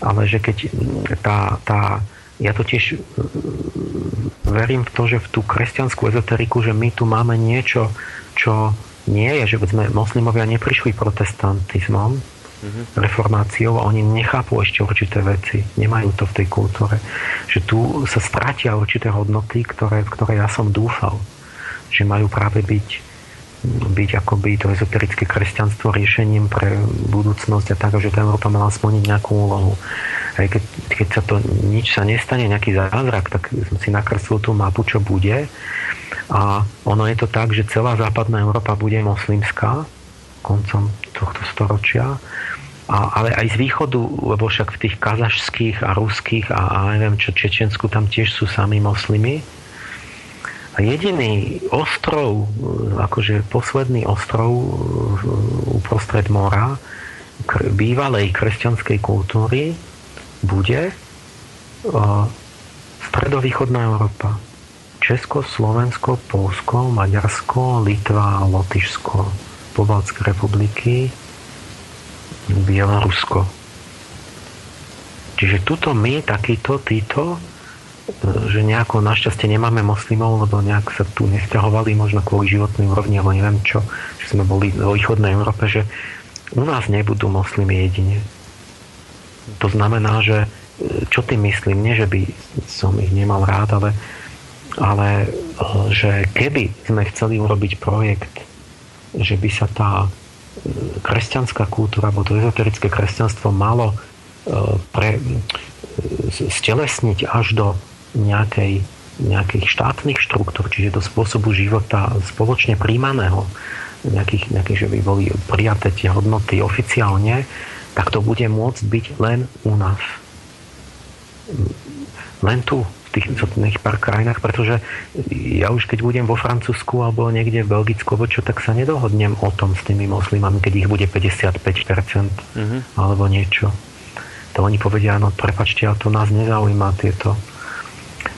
S2: ale že keď tá, tá ja totiž verím v to, že v tú kresťanskú ezoteriku, že my tu máme niečo, čo nie je, že sme moslimovia neprišli protestantizmom, mm-hmm. reformáciou a oni nechápu ešte určité veci, nemajú to v tej kultúre. Že tu sa stratia určité hodnoty, ktoré, v ktoré ja som dúfal, že majú práve byť byť akoby to ezoterické kresťanstvo riešením pre budúcnosť a tak, že tá Európa mala splniť nejakú úlohu aj keď, keď sa to nič sa nestane, nejaký zázrak, tak som si nakreslil tú mapu, čo bude. A ono je to tak, že celá západná Európa bude moslimská koncom tohto storočia. A, ale aj z východu, lebo však v tých kazašských a ruských a, a neviem čo, Čečensku, tam tiež sú sami moslimy. A jediný ostrov, akože posledný ostrov uprostred mora, bývalej kresťanskej kultúry, bude stredovýchodná Európa. Česko, Slovensko, Polsko, Maďarsko, Litva, Lotyšsko, Pobaltské republiky, Bielorusko. Čiže tuto my, takýto, títo, že nejako našťastie nemáme moslimov, lebo nejak sa tu nesťahovali možno kvôli životnej úrovni, alebo neviem čo, že sme boli vo východnej Európe, že u nás nebudú moslimy jedine. To znamená, že e, čo tým myslím, nie že by som ich nemal rád, ale, ale e, že keby sme chceli urobiť projekt, že by sa tá e, kresťanská kultúra, alebo to ezoterické kresťanstvo malo pre, stelesniť až do nejakej, nejakých štátnych štruktúr, čiže do spôsobu života spoločne príjmaného, nejakých, nejakých, že by boli prijaté tie hodnoty oficiálne, tak to bude môcť byť len u nás. Len tu, v tých exotných pár krajinách, pretože ja už keď budem vo Francúzsku alebo niekde v Belgicku, čo, tak sa nedohodnem o tom s tými moslimami, keď ich bude 55% mm-hmm. alebo niečo. To oni povedia, no prepačte, ale to nás nezaujíma tieto.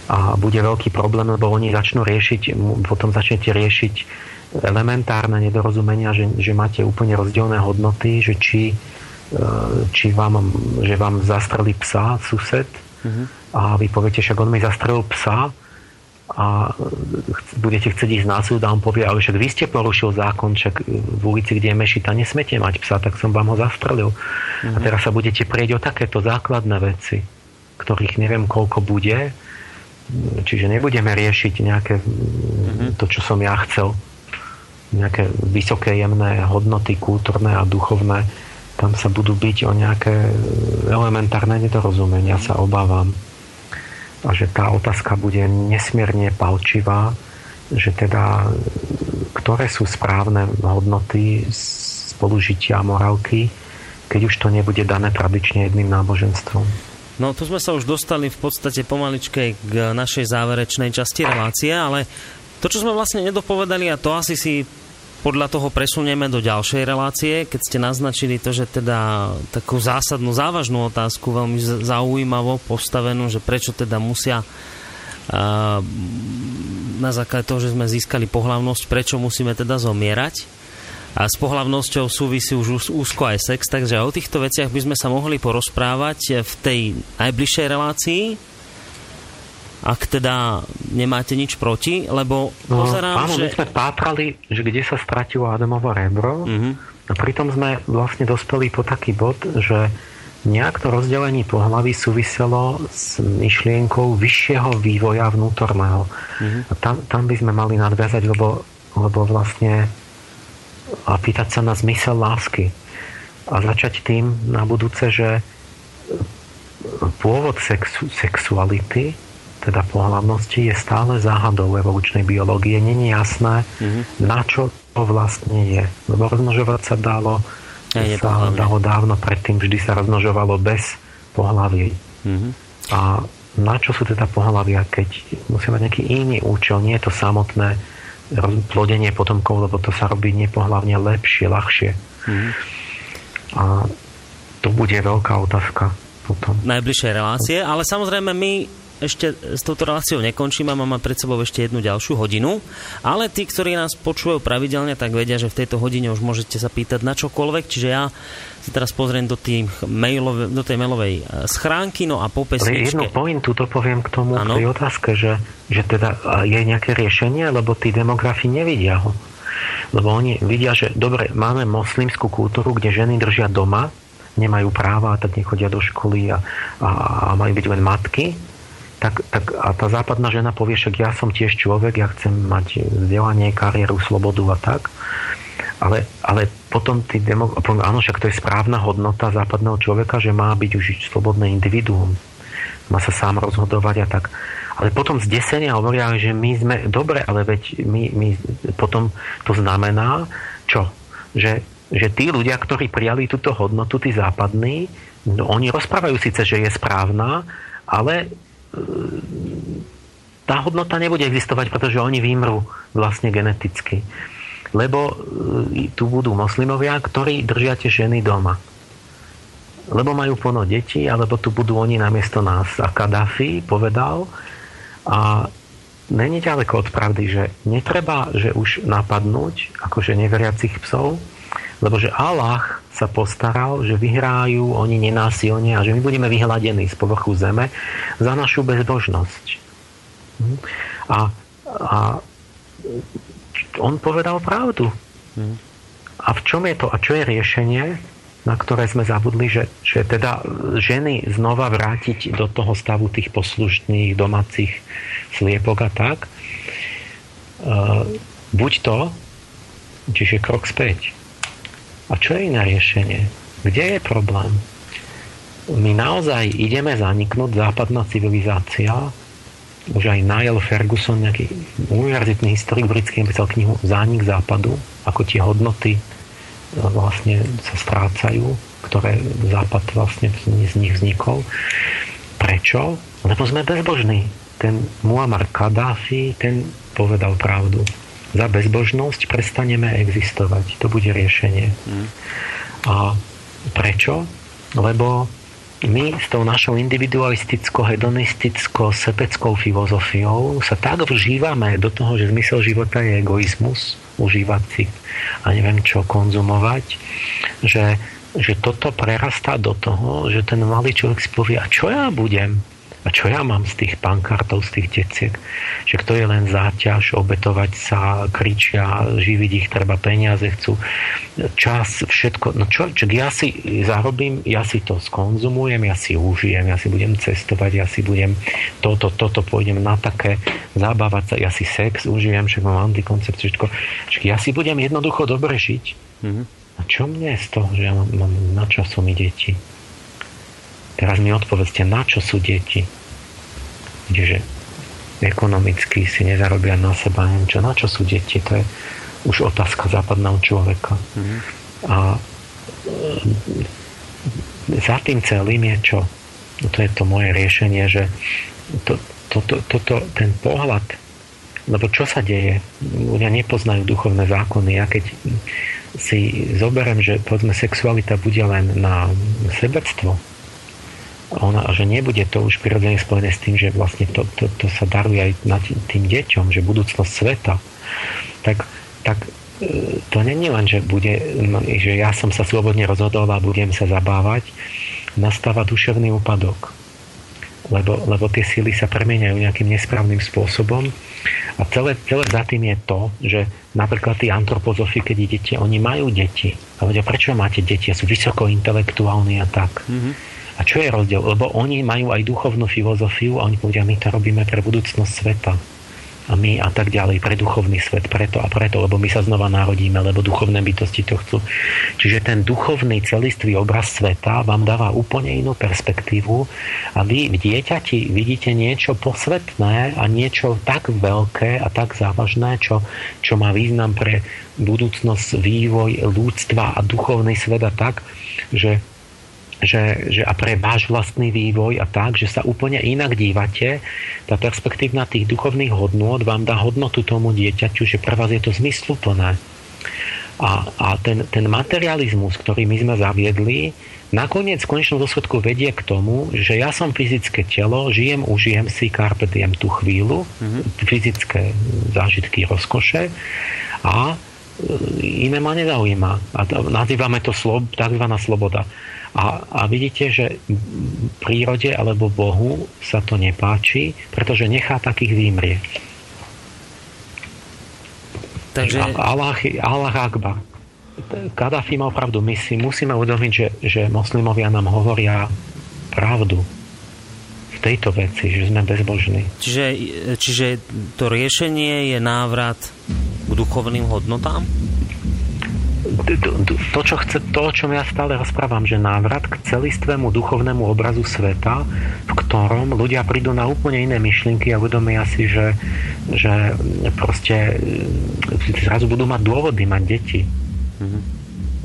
S2: A bude veľký problém, lebo oni začnú riešiť, potom začnete riešiť elementárne nedorozumenia, že, že máte úplne rozdielne hodnoty, že či E, či vám, že vám zastrelí psa sused uh-huh. a vy poviete, však on mi zastrelil psa a budete chcieť ísť na súd a on povie, ale však vy ste porušil zákon, však v ulici, kde je mešita, nesmete mať psa, tak som vám ho zastrelil. Uh-huh. A teraz sa budete prieť o takéto základné veci, ktorých neviem koľko bude, čiže nebudeme riešiť nejaké uh-huh. to, čo som ja chcel nejaké vysoké jemné hodnoty kultúrne a duchovné tam sa budú byť o nejaké elementárne nedorozumenia, sa obávam. A že tá otázka bude nesmierne palčivá, že teda ktoré sú správne hodnoty spolužitia a morálky, keď už to nebude dané tradične jedným náboženstvom.
S1: No tu sme sa už dostali v podstate pomaličke k našej záverečnej časti relácie, ale to, čo sme vlastne nedopovedali a to asi si podľa toho presunieme do ďalšej relácie, keď ste naznačili to, že teda takú zásadnú, závažnú otázku, veľmi zaujímavo postavenú, že prečo teda musia na základe toho, že sme získali pohlavnosť, prečo musíme teda zomierať a s pohlavnosťou súvisí už úzko aj sex, takže o týchto veciach by sme sa mohli porozprávať v tej najbližšej relácii, ak teda nemáte nič proti, lebo no, pozerám,
S2: áno,
S1: že...
S2: my sme pátrali, že kde sa stratilo Adamovo rebro uh-huh. a pritom sme vlastne dospeli po taký bod, že nejak to rozdelenie pohlaví súviselo s myšlienkou vyššieho vývoja vnútorného. Uh-huh. A tam, tam by sme mali nadviazať, lebo, lebo vlastne a pýtať sa na zmysel lásky. A začať tým na budúce, že pôvod sexu, sexuality, teda pohľavnosti, je stále záhadou evolučnej biológie. Není jasné, mm-hmm. na čo to vlastne je. Lebo rozmnožovať sa dalo, ja, sa dalo dávno predtým, vždy sa rozmnožovalo bez pohlaví. Mm-hmm. A na čo sú teda pohľavia, keď musí mať nejaký iný účel, nie je to samotné plodenie potomkov, lebo to sa robí nepohlavne lepšie, ľahšie. Mm. A to bude veľká otázka potom.
S1: Najbližšej relácie, ale samozrejme my ešte s touto reláciou nekončíme, máme pred sebou ešte jednu ďalšiu hodinu, ale tí, ktorí nás počúvajú pravidelne, tak vedia, že v tejto hodine už môžete sa pýtať na čokoľvek, čiže ja si teraz pozriem do, tých mailov, do tej mailovej e, schránky, no a po pesničke...
S2: jednu pointu to poviem k tomu, ano? k tej otázke, že, že teda je nejaké riešenie, lebo tí demografi nevidia ho. Lebo oni vidia, že dobre, máme moslimskú kultúru, kde ženy držia doma, nemajú práva, tak nechodia do školy a, a, a majú byť len matky tak, tak a tá západná žena povie, však ja som tiež človek, ja chcem mať vzdelanie, kariéru, slobodu a tak. Ale, ale potom tí demo, áno, však to je správna hodnota západného človeka, že má byť už slobodné individuum. Má sa sám rozhodovať a tak. Ale potom z desenia hovoria, že my sme, dobre, ale veď my, my potom to znamená, čo? Že, že tí ľudia, ktorí prijali túto hodnotu, tí západní, no, oni rozprávajú síce, že je správna, ale tá hodnota nebude existovať, pretože oni vymrú vlastne geneticky. Lebo e, tu budú moslimovia, ktorí držia tie ženy doma. Lebo majú plno detí, alebo tu budú oni namiesto nás. A Kadáfi povedal, a není ďaleko od pravdy, že netreba, že už napadnúť akože neveriacich psov, lebo že Allah sa postaral, že vyhrájú oni nenásilne a že my budeme vyhľadení z povrchu zeme za našu bezbožnosť. Hm? A, a on povedal pravdu. Hm? A v čom je to? A čo je riešenie, na ktoré sme zabudli, že, že teda ženy znova vrátiť do toho stavu tých poslušných domácich sliepok a tak? Uh, buď to, čiže krok späť a čo je iné riešenie? Kde je problém? My naozaj ideme zaniknúť, západná civilizácia, už aj Niall Ferguson, nejaký univerzitný historik britský, napísal knihu Zánik západu, ako tie hodnoty e, vlastne sa strácajú, ktoré západ vlastne z nich vznikol. Prečo? Lebo sme bezbožní. Ten Muammar Gaddafi, ten povedal pravdu za bezbožnosť prestaneme existovať. To bude riešenie. Mm. A prečo? Lebo my s tou našou individualisticko-hedonisticko-sepeckou filozofiou sa tak vžívame do toho, že zmysel života je egoizmus, užívať si a neviem čo konzumovať, že, že toto prerastá do toho, že ten malý človek si povie, a čo ja budem? A čo ja mám z tých pankartov, z tých deciek? Že to je len záťaž, obetovať sa, kričia, živiť ich treba peniaze, chcú čas, všetko. No čo, čo ja si zarobím, ja si to skonzumujem, ja si užijem, ja si budem cestovať, ja si budem toto, toto, pôjdem na také, zabávať sa, ja si sex užijem, však mám antikoncept, všetko. Však ja si budem jednoducho dobre žiť. Mm-hmm. A čo mne z toho, že ja mám, mám na čo sú mi deti? Teraz mi odpovedzte, na čo sú deti? Kdeže ekonomicky si nezarobia na seba neviem čo, na čo sú deti? To je už otázka západného človeka. Mm-hmm. A e, za tým celým je čo? No to je to moje riešenie, že to, to, to, to, to, ten pohľad, lebo čo sa deje? Ľudia nepoznajú duchovné zákony. Ja keď si zoberiem, že povedzme sexualita bude len na sebectvo, ona, že nebude to už prirodzene spojené s tým, že vlastne to, to, to sa daruje aj tým deťom, že budúcnosť sveta, tak, tak e, to není len, že, bude, že ja som sa slobodne rozhodol a budem sa zabávať, nastáva duševný úpadok. Lebo, lebo tie síly sa premieňajú nejakým nesprávnym spôsobom a celé, celé za tým je to, že napríklad tí antropozofi, keď idete, oni majú deti. A vedia, prečo máte deti? Sú vysoko intelektuálni a tak. Mm-hmm a čo je rozdiel? Lebo oni majú aj duchovnú filozofiu a oni povedia, my to robíme pre budúcnosť sveta. A my a tak ďalej, pre duchovný svet, preto a preto, lebo my sa znova narodíme, lebo duchovné bytosti to chcú. Čiže ten duchovný celistvý obraz sveta vám dáva úplne inú perspektívu a vy v dieťati vidíte niečo posvetné a niečo tak veľké a tak závažné, čo, čo má význam pre budúcnosť, vývoj ľudstva a duchovný svet a tak, že že, že a pre váš vlastný vývoj a tak, že sa úplne inak dívate, tá perspektívna tých duchovných hodnôt vám dá hodnotu tomu dieťaťu, že pre vás je to zmysluplné. A, a ten, ten materializmus, ktorý my sme zaviedli, nakoniec v konečnom dôsledku vedie k tomu, že ja som fyzické telo, žijem, užijem si, carpe diem tú chvíľu, mm-hmm. fyzické zážitky, rozkoše a e, iné ma nezaujíma. A nazývame to slob, tzv. sloboda. A, a vidíte, že prírode alebo Bohu sa to nepáči, pretože nechá takých výmrieť. Takže... Allah, Allah Akbar. Kadafi mal pravdu. My si musíme uvedomiť, že, že moslimovia nám hovoria pravdu v tejto veci, že sme bezbožní.
S1: Čiže, čiže to riešenie je návrat k duchovným hodnotám?
S2: To, čo chce, to, o čom ja stále rozprávam, že návrat k celistvému duchovnému obrazu sveta, v ktorom ľudia prídu na úplne iné myšlienky a uvedomia si, že, že proste e, zrazu budú mať dôvody mať deti. Mm-hmm.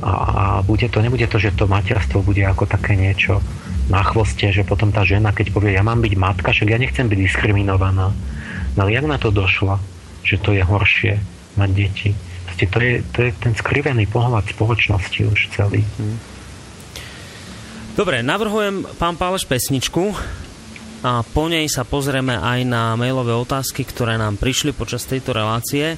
S2: A, a bude to, nebude to, že to materstvo bude ako také niečo na chvoste, že potom tá žena, keď povie, ja mám byť matka, však ja nechcem byť diskriminovaná. No ale jak na to došla, že to je horšie mať deti? Proste to je, to je ten skrivený pohľad spoločnosti už celý. Mhm.
S1: Dobre, navrhujem pán Páleš pesničku a po nej sa pozrieme aj na mailové otázky, ktoré nám prišli počas tejto relácie.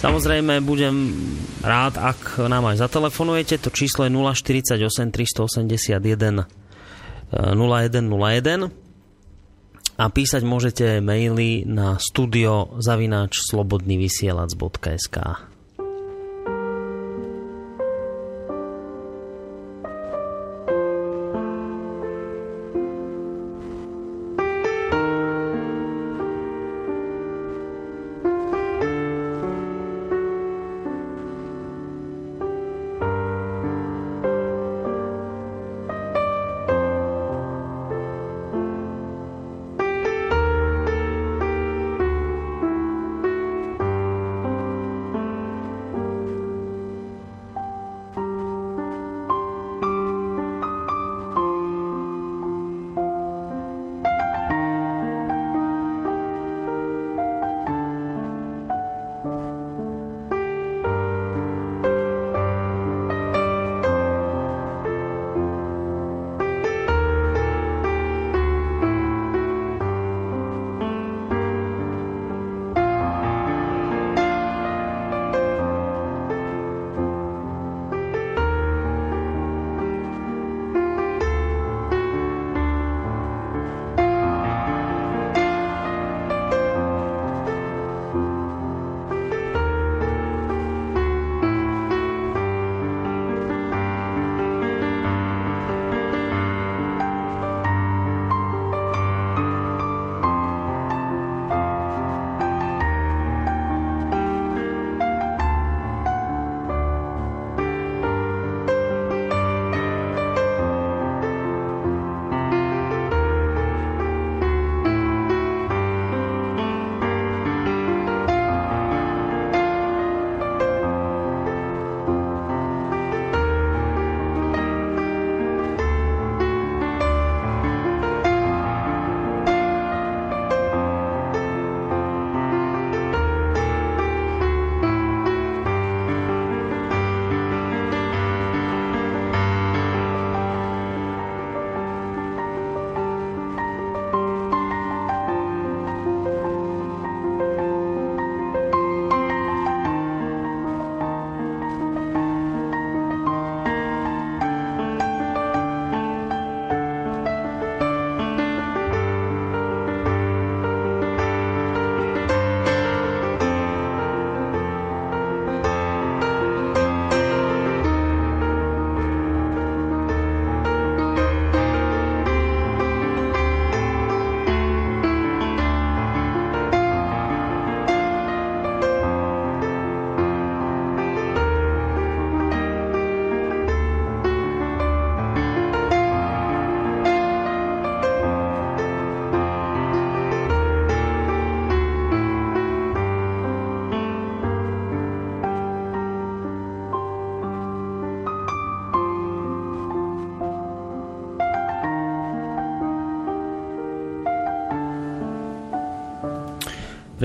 S1: Samozrejme, budem rád, ak nám aj zatelefonujete. To číslo je 048 381 0101 a písať môžete maily na studio zavináč slobodnyvysielac.sk.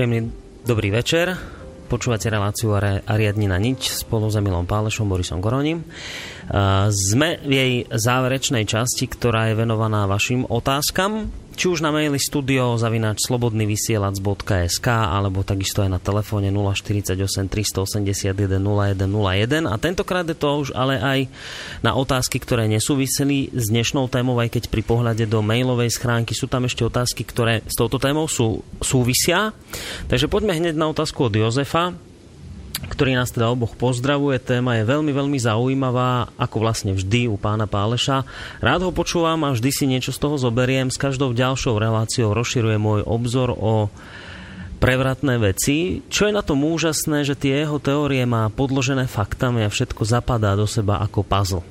S1: Príjemný dobrý večer. Počúvate reláciu Ariadnina nič spolu s Emilom Pálešom, Borisom Goroním. Sme v jej záverečnej časti, ktorá je venovaná vašim otázkam či už na maili studio zavináč slobodnyvysielac.sk alebo takisto aj na telefóne 048 381 0101 a tentokrát je to už ale aj na otázky, ktoré nesúviseli s dnešnou témou, aj keď pri pohľade do mailovej schránky sú tam ešte otázky, ktoré s touto témou sú, súvisia. Takže poďme hneď na otázku od Jozefa ktorý nás teda oboch pozdravuje. Téma je veľmi, veľmi zaujímavá, ako vlastne vždy u pána Páleša. Rád ho počúvam a vždy si niečo z toho zoberiem. S každou ďalšou reláciou rozširuje môj obzor o prevratné veci. Čo je na tom úžasné, že tie jeho teórie má podložené faktami a všetko zapadá do seba ako puzzle.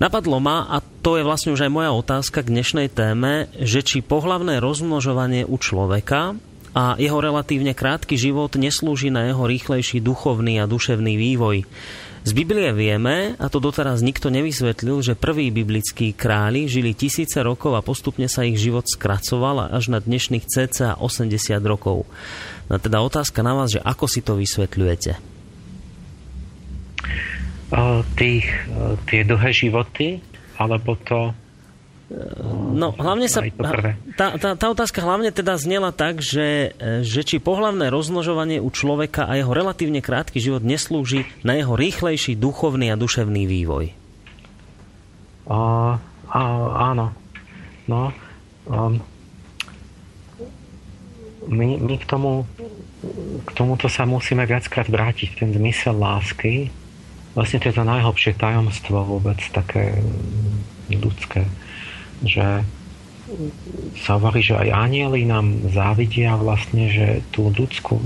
S1: Napadlo ma, a to je vlastne už aj moja otázka k dnešnej téme, že či pohlavné rozmnožovanie u človeka a jeho relatívne krátky život neslúži na jeho rýchlejší duchovný a duševný vývoj. Z Biblie vieme, a to doteraz nikto nevysvetlil, že prví biblickí králi žili tisíce rokov a postupne sa ich život skracoval až na dnešných cca 80 rokov. No teda otázka na vás, že ako si to vysvetľujete?
S2: Tých, tie dlhé životy, alebo to,
S1: No, hlavne sa... Tá, tá, tá otázka hlavne teda znela tak, že, že či pohlavné rozmnožovanie u človeka a jeho relatívne krátky život neslúži na jeho rýchlejší duchovný a duševný vývoj.
S2: Uh, uh, áno. No, um, my, my k tomu k tomuto sa musíme viackrát vrátiť, ten zmysel lásky. Vlastne to je to najhlbšie tajomstvo vôbec také ľudské že sa hovorí, že aj anieli nám závidia vlastne, že tú ľudskú e,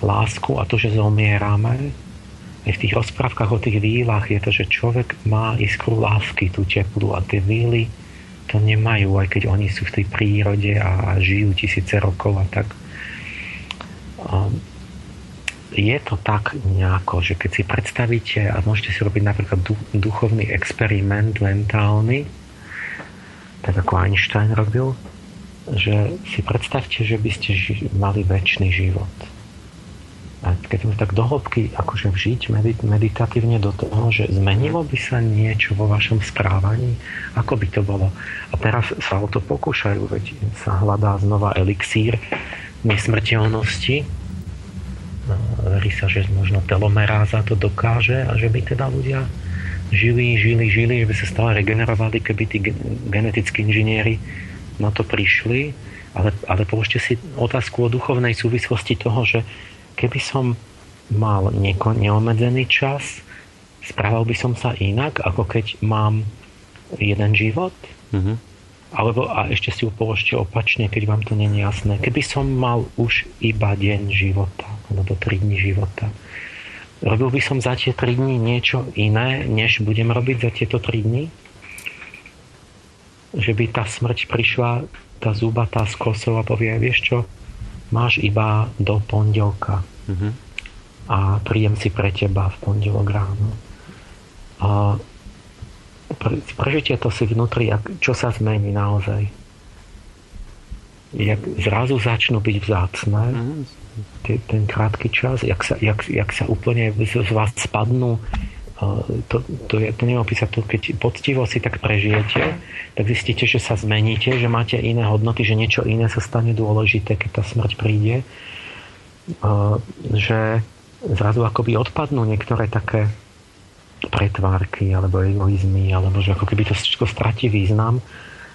S2: lásku a to, že zomierame, aj v tých rozprávkach o tých výlach je to, že človek má iskru lásky, tú teplú a tie výly to nemajú, aj keď oni sú v tej prírode a žijú tisíce rokov a tak. Je to tak nejako, že keď si predstavíte a môžete si robiť napríklad duchovný experiment mentálny, tak ako Einstein robil, že si predstavte, že by ste ži- mali väčší život. A keď sme tak dohlbky akože vžiť medit- meditatívne do toho, že zmenilo by sa niečo vo vašom správaní, ako by to bolo. A teraz sa o to pokúšajú, veď sa hľadá znova elixír nesmrteľnosti. No, verí sa, že možno telomeráza to dokáže a že by teda ľudia žili, žili, žili, že by sa stále regenerovali, keby tí genetickí inžinieri na to prišli. Ale, ale položte si otázku o duchovnej súvislosti toho, že keby som mal nieko, neomedzený čas, správal by som sa inak, ako keď mám jeden život? Mm-hmm. Alebo a ešte si položte opačne, keď vám to je jasné. Keby som mal už iba deň života, alebo tri dní života, Robil by som za tie 3 dní niečo iné, než budem robiť za tieto 3 dní? Že by tá smrť prišla, tá zubatá z kosov a povie, vieš čo, máš iba do pondelka. Mm-hmm. A príjem si pre teba v pondelok ráno. A pre, prežite to si vnútri, čo sa zmení naozaj. Jak zrazu začnú byť vzácne, mm-hmm ten krátky čas, jak sa, jak, jak sa úplne z vás spadnú to, to, to opísať, to, keď poctivo si tak prežijete, tak zistíte, že sa zmeníte, že máte iné hodnoty, že niečo iné sa stane dôležité, keď tá smrť príde. Že zrazu akoby odpadnú niektoré také pretvárky alebo egoizmy, alebo že ako keby to všetko stratí význam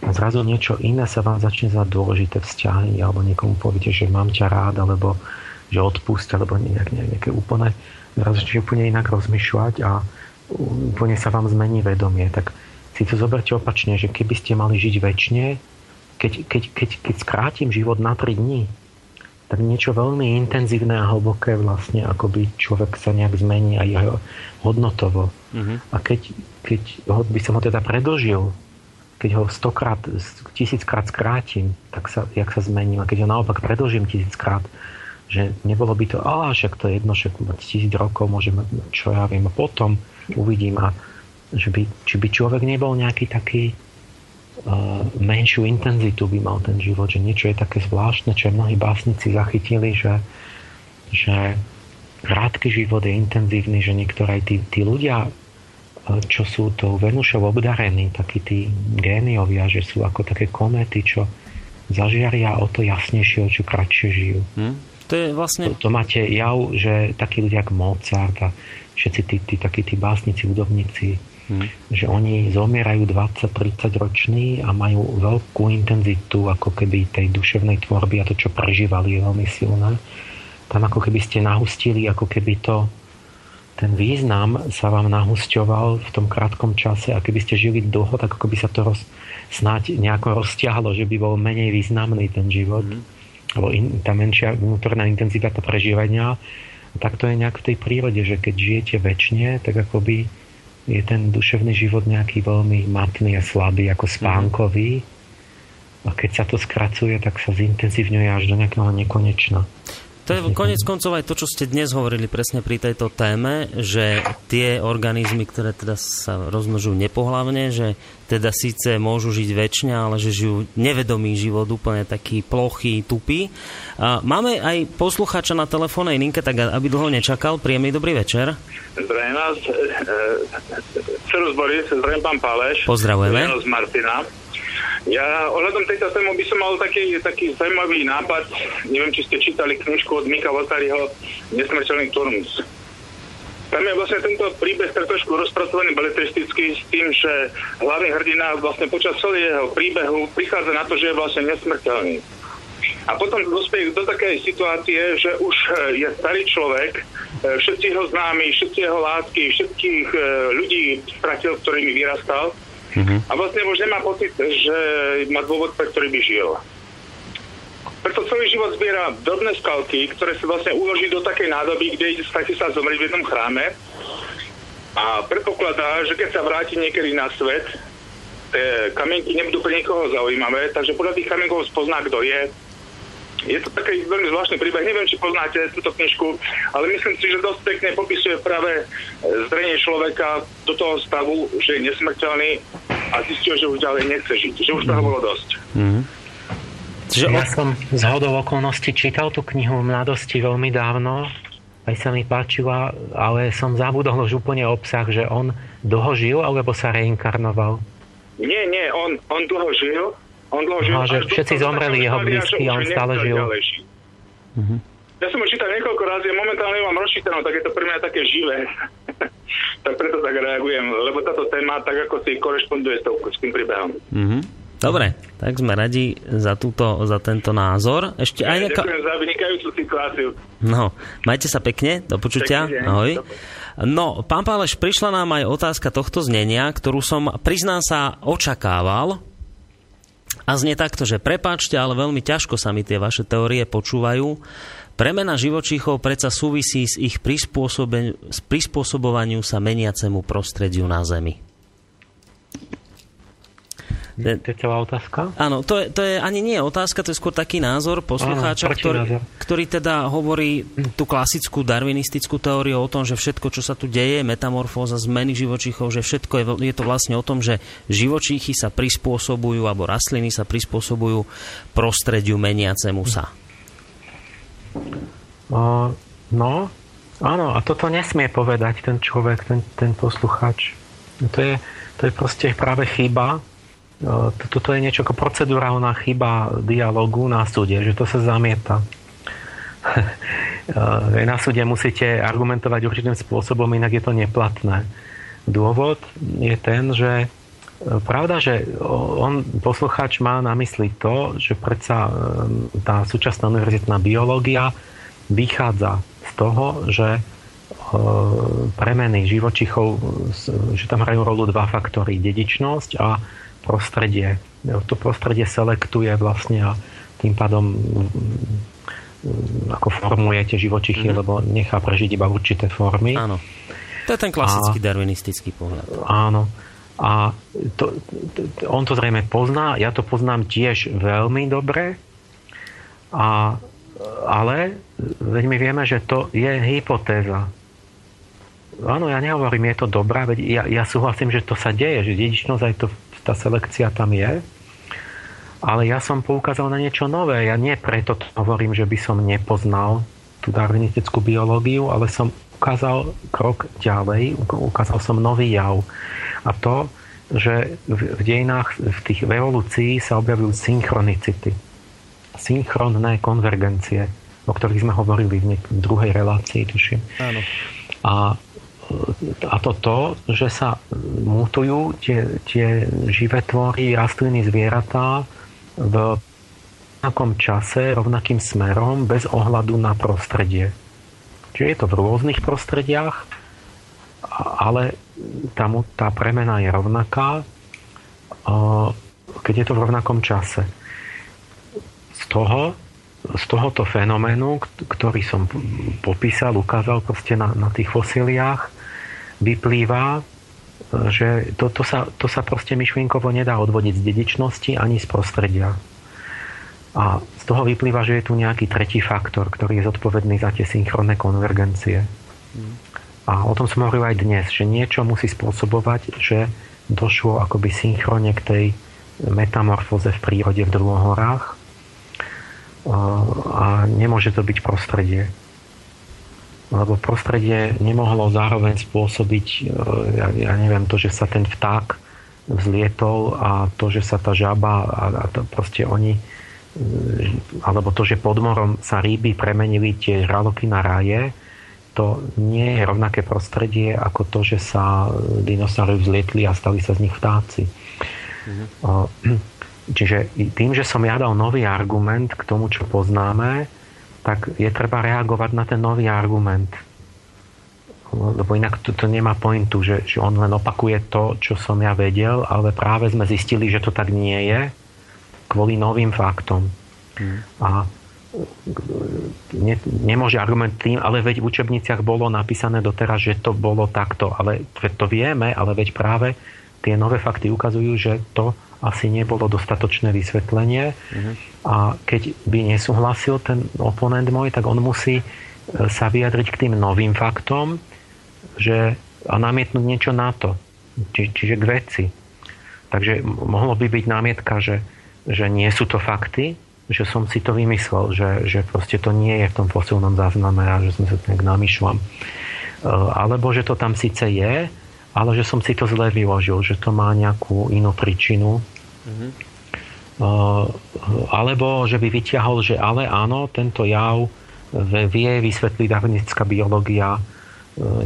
S2: a zrazu niečo iné sa vám začne za dôležité vzťahy alebo niekomu poviete, že mám ťa rád, alebo že odpúšťa, alebo nejak, nejaké úplne, začnete úplne inak rozmýšľať a úplne sa vám zmení vedomie. Tak si to zoberte opačne, že keby ste mali žiť väčšine, keď, keď, keď, keď skrátim život na 3 dní, tak niečo veľmi intenzívne a hlboké vlastne, ako by človek sa nejak zmení aj hodnotovo. Mm-hmm. A keď, keď by som ho teda predlžil, keď ho stokrát, tisíckrát skrátim, tak sa, jak sa zmení. A keď ho naopak predlžím tisíckrát, že nebolo by to, ale však to je jedno, že tisíc rokov môžeme, čo ja viem, a potom uvidím a že by, či by človek nebol nejaký taký menšiu intenzitu by mal ten život, že niečo je také zvláštne, čo mnohí básnici zachytili, že, že krátky život je intenzívny, že niektoré tí, tí ľudia, čo sú tou Venušou obdarení, takí tí géniovia, že sú ako také kométy, čo zažiaria o to jasnejšie, o čo kratšie žijú.
S1: Hm? To je vlastne...
S2: To, to máte jav, že takí ľudia ako Mozart a všetci tí, tí, takí tí básnici, hudobníci, Hmm. Že oni zomierajú 20-30 roční a majú veľkú intenzitu ako keby tej duševnej tvorby a to, čo prežívali, je veľmi silné. Tam ako keby ste nahustili, ako keby to ten význam sa vám nahusťoval v tom krátkom čase a keby ste žili dlho, tak ako by sa to roz, snáď nejako rozťahlo, že by bol menej významný ten život. Mm. Alebo in, tá menšia vnútorná intenzita prežívania. Tak to je nejak v tej prírode, že keď žijete väčšine, tak akoby je ten duševný život nejaký veľmi matný a slabý, ako spánkový. A keď sa to skracuje, tak sa zintenzívňuje až do nejakého nekonečna.
S1: To je konec koncov aj to, čo ste dnes hovorili presne pri tejto téme, že tie organizmy, ktoré teda sa rozmnožujú nepohlavne, že teda síce môžu žiť väčšine, ale že žijú nevedomý život, úplne taký plochý, tupý. A máme aj poslucháča na telefónnej linke, tak aby dlho nečakal. Príjemný dobrý večer.
S4: Zdravím vás. Cerus Boris, zdravím pán Páleš.
S1: Pozdravujeme.
S4: z Martina. Ja ohľadom tejto tému by som mal taký, taký zaujímavý nápad. Neviem, či ste čítali knižku od Mika Votariho Nesmrteľný Turnus. Tam je vlastne tento príbeh tak trošku rozpracovaný beletristicky s tým, že hlavný hrdina vlastne počas celého príbehu prichádza na to, že je vlastne nesmrteľný. A potom dospieje do takej situácie, že už je starý človek, všetci jeho známi, všetci jeho lásky, všetkých eh, ľudí stratil, ktorými vyrastal Mm-hmm. A vlastne už nemá pocit, že má dôvod, pre ktorý by žil. Preto celý život zbiera drobné skalky, ktoré sa vlastne uloží do takej nádoby, kde ide stať sa zomrieť v jednom chráme. A predpokladá, že keď sa vráti niekedy na svet, tie kamienky nebudú pre niekoho zaujímavé, takže podľa tých kamienkov spozná, kto je, je to taký veľmi zvláštny príbeh. Neviem, či poznáte túto knižku, ale myslím si, že dosť pekne popisuje práve e, zrenie človeka do toho stavu, že je nesmrteľný a zistil, že už ďalej nechce žiť, že už toho bolo dosť. Mm-hmm.
S2: Že ja som z hodou okolností čítal tú knihu v mladosti veľmi dávno, aj sa mi páčila, ale som zabudol už úplne obsah, že on dlho žil, alebo sa reinkarnoval?
S4: Nie, nie, on, on dlho žil, on dlho žil.
S2: No, že všetci zomreli jeho blízky a on stále žil.
S4: Uh-huh. Ja som ho čítal niekoľko razy, momentálne mám rozčítanú, tak je to pre mňa také živé. tak preto tak reagujem, lebo táto téma tak ako si korešponduje s, s tým príbehom.
S1: Uh-huh. Dobre, tak sme radi za, túto, za tento názor. Ešte
S4: aj nejaká... Ďakujem za vynikajúcu situáciu.
S1: No, majte sa pekne, do počutia. Ahoj. No, pán Páleš, prišla nám aj otázka tohto znenia, ktorú som, priznám sa, očakával, a znie takto, že prepáčte, ale veľmi ťažko sa mi tie vaše teórie počúvajú. Premena živočíchov predsa súvisí s ich prispôsobovaniu sa meniacemu prostrediu na Zemi.
S2: To je celá otázka?
S1: Áno, to je, to je ani nie otázka, to je skôr taký názor poslucháča, Áno, ktorý, názor. ktorý teda hovorí tú klasickú darwinistickú teóriu o tom, že všetko, čo sa tu deje, metamorfóza, zmeny živočíchov, že všetko je, je to vlastne o tom, že živočíchy sa prispôsobujú, alebo rastliny sa prispôsobujú prostrediu meniacemu sa.
S2: Uh, no, áno, a toto nesmie povedať ten človek, ten, ten posluchač. To je, to je proste práve chyba, toto je niečo ako procedurálna chyba dialogu na súde, že to sa zamieta. na súde musíte argumentovať určitým spôsobom, inak je to neplatné. Dôvod je ten, že e, pravda, že on, poslucháč má na mysli to, že predsa e, tá súčasná univerzitná biológia vychádza z toho, že e, premeny živočichov, že tam hrajú rolu dva faktory, dedičnosť a prostredie. To prostredie selektuje vlastne a tým pádom mm, ako formujete živočichy, mm-hmm. lebo nechá prežiť iba určité formy.
S1: Áno. To je ten klasický a, darwinistický pohľad.
S2: Áno. A to, to, on to zrejme pozná, ja to poznám tiež veľmi dobre, a, ale veď my vieme, že to je hypotéza. Áno, ja nehovorím, je to dobrá, veď ja, ja súhlasím, že to sa deje, že dedičnosť aj to tá selekcia tam je. Ale ja som poukázal na niečo nové. Ja nie preto hovorím, že by som nepoznal tú darwinistickú biológiu, ale som ukázal krok ďalej, ukázal som nový jav. A to, že v dejinách, v tých v evolúcii sa objavujú synchronicity. Synchronné konvergencie, o ktorých sme hovorili v, v druhej relácii, tuším. Áno. A, a to to, že sa mutujú tie, tie živé tvory, rastliny, zvieratá v rovnakom čase, rovnakým smerom, bez ohľadu na prostredie. Čiže je to v rôznych prostrediach, ale tá, tá premena je rovnaká, keď je to v rovnakom čase. Z toho, z tohoto fenoménu, ktorý som popísal, ukázal proste na, na tých fosíliách, vyplýva, že to, to, sa, to sa proste myšlienkovo nedá odvodiť z dedičnosti ani z prostredia. A z toho vyplýva, že je tu nejaký tretí faktor, ktorý je zodpovedný za tie synchronné konvergencie. A o tom som hovoril aj dnes, že niečo musí spôsobovať, že došlo akoby synchrone k tej metamorfóze v prírode v druhohorách a nemôže to byť prostredie. Lebo prostredie nemohlo zároveň spôsobiť, e, ja, ja neviem, to, že sa ten vták vzlietol a to, že sa tá žaba a, a to proste oni alebo to, že pod morom sa ryby premenili tie žraloky na raje, to nie je rovnaké prostredie ako to, že sa dinosaury vzlietli a stali sa z nich vtáci. Mm-hmm. Čiže tým, že som ja dal nový argument k tomu, čo poznáme, tak je treba reagovať na ten nový argument. Lebo inak to, to nemá pointu, že, že on len opakuje to, čo som ja vedel, ale práve sme zistili, že to tak nie je kvôli novým faktom. Hmm. A ne, nemôže argument tým, ale veď v učebniciach bolo napísané doteraz, že to bolo takto. Ale to vieme, ale veď práve tie nové fakty ukazujú, že to asi nebolo dostatočné vysvetlenie mm-hmm. a keď by nesúhlasil ten oponent môj, tak on musí e, sa vyjadriť k tým novým faktom že, a namietnúť niečo na to. Či, čiže k veci. Takže mohlo by byť námietka, že že nie sú to fakty, že som si to vymyslel, že, že proste to nie je v tom fosilnom zázname a že sme sa tak namýšľam. E, alebo že to tam síce je, ale že som si to zle vyložil, že to má nejakú inú príčinu. Mm-hmm. Alebo že by vyťahol, že ale áno, tento jav vie vysvetliť darwinistická biológia e,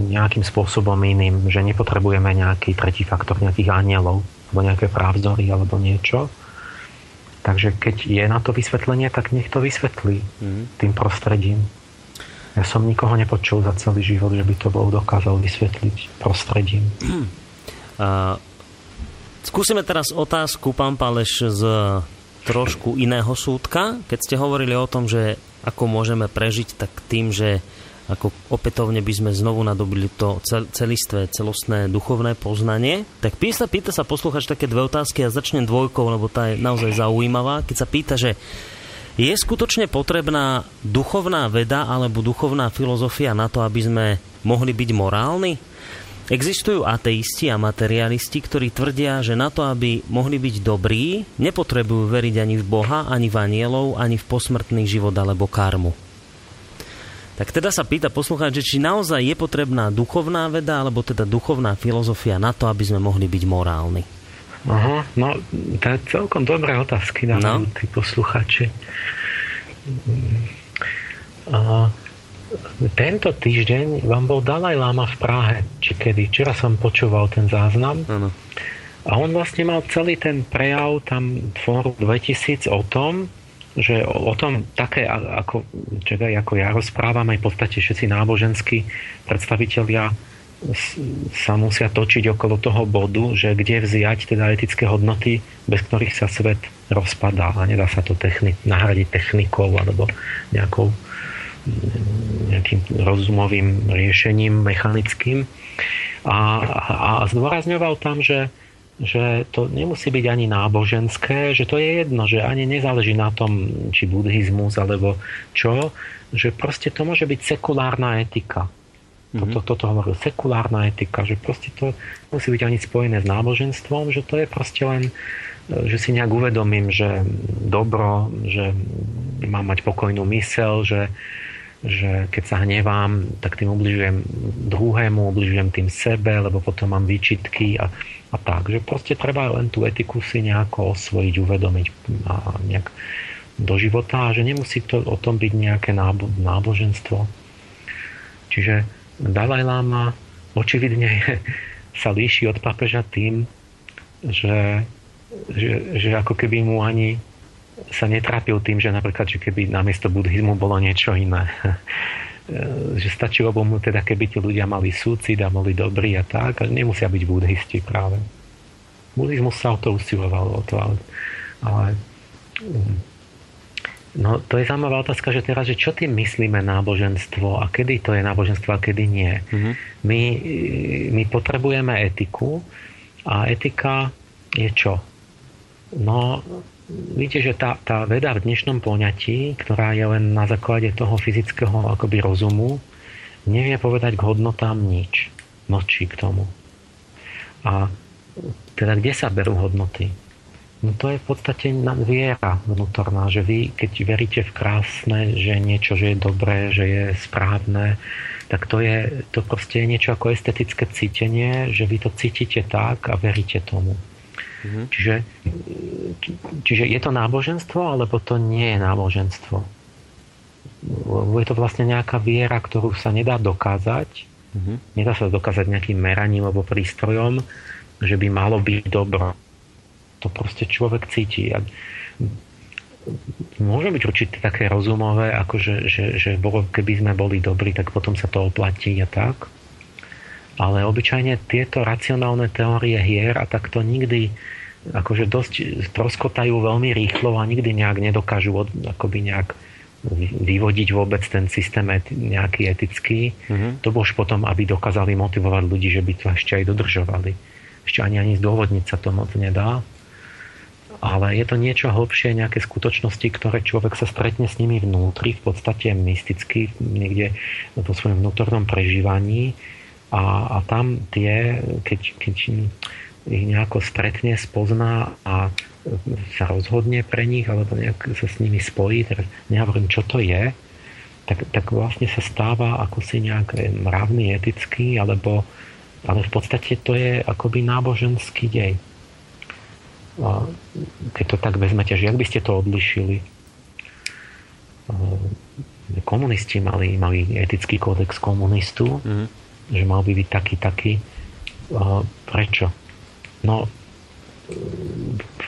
S2: nejakým spôsobom iným, že nepotrebujeme nejaký tretí faktor nejakých anielov, alebo nejaké právzory, alebo niečo Takže keď je na to vysvetlenie, tak nech to vysvetlí mm. tým prostredím. Ja som nikoho nepočul za celý život, že by to bol dokázal vysvetliť prostredím.
S1: A, skúsime teraz otázku, pán Páleš, z trošku iného súdka. Keď ste hovorili o tom, že ako môžeme prežiť, tak tým, že ako opätovne by sme znovu nadobili to celistvé, celostné duchovné poznanie. Tak písa, pýta sa posluchač také dve otázky a začnem dvojkou, lebo tá je naozaj zaujímavá. Keď sa pýta, že je skutočne potrebná duchovná veda alebo duchovná filozofia na to, aby sme mohli byť morálni? Existujú ateisti a materialisti, ktorí tvrdia, že na to, aby mohli byť dobrí, nepotrebujú veriť ani v Boha, ani v anielov, ani v posmrtný život alebo karmu. Tak teda sa pýta poslucháč, že či naozaj je potrebná duchovná veda, alebo teda duchovná filozofia na to, aby sme mohli byť morálni.
S2: Aha, no to je celkom dobré otázky dávajú no. tí posluchači. A tento týždeň vám bol Dalaj Lama v Prahe, či kedy. Včera som počúval ten záznam. Ano. A on vlastne mal celý ten prejav tam Fórum 2000 o tom, že o, o tom také, ako, čakaj, ako ja rozprávam, aj v podstate všetci náboženskí predstavitelia sa musia točiť okolo toho bodu, že kde vziať teda etické hodnoty, bez ktorých sa svet rozpadá a nedá sa to techni- nahradiť technikou alebo nejakou nejakým rozumovým riešením mechanickým. A, a, a zdôrazňoval tam, že že to nemusí byť ani náboženské, že to je jedno, že ani nezáleží na tom, či buddhizmus alebo čo, že proste to môže byť sekulárna etika. Mm-hmm. Toto, toto hovorí sekulárna etika, že proste to musí byť ani spojené s náboženstvom, že to je proste len, e, že si nejak uvedomím, že dobro, že mám mať pokojnú mysel, že, že keď sa hnevám, tak tým ubližujem druhému, ubližujem tým sebe, lebo potom mám výčitky a, a tak. Že proste treba len tú etiku si nejako osvojiť, uvedomiť a nejak do života a že nemusí to o tom byť nejaké nábo, náboženstvo. Čiže Dalaj Lama očividne sa líši od papeža tým, že, že, že ako keby mu ani sa netrápil tým, že napríklad, že keby namiesto buddhizmu bolo niečo iné. že stačilo by mu teda, keby tí ľudia mali súcit a boli dobrí a tak, a nemusia byť buddhisti práve. Buddhizmus sa o to usiloval, o to, ale, ale No to je zaujímavá otázka, že teraz, že čo tým myslíme náboženstvo a kedy to je náboženstvo a kedy nie. Mm-hmm. My, my potrebujeme etiku a etika je čo? No, vidíte, že tá, tá veda v dnešnom poňatí, ktorá je len na základe toho fyzického akoby rozumu, nevie povedať k hodnotám nič. Mlčí k tomu. A teda kde sa berú hodnoty? No to je v podstate viera vnútorná, že vy, keď veríte v krásne, že niečo, že je dobré, že je správne, tak to je to proste je niečo ako estetické cítenie, že vy to cítite tak a veríte tomu. Mm-hmm. Čiže, čiže je to náboženstvo, alebo to nie je náboženstvo? Je to vlastne nejaká viera, ktorú sa nedá dokázať. Mm-hmm. Nedá sa dokázať nejakým meraním alebo prístrojom, že by malo byť dobro to proste človek cíti. A môže byť určite také rozumové, ako že, že, že bolo, keby sme boli dobrí, tak potom sa to oplatí a tak. Ale obyčajne tieto racionálne teórie hier a tak to nikdy akože dosť troskotajú veľmi rýchlo a nikdy nejak nedokážu od, akoby nejak vyvodiť vôbec ten systém eti, nejaký etický. Mm-hmm. To už potom, aby dokázali motivovať ľudí, že by to ešte aj dodržovali. Ešte ani ani zdôvodniť sa to moc nedá ale je to niečo hlbšie, nejaké skutočnosti, ktoré človek sa stretne s nimi vnútri, v podstate mysticky, niekde vo svojom vnútornom prežívaní. A, a tam tie, keď, keď ich nejako stretne, spozná a sa rozhodne pre nich alebo nejak sa s nimi spojí, teraz nehovorím, čo to je, tak, tak vlastne sa stáva ako si nejak mravný, etický, alebo ale v podstate to je akoby náboženský dej keď to tak vezmete, že jak by ste to odlišili? Komunisti mali, mali etický kódex komunistu, mm. že mal by byť taký, taký. Prečo? No,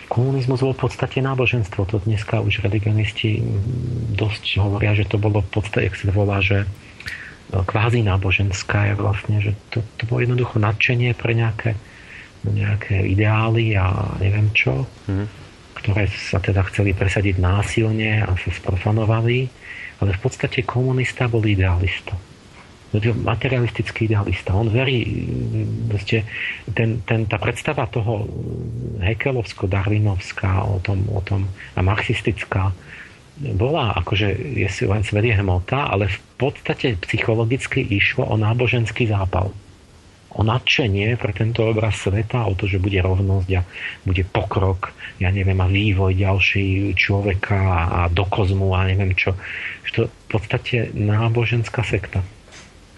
S2: komunizmus bol v podstate náboženstvo. To dneska už religionisti dosť hovoria, že to bolo v podstate, jak sa volá, že kvázi náboženská je vlastne, že to, to bolo jednoducho nadšenie pre nejaké nejaké ideály a neviem čo, mm. ktoré sa teda chceli presadiť násilne a sa sprofanovali, ale v podstate komunista bol idealista. Materialistický idealista. On verí, proste, ten, ten, tá predstava toho hekelovsko-darwinovská o tom, o tom, a marxistická bola akože je si len svet je hmota, ale v podstate psychologicky išlo o náboženský zápal o nadšenie pre tento obraz sveta, o to, že bude rovnosť a bude pokrok, ja neviem, a vývoj ďalší človeka a do kozmu a neviem čo. Že to v podstate náboženská sekta.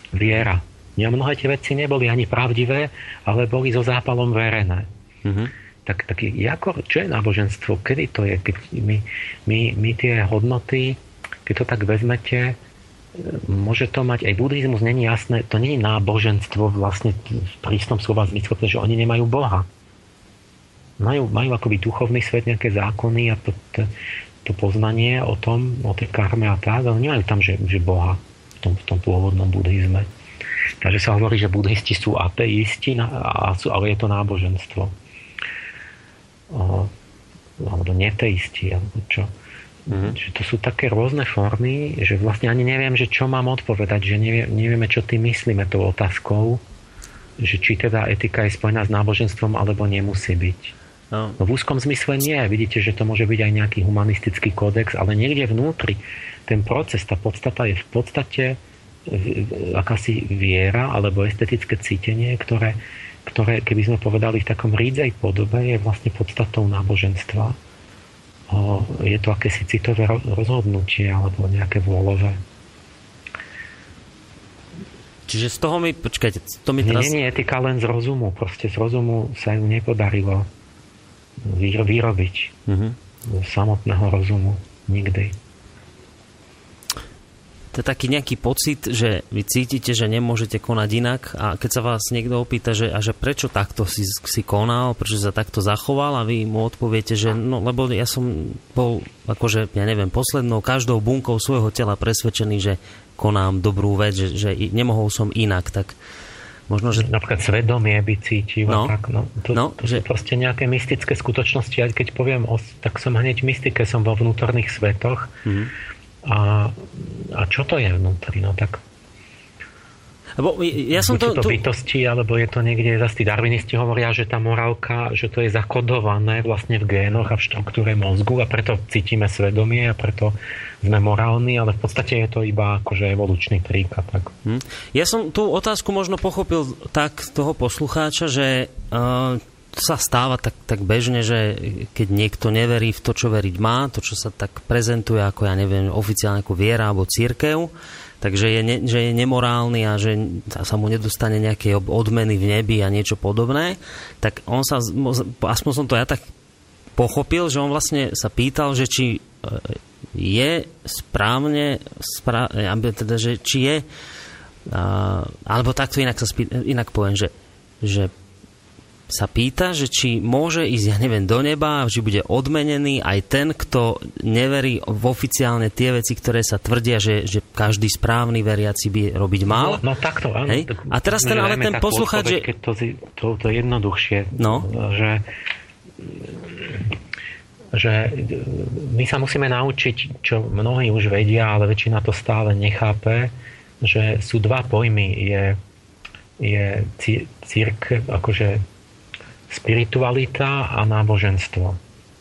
S2: Viera. Ja mnohé tie veci neboli ani pravdivé, ale boli so zápalom verené. Mm-hmm. Tak, tak ako, čo je náboženstvo? Kedy to je? Keď my, my, my tie hodnoty, keď to tak vezmete, môže to mať, aj buddhizmus není jasné, to je náboženstvo vlastne v prísnom slova zmysle, že oni nemajú Boha. Majú, majú akoby duchovný svet, nejaké zákony a to, to, to poznanie o tom, o tej karme a tak, ale nemajú tam, že, že Boha v tom, v tom pôvodnom buddhizme. Takže sa hovorí, že buddhisti sú ateisti, ale je to náboženstvo. O, alebo neteisti, alebo čo. Mm-hmm. Že to sú také rôzne formy, že vlastne ani neviem, že čo mám odpovedať, že nevie, nevieme, čo tým myslíme tou otázkou, že či teda etika je spojená s náboženstvom, alebo nemusí byť. No. no v úzkom zmysle nie. Vidíte, že to môže byť aj nejaký humanistický kódex, ale niekde vnútri ten proces, tá podstata je v podstate akási viera alebo estetické cítenie, ktoré, ktoré, keby sme povedali v takom rídzej podobe, je vlastne podstatou náboženstva. Je to akési citové rozhodnutie alebo nejaké vôľové.
S1: Čiže z toho mi, počkajte, to mi teraz...
S2: Nie, nie, etika len z rozumu. Proste z rozumu sa ju nepodarilo vyrobiť. Mm-hmm. Samotného rozumu. Nikdy
S1: to je taký nejaký pocit, že vy cítite, že nemôžete konať inak a keď sa vás niekto opýta, že, a že prečo takto si, si konal, prečo sa takto zachoval a vy mu odpoviete, že no lebo ja som bol akože, ja neviem, poslednou každou bunkou svojho tela presvedčený, že konám dobrú vec, že, že nemohol som inak, tak
S2: možno, že... Napríklad svedomie by cítil. No, tak, no, to, no, to že... sú proste nejaké mystické skutočnosti. Aj keď poviem, tak som hneď mystike, som vo vnútorných svetoch. Mm-hmm a, a čo to je vnútri? No tak
S1: lebo ja som
S2: to,
S1: to,
S2: to bytosti, alebo je to niekde, zase tí darwinisti hovoria, že tá morálka, že to je zakodované vlastne v génoch a v štruktúre mozgu a preto cítime svedomie a preto sme morálni, ale v podstate je to iba akože evolučný trik a tak. Hm.
S1: Ja som tú otázku možno pochopil tak toho poslucháča, že uh, sa stáva tak, tak bežne, že keď niekto neverí v to, čo veriť má, to, čo sa tak prezentuje ako, ja neviem, oficiálne ako viera alebo církev, takže je, ne, že je nemorálny a že sa mu nedostane nejaké odmeny v nebi a niečo podobné, tak on sa, aspoň som to ja tak pochopil, že on vlastne sa pýtal, že či e, je správne, spra, teda, že či je, alebo takto inak, sa spý, inak poviem, že, že sa pýta, že či môže ísť, ja neviem, do neba, že bude odmenený aj ten, kto neverí v oficiálne tie veci, ktoré sa tvrdia, že, že každý správny veriaci by robiť mal.
S2: No, no takto, áno.
S1: Hej? A teraz ten, ale ten poslucháč...
S2: Že... Keď to, to, to je jednoduchšie,
S1: no?
S2: že že my sa musíme naučiť, čo mnohí už vedia, ale väčšina to stále nechápe, že sú dva pojmy. Je, je církev, akože spiritualita a náboženstvo.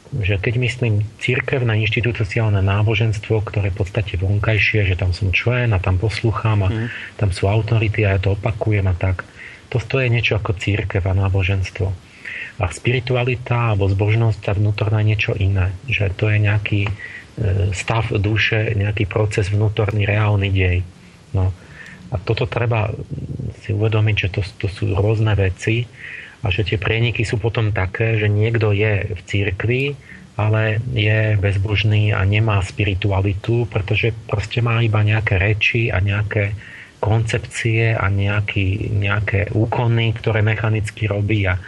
S2: Že keď myslím církevné inštitúciálne náboženstvo, ktoré je v podstate vonkajšie, že tam som člen a tam poslúcham a mm. tam sú autority a ja to opakujem a tak, to, je niečo ako církev a náboženstvo. A spiritualita alebo zbožnosť a vnútorná niečo iné. Že to je nejaký e, stav duše, nejaký proces vnútorný, reálny dej. No. A toto treba si uvedomiť, že to, to sú rôzne veci a že tie prieniky sú potom také, že niekto je v církvi, ale je bezbožný a nemá spiritualitu, pretože proste má iba nejaké reči a nejaké koncepcie a nejaký, nejaké úkony, ktoré mechanicky robí a,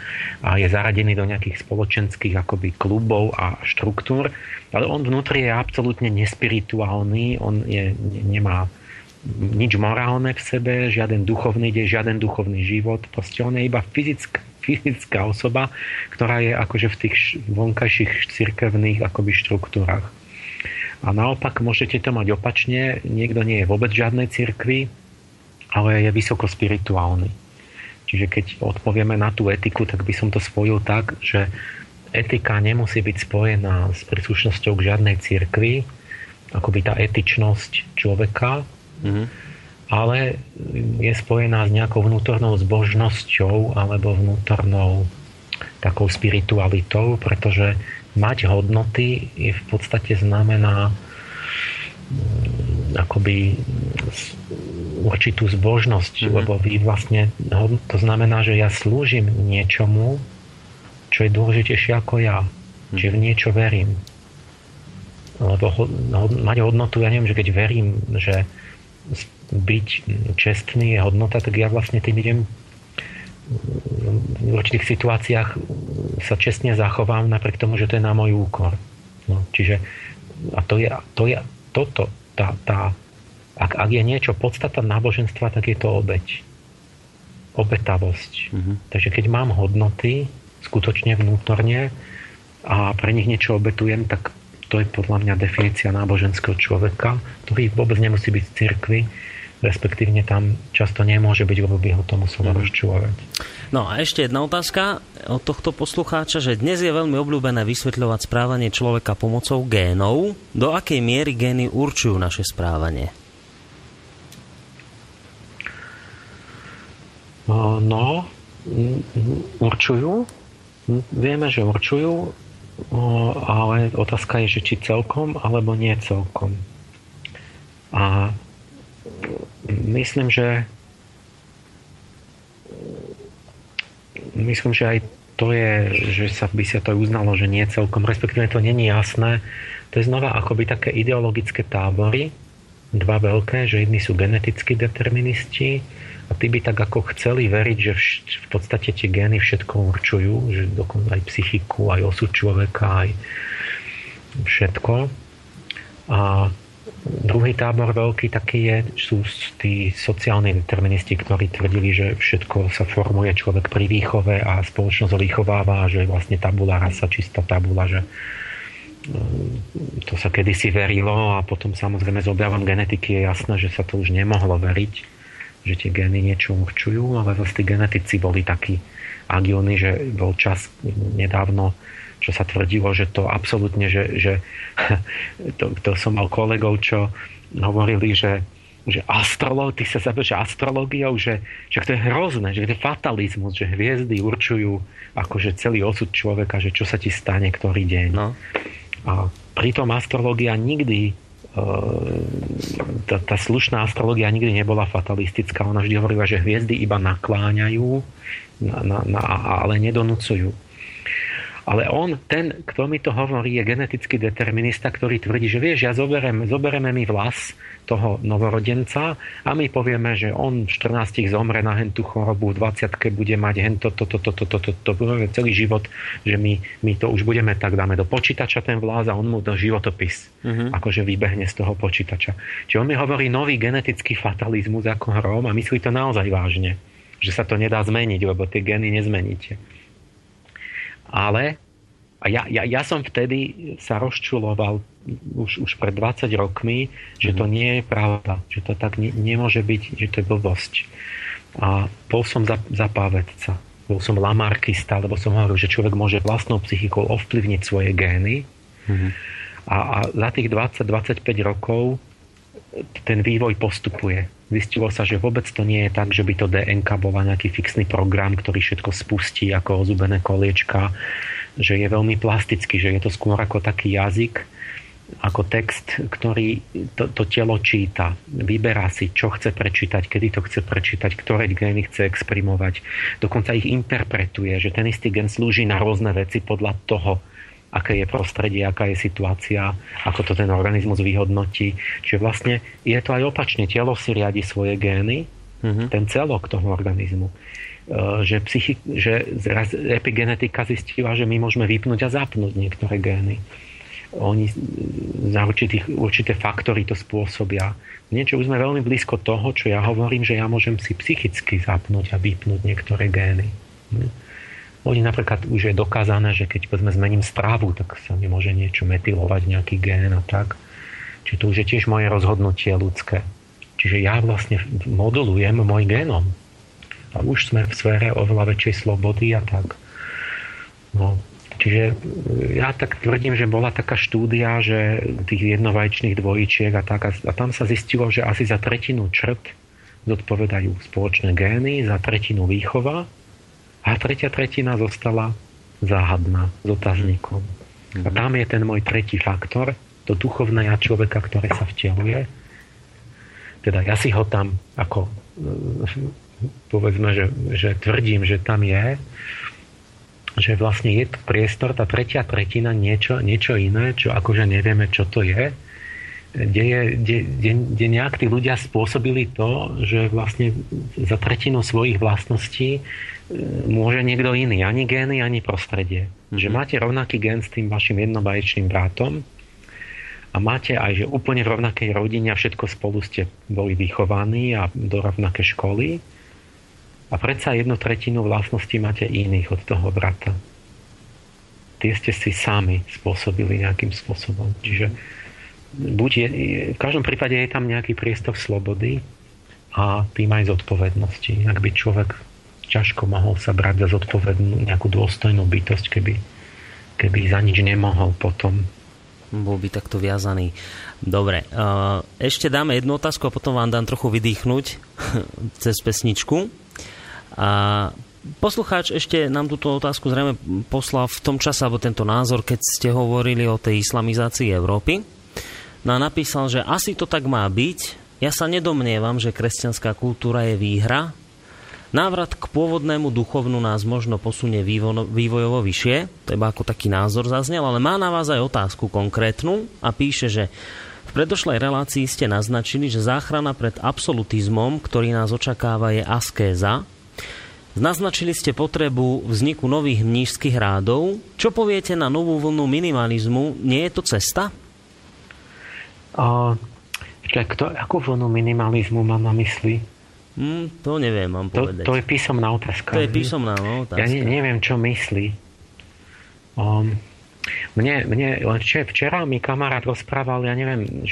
S2: a je zaradený do nejakých spoločenských akoby klubov a štruktúr, ale on vnútri je absolútne nespirituálny, on je, nemá nič morálne v sebe, žiaden duchovný deň, žiaden duchovný život, proste on je iba fyzick, fyzická osoba, ktorá je akože v tých vonkajších cirkevných akoby štruktúrach. A naopak môžete to mať opačne, niekto nie je vôbec žiadnej cirkvi, ale je vysoko spirituálny. Čiže keď odpovieme na tú etiku, tak by som to spojil tak, že etika nemusí byť spojená s príslušnosťou k žiadnej cirkvi, akoby tá etičnosť človeka, mm-hmm ale je spojená s nejakou vnútornou zbožnosťou alebo vnútornou takou spiritualitou, pretože mať hodnoty je v podstate znamená mm, akoby určitú zbožnosť, mm-hmm. lebo vy vlastne, to znamená, že ja slúžim niečomu, čo je dôležitejšie ako ja. Mm-hmm. Čiže v niečo verím. Lebo ho, ho, mať hodnotu, ja neviem, že keď verím, že byť čestný je hodnota, tak ja vlastne tým idem v určitých situáciách sa čestne zachovám napriek tomu, že to je na môj úkor. No, čiže a to je, to je toto, tá, tá, ak, ak je niečo podstata náboženstva, tak je to obeď. Obetavosť. Mm-hmm. Takže keď mám hodnoty skutočne vnútorne a pre nich niečo obetujem, tak to je podľa mňa definícia náboženského človeka, ktorý vôbec nemusí byť v cirkvi, respektívne tam často nemôže byť, lebo by ho to muselo mm. rozčúvať.
S1: No a ešte jedna otázka od tohto poslucháča, že dnes je veľmi obľúbené vysvetľovať správanie človeka pomocou génov. Do akej miery gény určujú naše správanie?
S2: No, určujú. Vieme, že určujú, ale otázka je, že či celkom alebo nie celkom. A myslím, že myslím, že aj to je, že sa by sa to uznalo, že nie celkom, respektíve to není jasné. To je znova akoby také ideologické tábory, dva veľké, že jedni sú genetickí deterministi a tí by tak ako chceli veriť, že v podstate tie gény všetko určujú, že dokonca aj psychiku, aj osud človeka, aj všetko. A druhý tábor veľký taký je, sú tí sociálni deterministi, ktorí tvrdili, že všetko sa formuje človek pri výchove a spoločnosť ho vychováva, že je vlastne tabula rasa, čistá tabula, že mm, to sa kedysi verilo a potom samozrejme s objavom genetiky je jasné, že sa to už nemohlo veriť že tie gény niečo určujú, ale zase tí genetici boli takí agilní, že bol čas nedávno, čo sa tvrdilo, že to absolútne, že, že to, to som mal kolegov, čo hovorili, že, že astrolog, ty sa zabývaš astrológiou, že, že to je hrozné, že to je fatalizmus, že hviezdy určujú akože celý osud človeka, že čo sa ti stane ktorý deň. No. A pritom astrológia nikdy tá, tá slušná astrologia nikdy nebola fatalistická. Ona vždy hovorila, že hviezdy iba nakláňajú, na, na, na, ale nedonúcujú. Ale on, ten, kto mi to hovorí, je genetický determinista, ktorý tvrdí, že vieš, ja zoberem, zobereme mi vlas toho novorodenca a my povieme, že on v 14 zomre na hentú chorobu, v 20 bude mať hento, toto, toto, toto, to, to, celý život, že my, my to už budeme tak dáme do počítača ten vlas a on mu do životopis, uh-huh. akože vybehne z toho počítača. Čiže on mi hovorí nový genetický fatalizmus ako hrom a myslí to naozaj vážne že sa to nedá zmeniť, lebo tie geny nezmeníte. Ale a ja, ja, ja som vtedy sa rozčuloval už, už pred 20 rokmi, že to mhm. nie je pravda, že to tak ne, nemôže byť, že to je blbosť. A bol som za, za pávedca. Bol som lamarkista, lebo som hovoril, že človek môže vlastnou psychikou ovplyvniť svoje gény. Mm-hmm. A, a za tých 20-25 rokov ten vývoj postupuje. Zistilo sa, že vôbec to nie je tak, že by to DNK bola nejaký fixný program, ktorý všetko spustí ako ozubené koliečka, že je veľmi plastický, že je to skôr ako taký jazyk, ako text, ktorý to, to telo číta. Vyberá si, čo chce prečítať, kedy to chce prečítať, ktoré gény chce exprimovať. Dokonca ich interpretuje, že ten istý gen slúži na rôzne veci podľa toho, aké je prostredie, aká je situácia, ako to ten organizmus vyhodnotí. Čiže vlastne je to aj opačne. Telo si riadi svoje gény, mm-hmm. ten celok toho organizmu. E, že, psychi- že epigenetika zistila, že my môžeme vypnúť a zapnúť niektoré gény. Oni za určitých, určité faktory to spôsobia. Niečo už sme veľmi blízko toho, čo ja hovorím, že ja môžem si psychicky zapnúť a vypnúť niektoré gény. Hm? Oni napríklad už je dokázané, že keď povedzme zmením strávu, tak sa mi môže niečo metylovať, nejaký gén a tak. Čiže to už je tiež moje rozhodnutie ľudské. Čiže ja vlastne modulujem môj génom. A už sme v sfére oveľa väčšej slobody a tak. No, čiže ja tak tvrdím, že bola taká štúdia, že tých jednovajčných dvojičiek a tak, a tam sa zistilo, že asi za tretinu črt zodpovedajú spoločné gény, za tretinu výchova a tretia tretina zostala záhadná s otáznikom. A mhm. tam je ten môj tretí faktor, to duchovné ja človeka, ktoré sa vteluje. Teda ja si ho tam ako povedzme, že, že tvrdím, že tam je, že vlastne je tu priestor, tá tretia tretina niečo, niečo iné, čo akože nevieme, čo to je, kde, je, kde, kde, kde nejak tí ľudia spôsobili to, že vlastne za tretinu svojich vlastností môže niekto iný, ani gény, ani prostredie. Mm-hmm. Že máte rovnaký gen s tým vašim jednobaječným bratom a máte aj, že úplne v rovnakej rodine a všetko spolu ste boli vychovaní a do rovnaké školy a predsa jednu tretinu vlastností máte iných od toho brata. Tie ste si sami spôsobili nejakým spôsobom. Čiže buď je, v každom prípade je tam nejaký priestor slobody a tým aj zodpovednosti. Ak by človek ťažko mohol sa brať za zodpovednú nejakú dôstojnú bytosť, keby, keby za nič nemohol potom.
S1: Bol by takto viazaný. Dobre, ešte dáme jednu otázku a potom vám dám trochu vydýchnuť cez pesničku. A poslucháč ešte nám túto otázku zrejme poslal v tom čase, alebo tento názor, keď ste hovorili o tej islamizácii Európy. No a napísal, že asi to tak má byť. Ja sa nedomnievam, že kresťanská kultúra je výhra, Návrat k pôvodnému duchovnu nás možno posunie vývojovo vyššie, to iba ako taký názor zaznel, ale má na vás aj otázku konkrétnu a píše, že v predošlej relácii ste naznačili, že záchrana pred absolutizmom, ktorý nás očakáva, je askéza. Naznačili ste potrebu vzniku nových mnížských rádov. Čo poviete na novú vlnu minimalizmu? Nie je to cesta?
S2: Uh, kto, akú vlnu minimalizmu má na mysli?
S1: Mm, to neviem, mám povedať.
S2: To, to je písomná otázka.
S1: To je písomná no, otázka.
S2: Ja ne, neviem, čo myslí. Um, mne, mne len včera mi kamarát rozprával, ja neviem,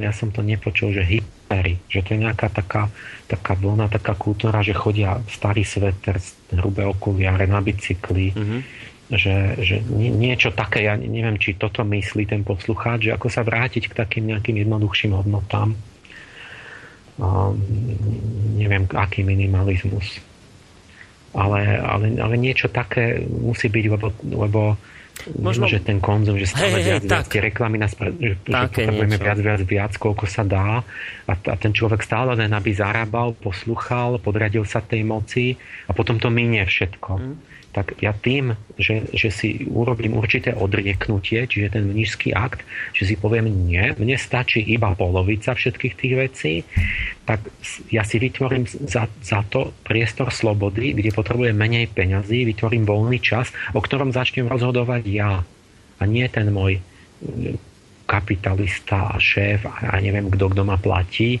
S2: ja som to nepočul, že hypery, že to je nejaká taká, taká vlna, taká kultúra, že chodia starý sveter, hrubé okuliare na bicykli, mm-hmm. Že, že niečo také, ja neviem, či toto myslí ten poslucháč, že ako sa vrátiť k takým nejakým jednoduchším hodnotám. Neviem, aký minimalizmus. Ale, ale, ale niečo také musí byť, lebo, lebo Možno... že ten konzum, že stále viac, hey, viac tie reklamy nás, že, že potrebujeme viac, viac, viac, koľko sa dá. A, a ten človek stále len aby zarábal, posluchal, podradil sa tej moci a potom to minie všetko. Mm tak ja tým, že, že si urobím určité odrieknutie, čiže ten mnížský akt, že si poviem nie, mne stačí iba polovica všetkých tých vecí, tak ja si vytvorím za, za to priestor slobody, kde potrebujem menej peňazí, vytvorím voľný čas, o ktorom začnem rozhodovať ja. A nie ten môj kapitalista a šéf a neviem kto, kto ma platí, e,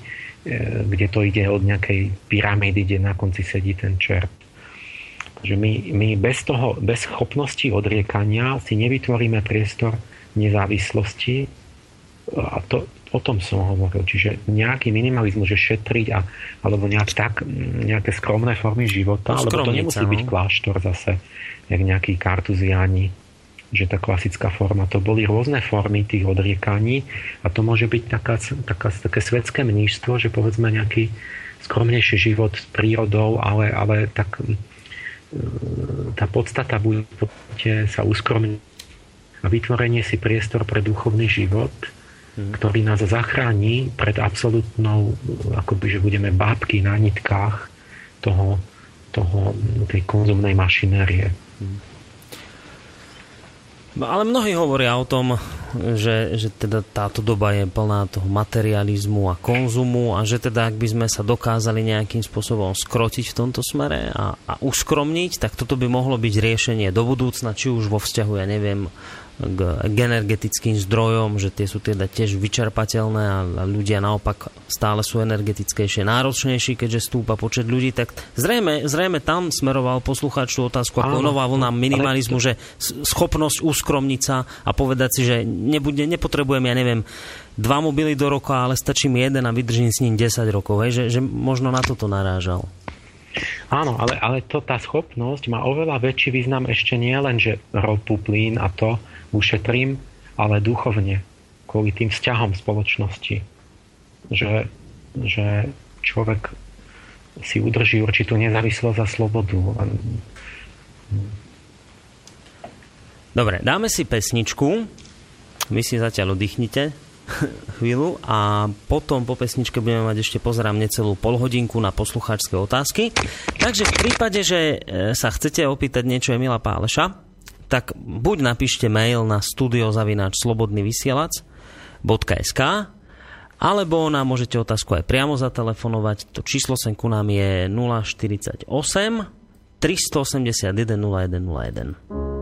S2: kde to ide od nejakej pyramídy, kde na konci sedí ten čert že my, my bez toho, bez schopnosti odriekania si nevytvoríme priestor nezávislosti a to, o tom som hovoril. Čiže nejaký minimalizmus, že šetriť a, alebo nejak tak, nejaké skromné formy života, lebo to nemusí no. byť kláštor zase, jak nejaký kartuziáni, že tá klasická forma. To boli rôzne formy tých odriekaní a to môže byť taká, taká, také svetské mnížstvo, že povedzme nejaký skromnejší život s prírodou, ale, ale tak tá podstata bude sa uskromniť a vytvorenie si priestor pre duchovný život, mm. ktorý nás zachráni pred absolútnou, akoby, že budeme bábky na nitkách toho, toho, tej konzumnej mašinérie. Mm.
S1: No, ale mnohí hovoria o tom, že, že teda táto doba je plná toho materializmu a konzumu a že teda ak by sme sa dokázali nejakým spôsobom skrotiť v tomto smere a, a uskromniť, tak toto by mohlo byť riešenie do budúcna, či už vo vzťahu, ja neviem, k energetickým zdrojom, že tie sú teda tiež vyčerpateľné a ľudia naopak stále sú energetickejšie, náročnejší, keďže stúpa počet ľudí, tak zrejme, zrejme tam smeroval poslucháč tú otázku ako Áno, nová vlna minimalizmu, že schopnosť uskromniť sa a povedať si, že nebude, nepotrebujem, ja neviem, dva mobily do roka, ale stačí mi jeden a vydržím s ním 10 rokov, hej, že, že možno na toto narážal.
S2: Áno, ale, ale to, tá schopnosť má oveľa väčší význam ešte nie len, že ropu, plyn a to, ušetrím, ale duchovne, kvôli tým vzťahom spoločnosti. Že, že človek si udrží určitú nezávislosť a slobodu.
S1: Dobre, dáme si pesničku. Vy si zatiaľ oddychnite chvíľu a potom po pesničke budeme mať ešte pozerám necelú polhodinku na poslucháčské otázky. Takže v prípade, že e, sa chcete opýtať niečo Emila Páleša, tak buď napíšte mail na studiozavináč slobodný vysielač.sk alebo nám môžete otázku aj priamo zatelefonovať. To číslo sem ku nám je 048 381 0101.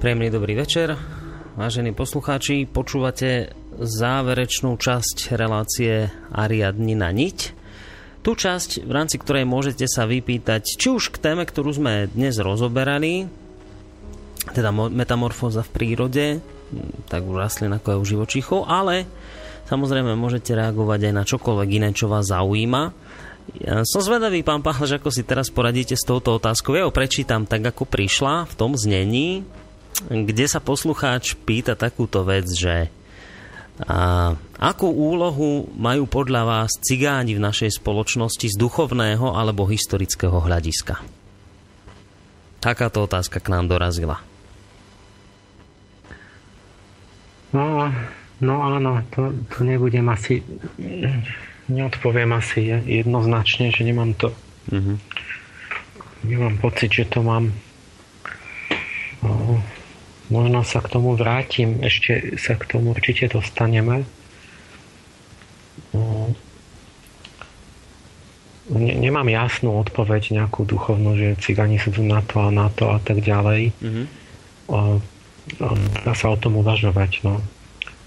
S1: Príjemný dobrý večer. Vážení poslucháči, počúvate záverečnú časť relácie Ariadni na niť. Tú časť, v rámci ktorej môžete sa vypýtať, či už k téme, ktorú sme dnes rozoberali, teda metamorfóza v prírode, tak u rastlín ako aj u živočíchov, ale samozrejme môžete reagovať aj na čokoľvek iné, čo vás zaujíma. Ja som zvedavý, pán Pahlež, ako si teraz poradíte s touto otázkou. Ja ho prečítam tak, ako prišla v tom znení kde sa poslucháč pýta takúto vec, že a, akú úlohu majú podľa vás cigáni v našej spoločnosti z duchovného alebo historického hľadiska? Takáto otázka k nám dorazila.
S2: No, no áno, to, to nebudem asi... Neodpoviem asi jednoznačne, že nemám to... Mm-hmm. Nemám pocit, že to mám... No, Možno sa k tomu vrátim, ešte sa k tomu určite dostaneme. Ne, nemám jasnú odpoveď nejakú duchovnú, že cigáni sú tu na to a na to a tak ďalej. Mm-hmm. O, o, dá sa o tom uvažovať. No.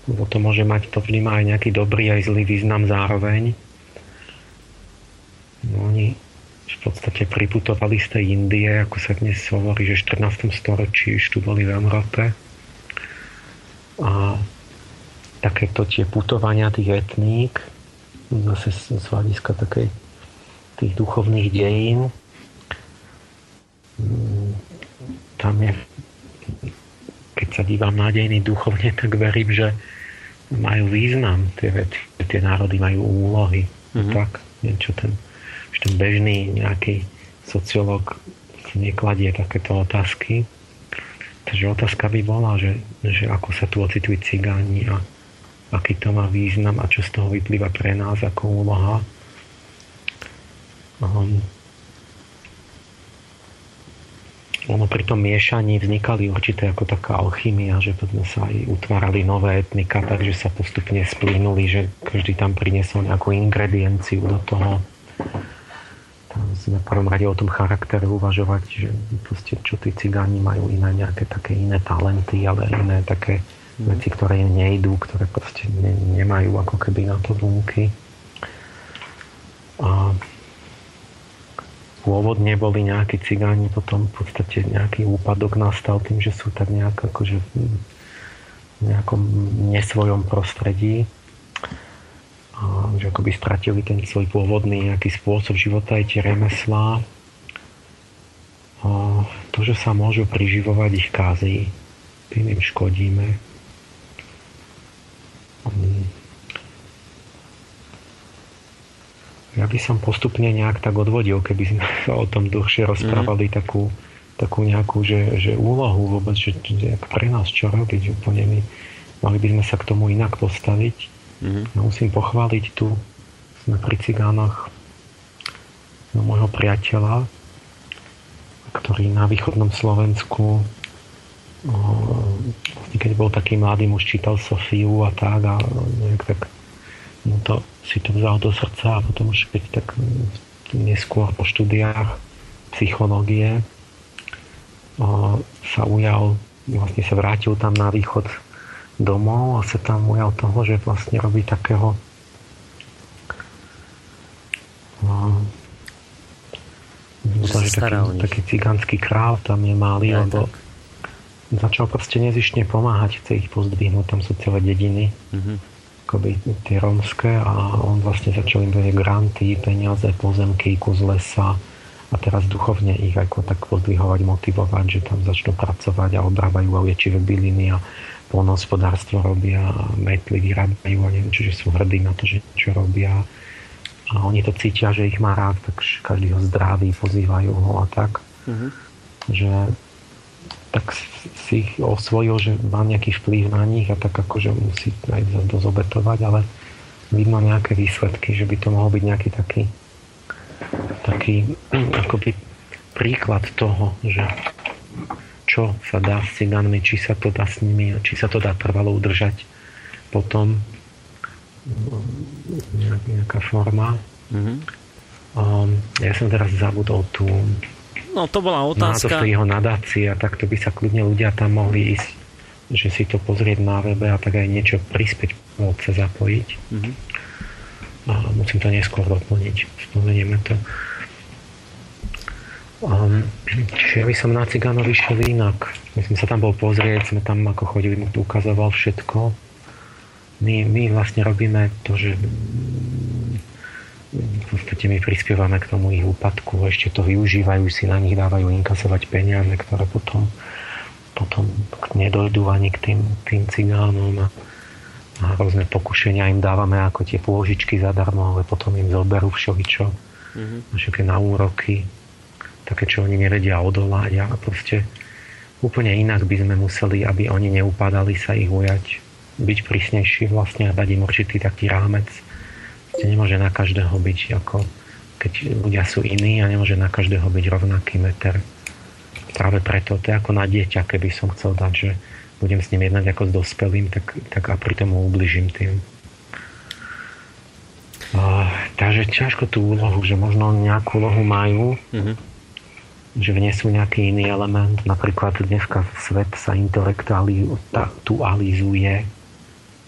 S2: Lebo to môže mať, to vníma aj nejaký dobrý aj zlý význam zároveň. No, oni v podstate priputovali z tej Indie, ako sa dnes hovorí, že v 14. storočí tu boli v Európe. A takéto tie putovania tých etník, zase z hľadiska takej tých duchovných dejín, mm, tam je, keď sa dívam na dejiny duchovne, tak verím, že majú význam tie veci, tie národy majú úlohy. Mm-hmm. Tak, niečo ten ten bežný nejaký sociológ nekladie takéto otázky. Takže otázka by bola, že, že ako sa tu ocitujú cigáni a aký to má význam a čo z toho vyplýva pre nás ako úloha. Um, ono pri tom miešaní vznikali určité ako taká alchymia, že potom sa aj utvárali nové etnika, takže sa postupne splínuli, že každý tam priniesol nejakú ingredienciu do toho musíme v prvom rade o tom charaktere uvažovať, že proste, čo tí cigáni majú iné nejaké také iné talenty, ale iné také mm. veci, ktoré im nejdú, ktoré proste ne, nemajú ako keby na to bunky. A pôvodne boli nejakí cigáni, potom v podstate nejaký úpadok nastal tým, že sú tak nejak akože v nejakom nesvojom prostredí že akoby stratili ten svoj pôvodný nejaký spôsob života aj tie remeslá. To, že sa môžu priživovať ich kázy, tým im škodíme. Ja by som postupne nejak tak odvodil, keby sme sa o tom dlhšie rozprávali mm. takú, takú nejakú, že, že úlohu vôbec, že, že pre nás čo robiť úplne my, mali by sme sa k tomu inak postaviť Mm-hmm. musím pochváliť tu, sme pri cigánoch no, môjho priateľa, ktorý na východnom Slovensku vlastne keď bol taký mladý, už čítal Sofiu a tak a nejak tak mu to, si to vzal do srdca a potom už keď tak neskôr po štúdiách psychológie sa ujal, vlastne sa vrátil tam na východ domov a sa tam ujal toho, že vlastne robí takého no, že taký, taký cigánsky král tam je malý, ja, lebo tak. začal proste nezišne pomáhať, chce ich pozdvihnúť, tam sú celé dediny, mm-hmm. akoby tie rómske a on vlastne začal im dať granty, peniaze, pozemky, kus lesa a teraz duchovne ich ako tak pozdvihovať, motivovať, že tam začnú pracovať a obrábajú oviečivé byliny a polnohospodárstvo robia, metly vyrábajú a neviem, čiže sú hrdí na to, že čo robia. A oni to cítia, že ich má rád, tak každý ho zdraví, pozývajú ho a tak. Mm-hmm. Že tak si ich osvojil, že má nejaký vplyv na nich a tak akože musí aj dosť obetovať, ale vidno nejaké výsledky, že by to mohol byť nejaký taký taký akoby príklad toho, že čo sa dá s cigánmi, či sa to dá s nimi, či sa to dá trvalo udržať potom nejaká forma. Mm-hmm. Um, ja som teraz zabudol tú
S1: No to bola otázka.
S2: To sú jeho nadácie a takto by sa kľudne ľudia tam mohli ísť, že si to pozrieť na webe a tak aj niečo prispäť sa zapojiť. Mm-hmm. A musím to neskôr doplniť. Spomenieme to. Um, čiže ja by som na Cigáno vyšiel inak. My sme sa tam bol pozrieť, sme tam ako chodili, mu tu ukazoval všetko. My, my vlastne robíme to, že v podstate my prispievame k tomu ich úpadku, ešte to využívajú, si na nich dávajú inkasovať peniaze, ktoré potom, potom nedojdú ani k tým, tým cigánom a, a rôzne pokušenia im dávame ako tie pôžičky zadarmo, ale potom im zoberú všeličo, mm-hmm. všetky na úroky, také, čo oni nevedia odolať a proste úplne inak by sme museli, aby oni neupadali sa ich ujať, byť prísnejší vlastne a dať im určitý taký rámec, Proste nemôže na každého byť ako keď ľudia sú iní a nemôže na každého byť rovnaký meter. Práve preto, to je ako na dieťa, keby som chcel dať, že budem s ním jednať ako s dospelým, tak, tak a pritom mu ubližím tým. Uh, takže ťažko tú úlohu, že možno nejakú úlohu majú, mm-hmm. Že vnesú nejaký iný element. Napríklad dneska svet sa intelektualizuje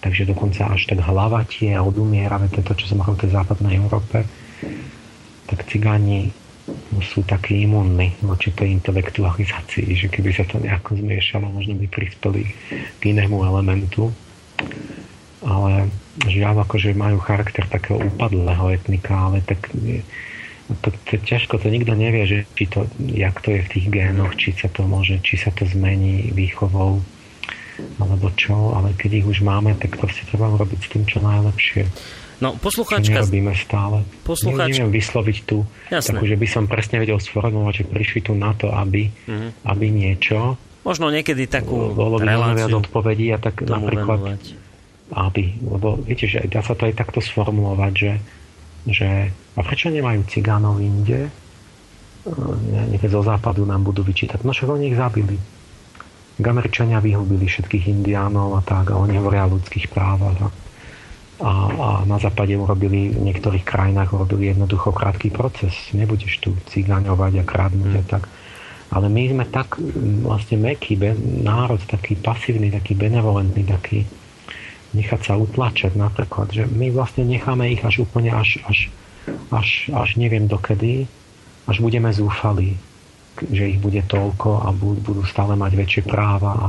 S2: takže dokonca až tak hlava tie a odumiera, to to, čo hovoril v tej západnej Európe, tak cigáni sú takí imunní voči tej intelektualizácii, že keby sa to nejako zmiešalo, možno by prispeli k inému elementu. Ale žiaľ, akože majú charakter takého upadlého etnika, ale tak to, to, ťažko, to nikto nevie, že či to, jak to je v tých génoch, či sa to môže, či sa to zmení výchovou alebo čo, ale keď ich už máme, tak si treba urobiť s tým čo najlepšie.
S1: No, poslucháčka...
S2: Nerobíme stále.
S1: Poslucháčka...
S2: Neviem vysloviť tu, Jasné. takú, že by som presne vedel sformulovať, že prišli tu na to, aby, mm-hmm. aby niečo...
S1: Možno niekedy takú
S2: bolo by viac odpovedí a tak napríklad... Venovať. Aby, lebo viete, že dá sa to aj takto sformulovať, že, že a prečo nemajú cigánov inde? Niekedy zo západu nám budú vyčítať. No však oni ich zabili Američania vyhubili všetkých indiánov a tak a oni hovoria o ľudských právach a, a, na západe urobili, v niektorých krajinách urobili jednoducho krátky proces. Nebudeš tu cigáňovať a krádnuť mm. a tak. Ale my sme tak vlastne meký národ, taký pasívny, taký benevolentný, taký nechať sa utlačať napríklad, že my vlastne necháme ich až úplne až, až, až, až neviem dokedy, až budeme zúfali že ich bude toľko a budú stále mať väčšie práva a,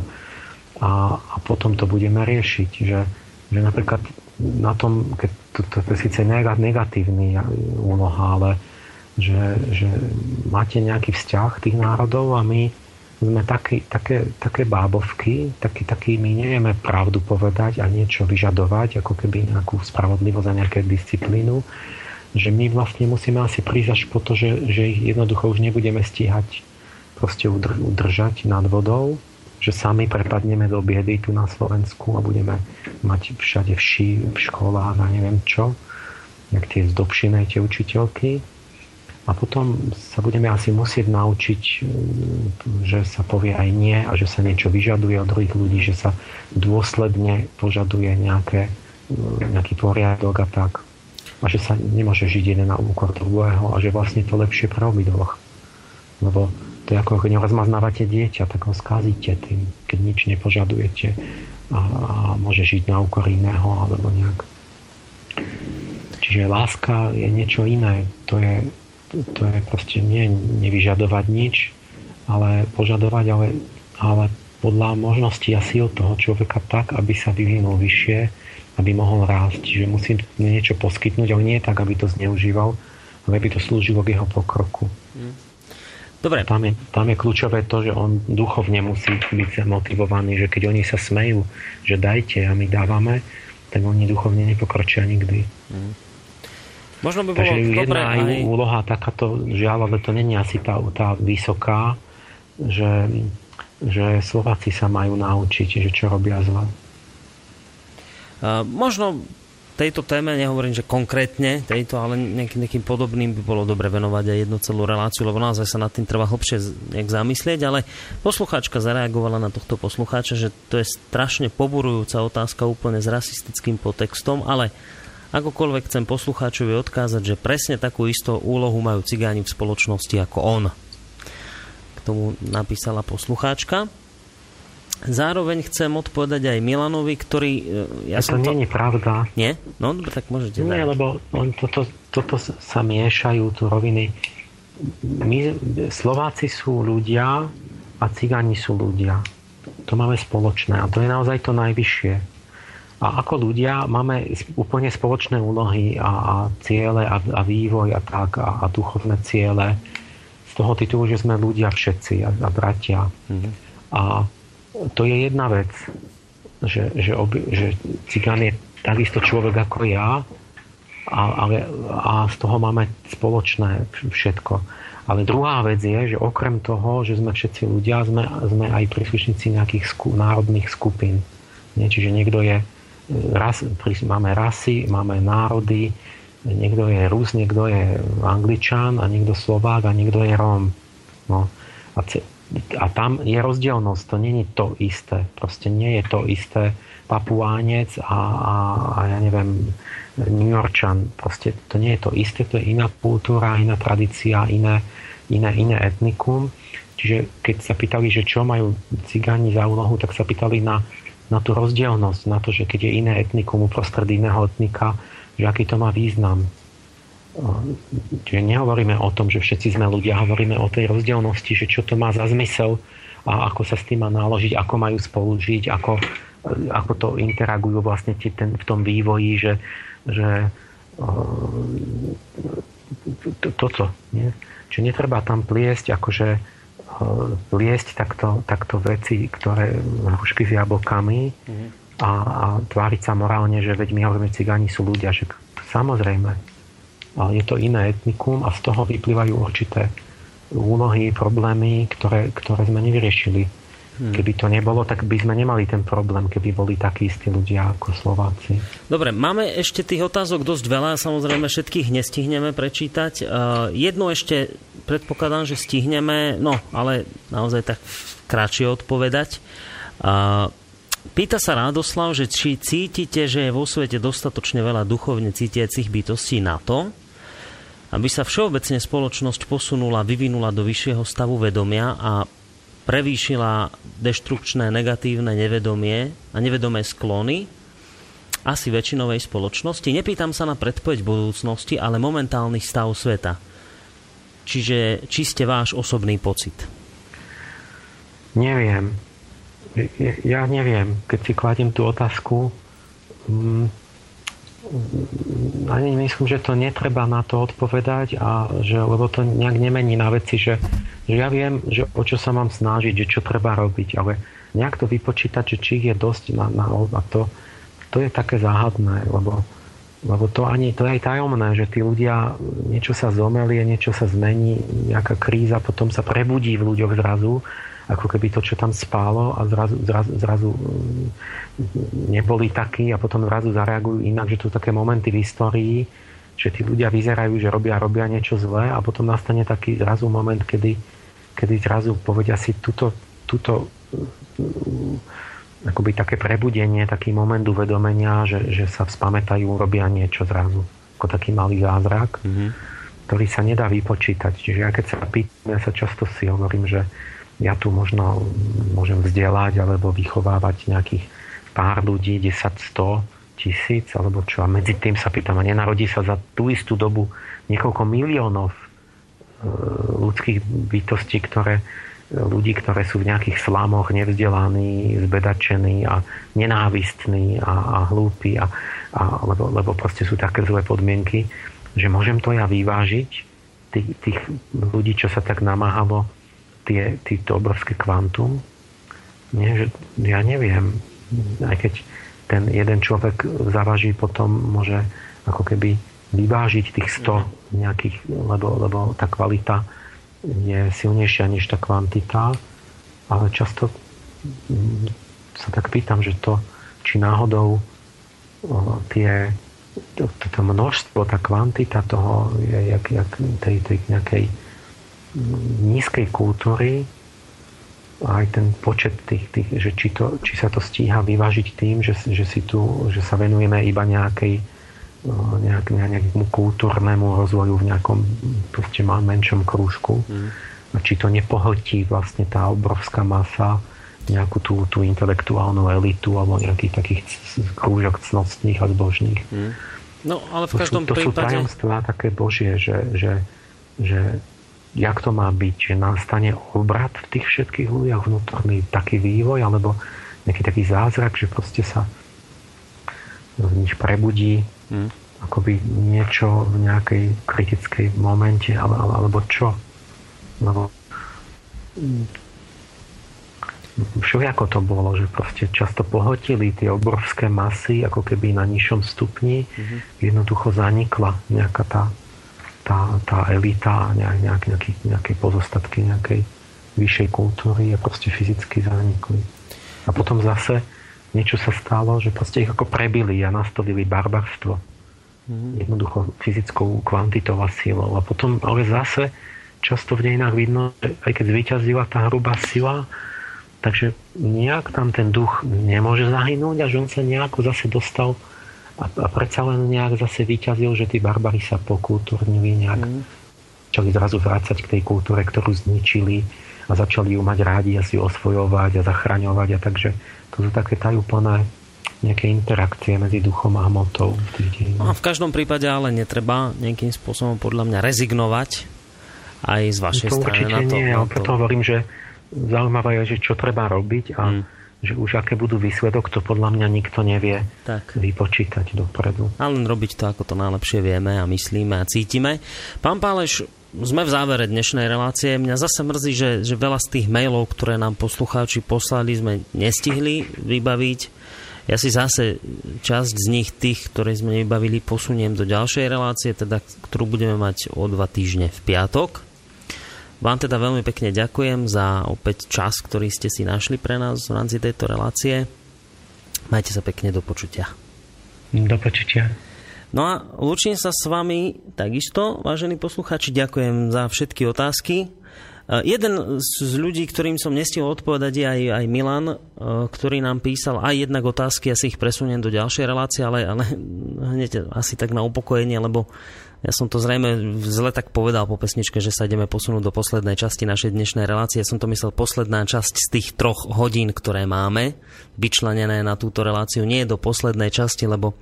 S2: a, a potom to budeme riešiť. Že, že napríklad na tom, keď to, to, to je síce negatívny úloha, ale že, že máte nejaký vzťah tých národov a my sme taký, také, také bábovky, taký, taký, my nevieme pravdu povedať a niečo vyžadovať, ako keby nejakú spravodlivosť a nejaké disciplínu že my vlastne musíme asi prísť až po to, že, že ich jednoducho už nebudeme stíhať proste udržať nad vodou, že sami prepadneme do biedy tu na Slovensku a budeme mať všade vší v školách a neviem čo, jak tie zdobšené tie učiteľky. A potom sa budeme asi musieť naučiť, že sa povie aj nie a že sa niečo vyžaduje od druhých ľudí, že sa dôsledne požaduje nejaké, nejaký poriadok a tak a že sa nemôže žiť jeden na úkor druhého a že vlastne to lepšie pre obidvoch. Lebo to je ako keď rozmaznávate dieťa, tak ho skázite tým, keď nič nepožadujete a, a môže žiť na úkor iného alebo nejak. Čiže láska je niečo iné. To je, to je proste nie nevyžadovať nič, ale požadovať, ale, ale podľa možností a síl toho človeka tak, aby sa vyvinul vyššie aby mohol rásť. Čiže musím niečo poskytnúť, ale nie tak, aby to zneužíval, ale aby to slúžilo k jeho pokroku. Mm.
S1: Dobre.
S2: Tam je, tam je kľúčové to, že on duchovne musí byť motivovaný, že keď oni sa smejú, že dajte a my dávame, tak oni duchovne nepokročia nikdy. Mm.
S1: Možno by bolo
S2: Takže jedna aj... úloha takáto, žiaľ, ale to není asi tá, tá vysoká, že, že Slováci sa majú naučiť, že čo robia zle.
S1: Možno tejto téme, nehovorím, že konkrétne tejto, ale nejakým, nejakým podobným by bolo dobre venovať aj jednu celú reláciu, lebo naozaj sa nad tým treba hlbšie nejak zamyslieť, ale poslucháčka zareagovala na tohto poslucháča, že to je strašne poburujúca otázka úplne s rasistickým potextom, ale akokoľvek chcem poslucháčovi odkázať, že presne takú istú úlohu majú cigáni v spoločnosti ako on. tomu napísala poslucháčka. Zároveň chcem odpovedať aj Milanovi, ktorý...
S2: Ja to, to nie je pravda.
S1: Nie? No, tak môžete.
S2: Nie, dať. lebo on, toto, toto sa miešajú tu roviny. My, Slováci sú ľudia a cigáni sú ľudia. To máme spoločné a to je naozaj to najvyššie. A ako ľudia máme úplne spoločné úlohy a, a ciele a, a vývoj a tak a, a duchovné ciele z toho titulu, že sme ľudia všetci a, a bratia. Mm-hmm. A to je jedna vec, že, že, obi, že cigán je takisto človek ako ja, a, ale, a z toho máme spoločné všetko. Ale druhá vec je, že okrem toho, že sme všetci ľudia, sme, sme aj príslušníci nejakých sku, národných skupín. Nie? Čiže niekto je, ras, máme rasy, máme národy, niekto je Rus, niekto je Angličan a niekto Slovák a niekto je Róm. No. A a tam je rozdielnosť, to není to isté. Proste nie je to isté Papuánec a, a, a ja neviem, New Yorkčan. Proste to nie je to isté, to je iná kultúra, iná tradícia, iné, iné, iné etnikum. Čiže keď sa pýtali, že čo majú cigáni za úlohu, tak sa pýtali na, na tú rozdielnosť, na to, že keď je iné etnikum uprostred iného etnika, že aký to má význam. Čiže nehovoríme o tom, že všetci sme ľudia, hovoríme o tej rozdielnosti, že čo to má za zmysel a ako sa s tým má naložiť, ako majú spolu žiť, ako, ako to interagujú vlastne ten, v tom vývoji, že, že to, toto. Nie? Čiže netreba tam pliesť, akože pliesť takto, takto veci, ktoré hrušky s jablkami mm. a, a tváriť sa morálne, že veď my hovoríme, cigáni sú ľudia, že samozrejme je to iné etnikum a z toho vyplývajú určité úlohy, problémy, ktoré, ktoré sme nevyriešili. Hmm. Keby to nebolo, tak by sme nemali ten problém, keby boli takí istí ľudia ako Slováci.
S1: Dobre, máme ešte tých otázok dosť veľa, samozrejme všetkých nestihneme prečítať. Uh, jedno ešte predpokladám, že stihneme, no ale naozaj tak kratšie odpovedať. Uh, Pýta sa Rádoslav, že či cítite, že je vo svete dostatočne veľa duchovne cítiacich bytostí na to, aby sa všeobecne spoločnosť posunula, vyvinula do vyššieho stavu vedomia a prevýšila deštrukčné negatívne nevedomie a nevedomé sklony asi väčšinovej spoločnosti. Nepýtam sa na predpoveď budúcnosti, ale momentálny stav sveta. Čiže čiste váš osobný pocit.
S2: Neviem. Ja neviem. Keď si kladiem tú otázku, mm, ani myslím, že to netreba na to odpovedať, a že, lebo to nejak nemení na veci, že, že ja viem, že o čo sa mám snažiť, že čo treba robiť, ale nejak to vypočítať, že či je dosť na, na a to, to je také záhadné, lebo, lebo to, ani, to je aj tajomné, že tí ľudia, niečo sa zomelie, niečo sa zmení, nejaká kríza potom sa prebudí v ľuďoch zrazu ako keby to, čo tam spálo a zrazu, zrazu, zrazu mm, neboli takí a potom zrazu zareagujú inak, že to sú také momenty v histórii, že tí ľudia vyzerajú, že robia, robia niečo zlé a potom nastane taký zrazu moment, kedy, kedy zrazu povedia si túto, túto mm, akoby také prebudenie, taký moment uvedomenia, že, že sa spamätajú, robia niečo zrazu. Ako taký malý zázrak, mm-hmm. ktorý sa nedá vypočítať. Čiže ja keď sa pýtam, ja sa často si hovorím, že ja tu možno môžem vzdelať alebo vychovávať nejakých pár ľudí, 10, 100, tisíc alebo čo. A medzi tým sa pýtam, a nenarodí sa za tú istú dobu niekoľko miliónov e, ľudských bytostí, ktoré, ľudí, ktoré sú v nejakých slamoch nevzdelaní, zbedačení a nenávistní a, a hlúpi, a, a, lebo, lebo proste sú také zlé podmienky, že môžem to ja vyvážiť, tých, tých ľudí, čo sa tak namáhalo tie, týto obrovské kvantum? Nie, že ja neviem. Aj keď ten jeden človek zavaží, potom môže ako keby vyvážiť tých 100 nejakých, lebo, lebo tá kvalita je silnejšia než tá kvantita, ale často mm, sa tak pýtam, že to, či náhodou tie, to, to množstvo, tá kvantita toho je jak, jak tej, tej nejakej nízkej kultúry aj ten počet tých, tých že či, to, či sa to stíha vyvážiť tým, že, že, si tu, že sa venujeme iba nejakej nejak, nejakému kultúrnemu rozvoju v nejakom proste menšom krúžku. Mm. či to nepohltí vlastne tá obrovská masa nejakú tú, tú intelektuálnu elitu alebo nejakých takých krúžok cnostných a zbožných. Hmm.
S1: No, ale v každom
S2: to sú, to
S1: prípade...
S2: sú tajomstvá také božie, že, že, že jak to má byť, že nastane obrat v tých všetkých ľuďoch, vnútorný taký vývoj, alebo nejaký taký zázrak, že proste sa z nich prebudí hmm. akoby niečo v nejakej kritickej momente, ale, alebo čo? Lebo všelijako to bolo, že proste často pohltili tie obrovské masy, ako keby na nižšom stupni, mm-hmm. jednoducho zanikla nejaká tá, tá, tá elita, nejak, nejak, nejaký, nejaké pozostatky nejakej vyššej kultúry a proste fyzicky zanikli. A potom zase niečo sa stalo, že proste ich ako prebili a nastavili barbarstvo. Mm-hmm. Jednoducho fyzickou kvantitou a silou. A potom ale zase často v dejinách vidno, že aj keď zvíťazila tá hrubá sila, Takže nejak tam ten duch nemôže zahynúť a že on sa nejako zase dostal a, a predsa len nejak zase vyťazil, že tí barbary sa pokultúrnili nejak mm. začali zrazu vrácať k tej kultúre, ktorú zničili a začali ju mať rádi a si osvojovať a zachraňovať a takže to sú také tajúplné nejaké interakcie medzi duchom a hmotou.
S1: No a v každom prípade ale netreba nejakým spôsobom podľa mňa rezignovať aj z vašej
S2: to
S1: strany na to.
S2: Nie, na to. preto hovorím, že zaujímavé je, že čo treba robiť a mm. Že už aké budú výsledok, to podľa mňa nikto nevie tak. vypočítať dopredu.
S1: A len robiť to, ako to najlepšie vieme a myslíme a cítime. Pán Páleš, sme v závere dnešnej relácie. Mňa zase mrzí, že, že veľa z tých mailov, ktoré nám poslucháči poslali, sme nestihli vybaviť. Ja si zase časť z nich, tých, ktoré sme nevybavili, posuniem do ďalšej relácie, teda, ktorú budeme mať o dva týždne v piatok. Vám teda veľmi pekne ďakujem za opäť čas, ktorý ste si našli pre nás v rámci tejto relácie. Majte sa pekne do počutia.
S2: Do počutia.
S1: No a lúčim sa s vami takisto, vážení posluchači, ďakujem za všetky otázky. E, jeden z ľudí, ktorým som nestihol odpovedať, je aj, aj Milan, e, ktorý nám písal aj jednak otázky, ja si ich presuniem do ďalšej relácie, ale, ale hneď asi tak na upokojenie, lebo ja som to zrejme zle tak povedal po pesničke, že sa ideme posunúť do poslednej časti našej dnešnej relácie. Ja som to myslel posledná časť z tých troch hodín, ktoré máme vyčlenené na túto reláciu. Nie do poslednej časti, lebo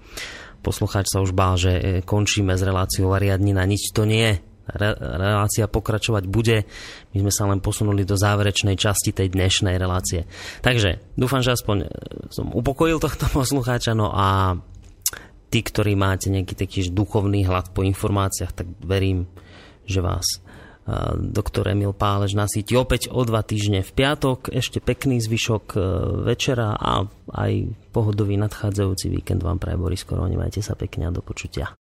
S1: poslucháč sa už bál, že e, končíme s reláciou Ariadnina. Nič to nie je. Re- relácia pokračovať bude. My sme sa len posunuli do záverečnej časti tej dnešnej relácie. Takže dúfam, že aspoň e, som upokojil tohto poslucháča. No a tí, ktorí máte nejaký taký duchovný hlad po informáciách, tak verím, že vás doktor Emil Pálež nasíti opäť o dva týždne v piatok. Ešte pekný zvyšok e, večera a aj pohodový nadchádzajúci víkend vám praje Boris Koroni. Majte sa pekne a do počutia.